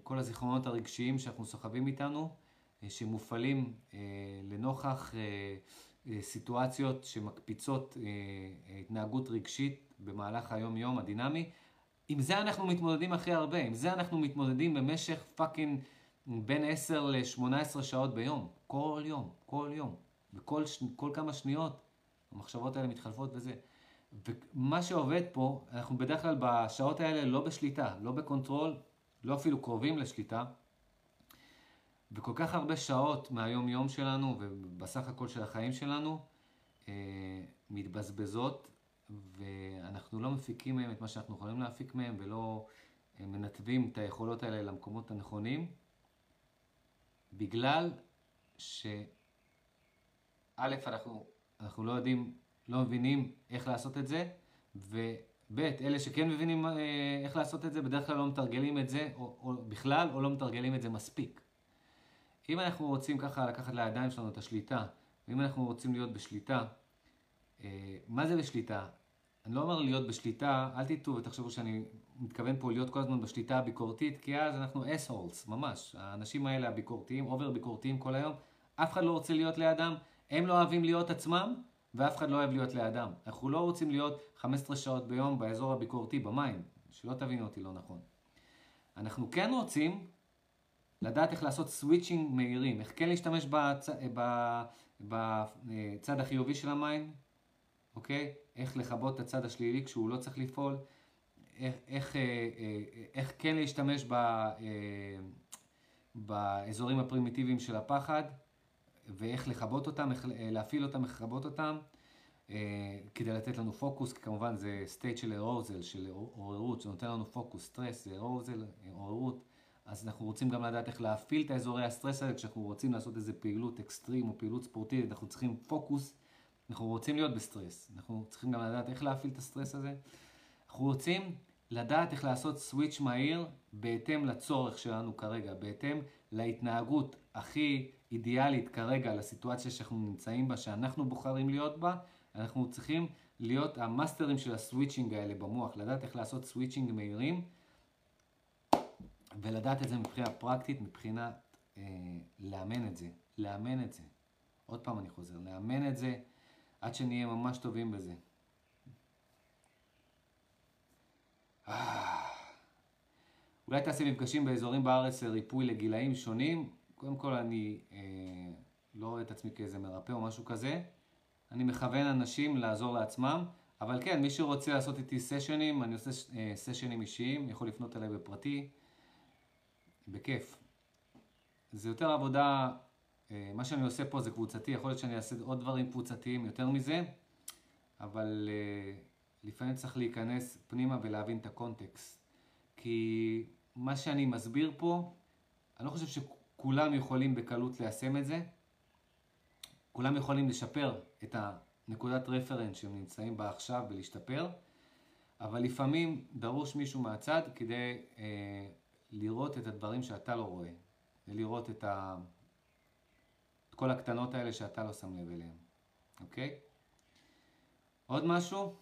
כל הזיכרונות הרגשיים שאנחנו סוחבים איתנו, שמופעלים לנוכח סיטואציות שמקפיצות התנהגות רגשית במהלך היום-יום הדינמי. עם זה אנחנו מתמודדים הכי הרבה, עם זה אנחנו מתמודדים במשך fucking בין 10 ל-18 שעות ביום, כל יום, כל יום, וכל ש... כמה שניות המחשבות האלה מתחלפות וזה. ומה שעובד פה, אנחנו בדרך כלל בשעות האלה לא בשליטה, לא ב control, לא אפילו קרובים לשליטה. וכל כך הרבה שעות מהיום יום שלנו ובסך הכל של החיים שלנו אה, מתבזבזות ואנחנו לא מפיקים מהם את מה שאנחנו יכולים להפיק מהם ולא אה, מנתבים את היכולות האלה למקומות הנכונים בגלל שא' אנחנו, אנחנו לא יודעים לא מבינים איך לעשות את זה, וב', אלה שכן מבינים אה, איך לעשות את זה, בדרך כלל לא מתרגלים את זה, או, או בכלל, או לא מתרגלים את זה מספיק. אם אנחנו רוצים ככה לקחת לידיים שלנו את השליטה, ואם אנחנו רוצים להיות בשליטה, מה זה בשליטה? אני לא אומר להיות בשליטה, אל תטעו ותחשבו שאני מתכוון פה להיות כל הזמן בשליטה הביקורתית, כי אז אנחנו assholes, ממש. האנשים האלה הביקורתיים, אובר ביקורתיים כל היום, אף אחד לא רוצה להיות לידם, הם לא אוהבים להיות עצמם, ואף אחד לא אוהב להיות לידם. אנחנו לא רוצים להיות 15 שעות ביום באזור הביקורתי, במים, שלא תבינו אותי לא נכון. אנחנו כן רוצים לדעת איך לעשות סוויצ'ינג מהירים, איך כן להשתמש בצ... בצד החיובי של המים, אוקיי? איך לכבות את הצד השלילי כשהוא לא צריך לפעול, איך, איך, אה, אה, איך כן להשתמש ב, אה, באזורים הפרימיטיביים של הפחד, ואיך לכבות אותם, איך להפעיל אותם, איך לכבות אותם, כדי לתת לנו פוקוס, כי כמובן זה state של arousal, של עוררות, שנותן לנו פוקוס, סטרס, זה arousal, עוררות. אז אנחנו רוצים גם לדעת איך להפעיל את האזורי הסטרס האלה, כשאנחנו רוצים לעשות איזה פעילות אקסטרים או פעילות ספורטיבית, אנחנו צריכים פוקוס, אנחנו רוצים להיות בסטרס, אנחנו צריכים גם לדעת איך להפעיל את הסטרס הזה. אנחנו רוצים לדעת איך לעשות switch מהיר בהתאם לצורך שלנו כרגע, בהתאם להתנהגות הכי אידיאלית כרגע לסיטואציה שאנחנו נמצאים בה, שאנחנו בוחרים להיות בה, אנחנו צריכים להיות המאסטרים של ה switching האלה במוח, לדעת איך לעשות switching מהירים ולדעת את זה מבחינה פרקטית, מבחינת אה, לאמן את זה, לאמן את זה. עוד פעם אני חוזר, לאמן את זה עד שנהיה ממש טובים בזה. אה. אולי תעשי מפגשים באזורים בארץ לריפוי לגילאים שונים. קודם כל אני אה, לא רואה את עצמי כאיזה מרפא או משהו כזה. אני מכוון אנשים לעזור לעצמם. אבל כן, מי שרוצה לעשות איתי סשנים, אני עושה אה, סשנים אישיים, יכול לפנות אליי בפרטי. בכיף. זה יותר עבודה, מה שאני עושה פה זה קבוצתי, יכול להיות שאני אעשה עוד דברים קבוצתיים יותר מזה, אבל אה, לפעמים צריך להיכנס פנימה ולהבין את הקונטקסט. כי מה שאני מסביר פה, אני לא חושב שכולם יכולים בקלות ליישם את זה. כולם יכולים לשפר את הנקודת רפרנס שהם נמצאים בה עכשיו ולהשתפר, אבל לפעמים דרוש מישהו מהצד כדי אה, לראות את הדברים שאתה לא רואה, ולראות את, ה... כל הקטנות האלה שאתה לא שם לב אליהן, אוקיי? עוד משהו?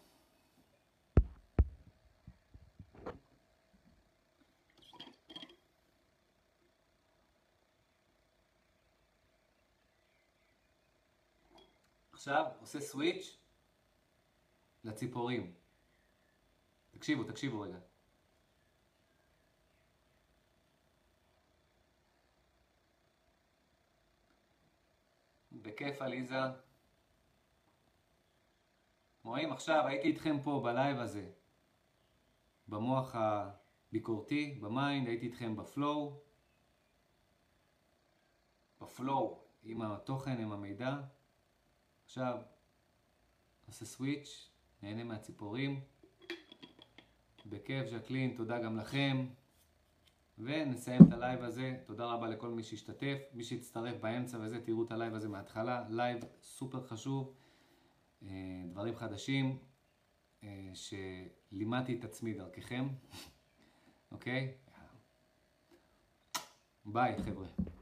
עכשיו עושה סוויץ' לציפורים. תקשיבו, תקשיבו רגע. בכיף עליזה. רואים עכשיו, הייתי איתכם פה בלייב הזה, במוח הביקורתי, ב mind, הייתי איתכם ב flow, ב flow, עם התוכן, עם המידע. עכשיו, עושה switch, נהנה מהציפורים. בכיף, ז'קלין, תודה גם לכם. ונסיים את הלייב הזה. תודה רבה לכל מי שהשתתף. מי שהצטרף באמצע וזה, תראו את הלייב הזה מההתחלה. לייב סופר חשוב. אה, דברים חדשים אה, שלימדתי את עצמי דרככם. אוקיי? ביי חבר'ה.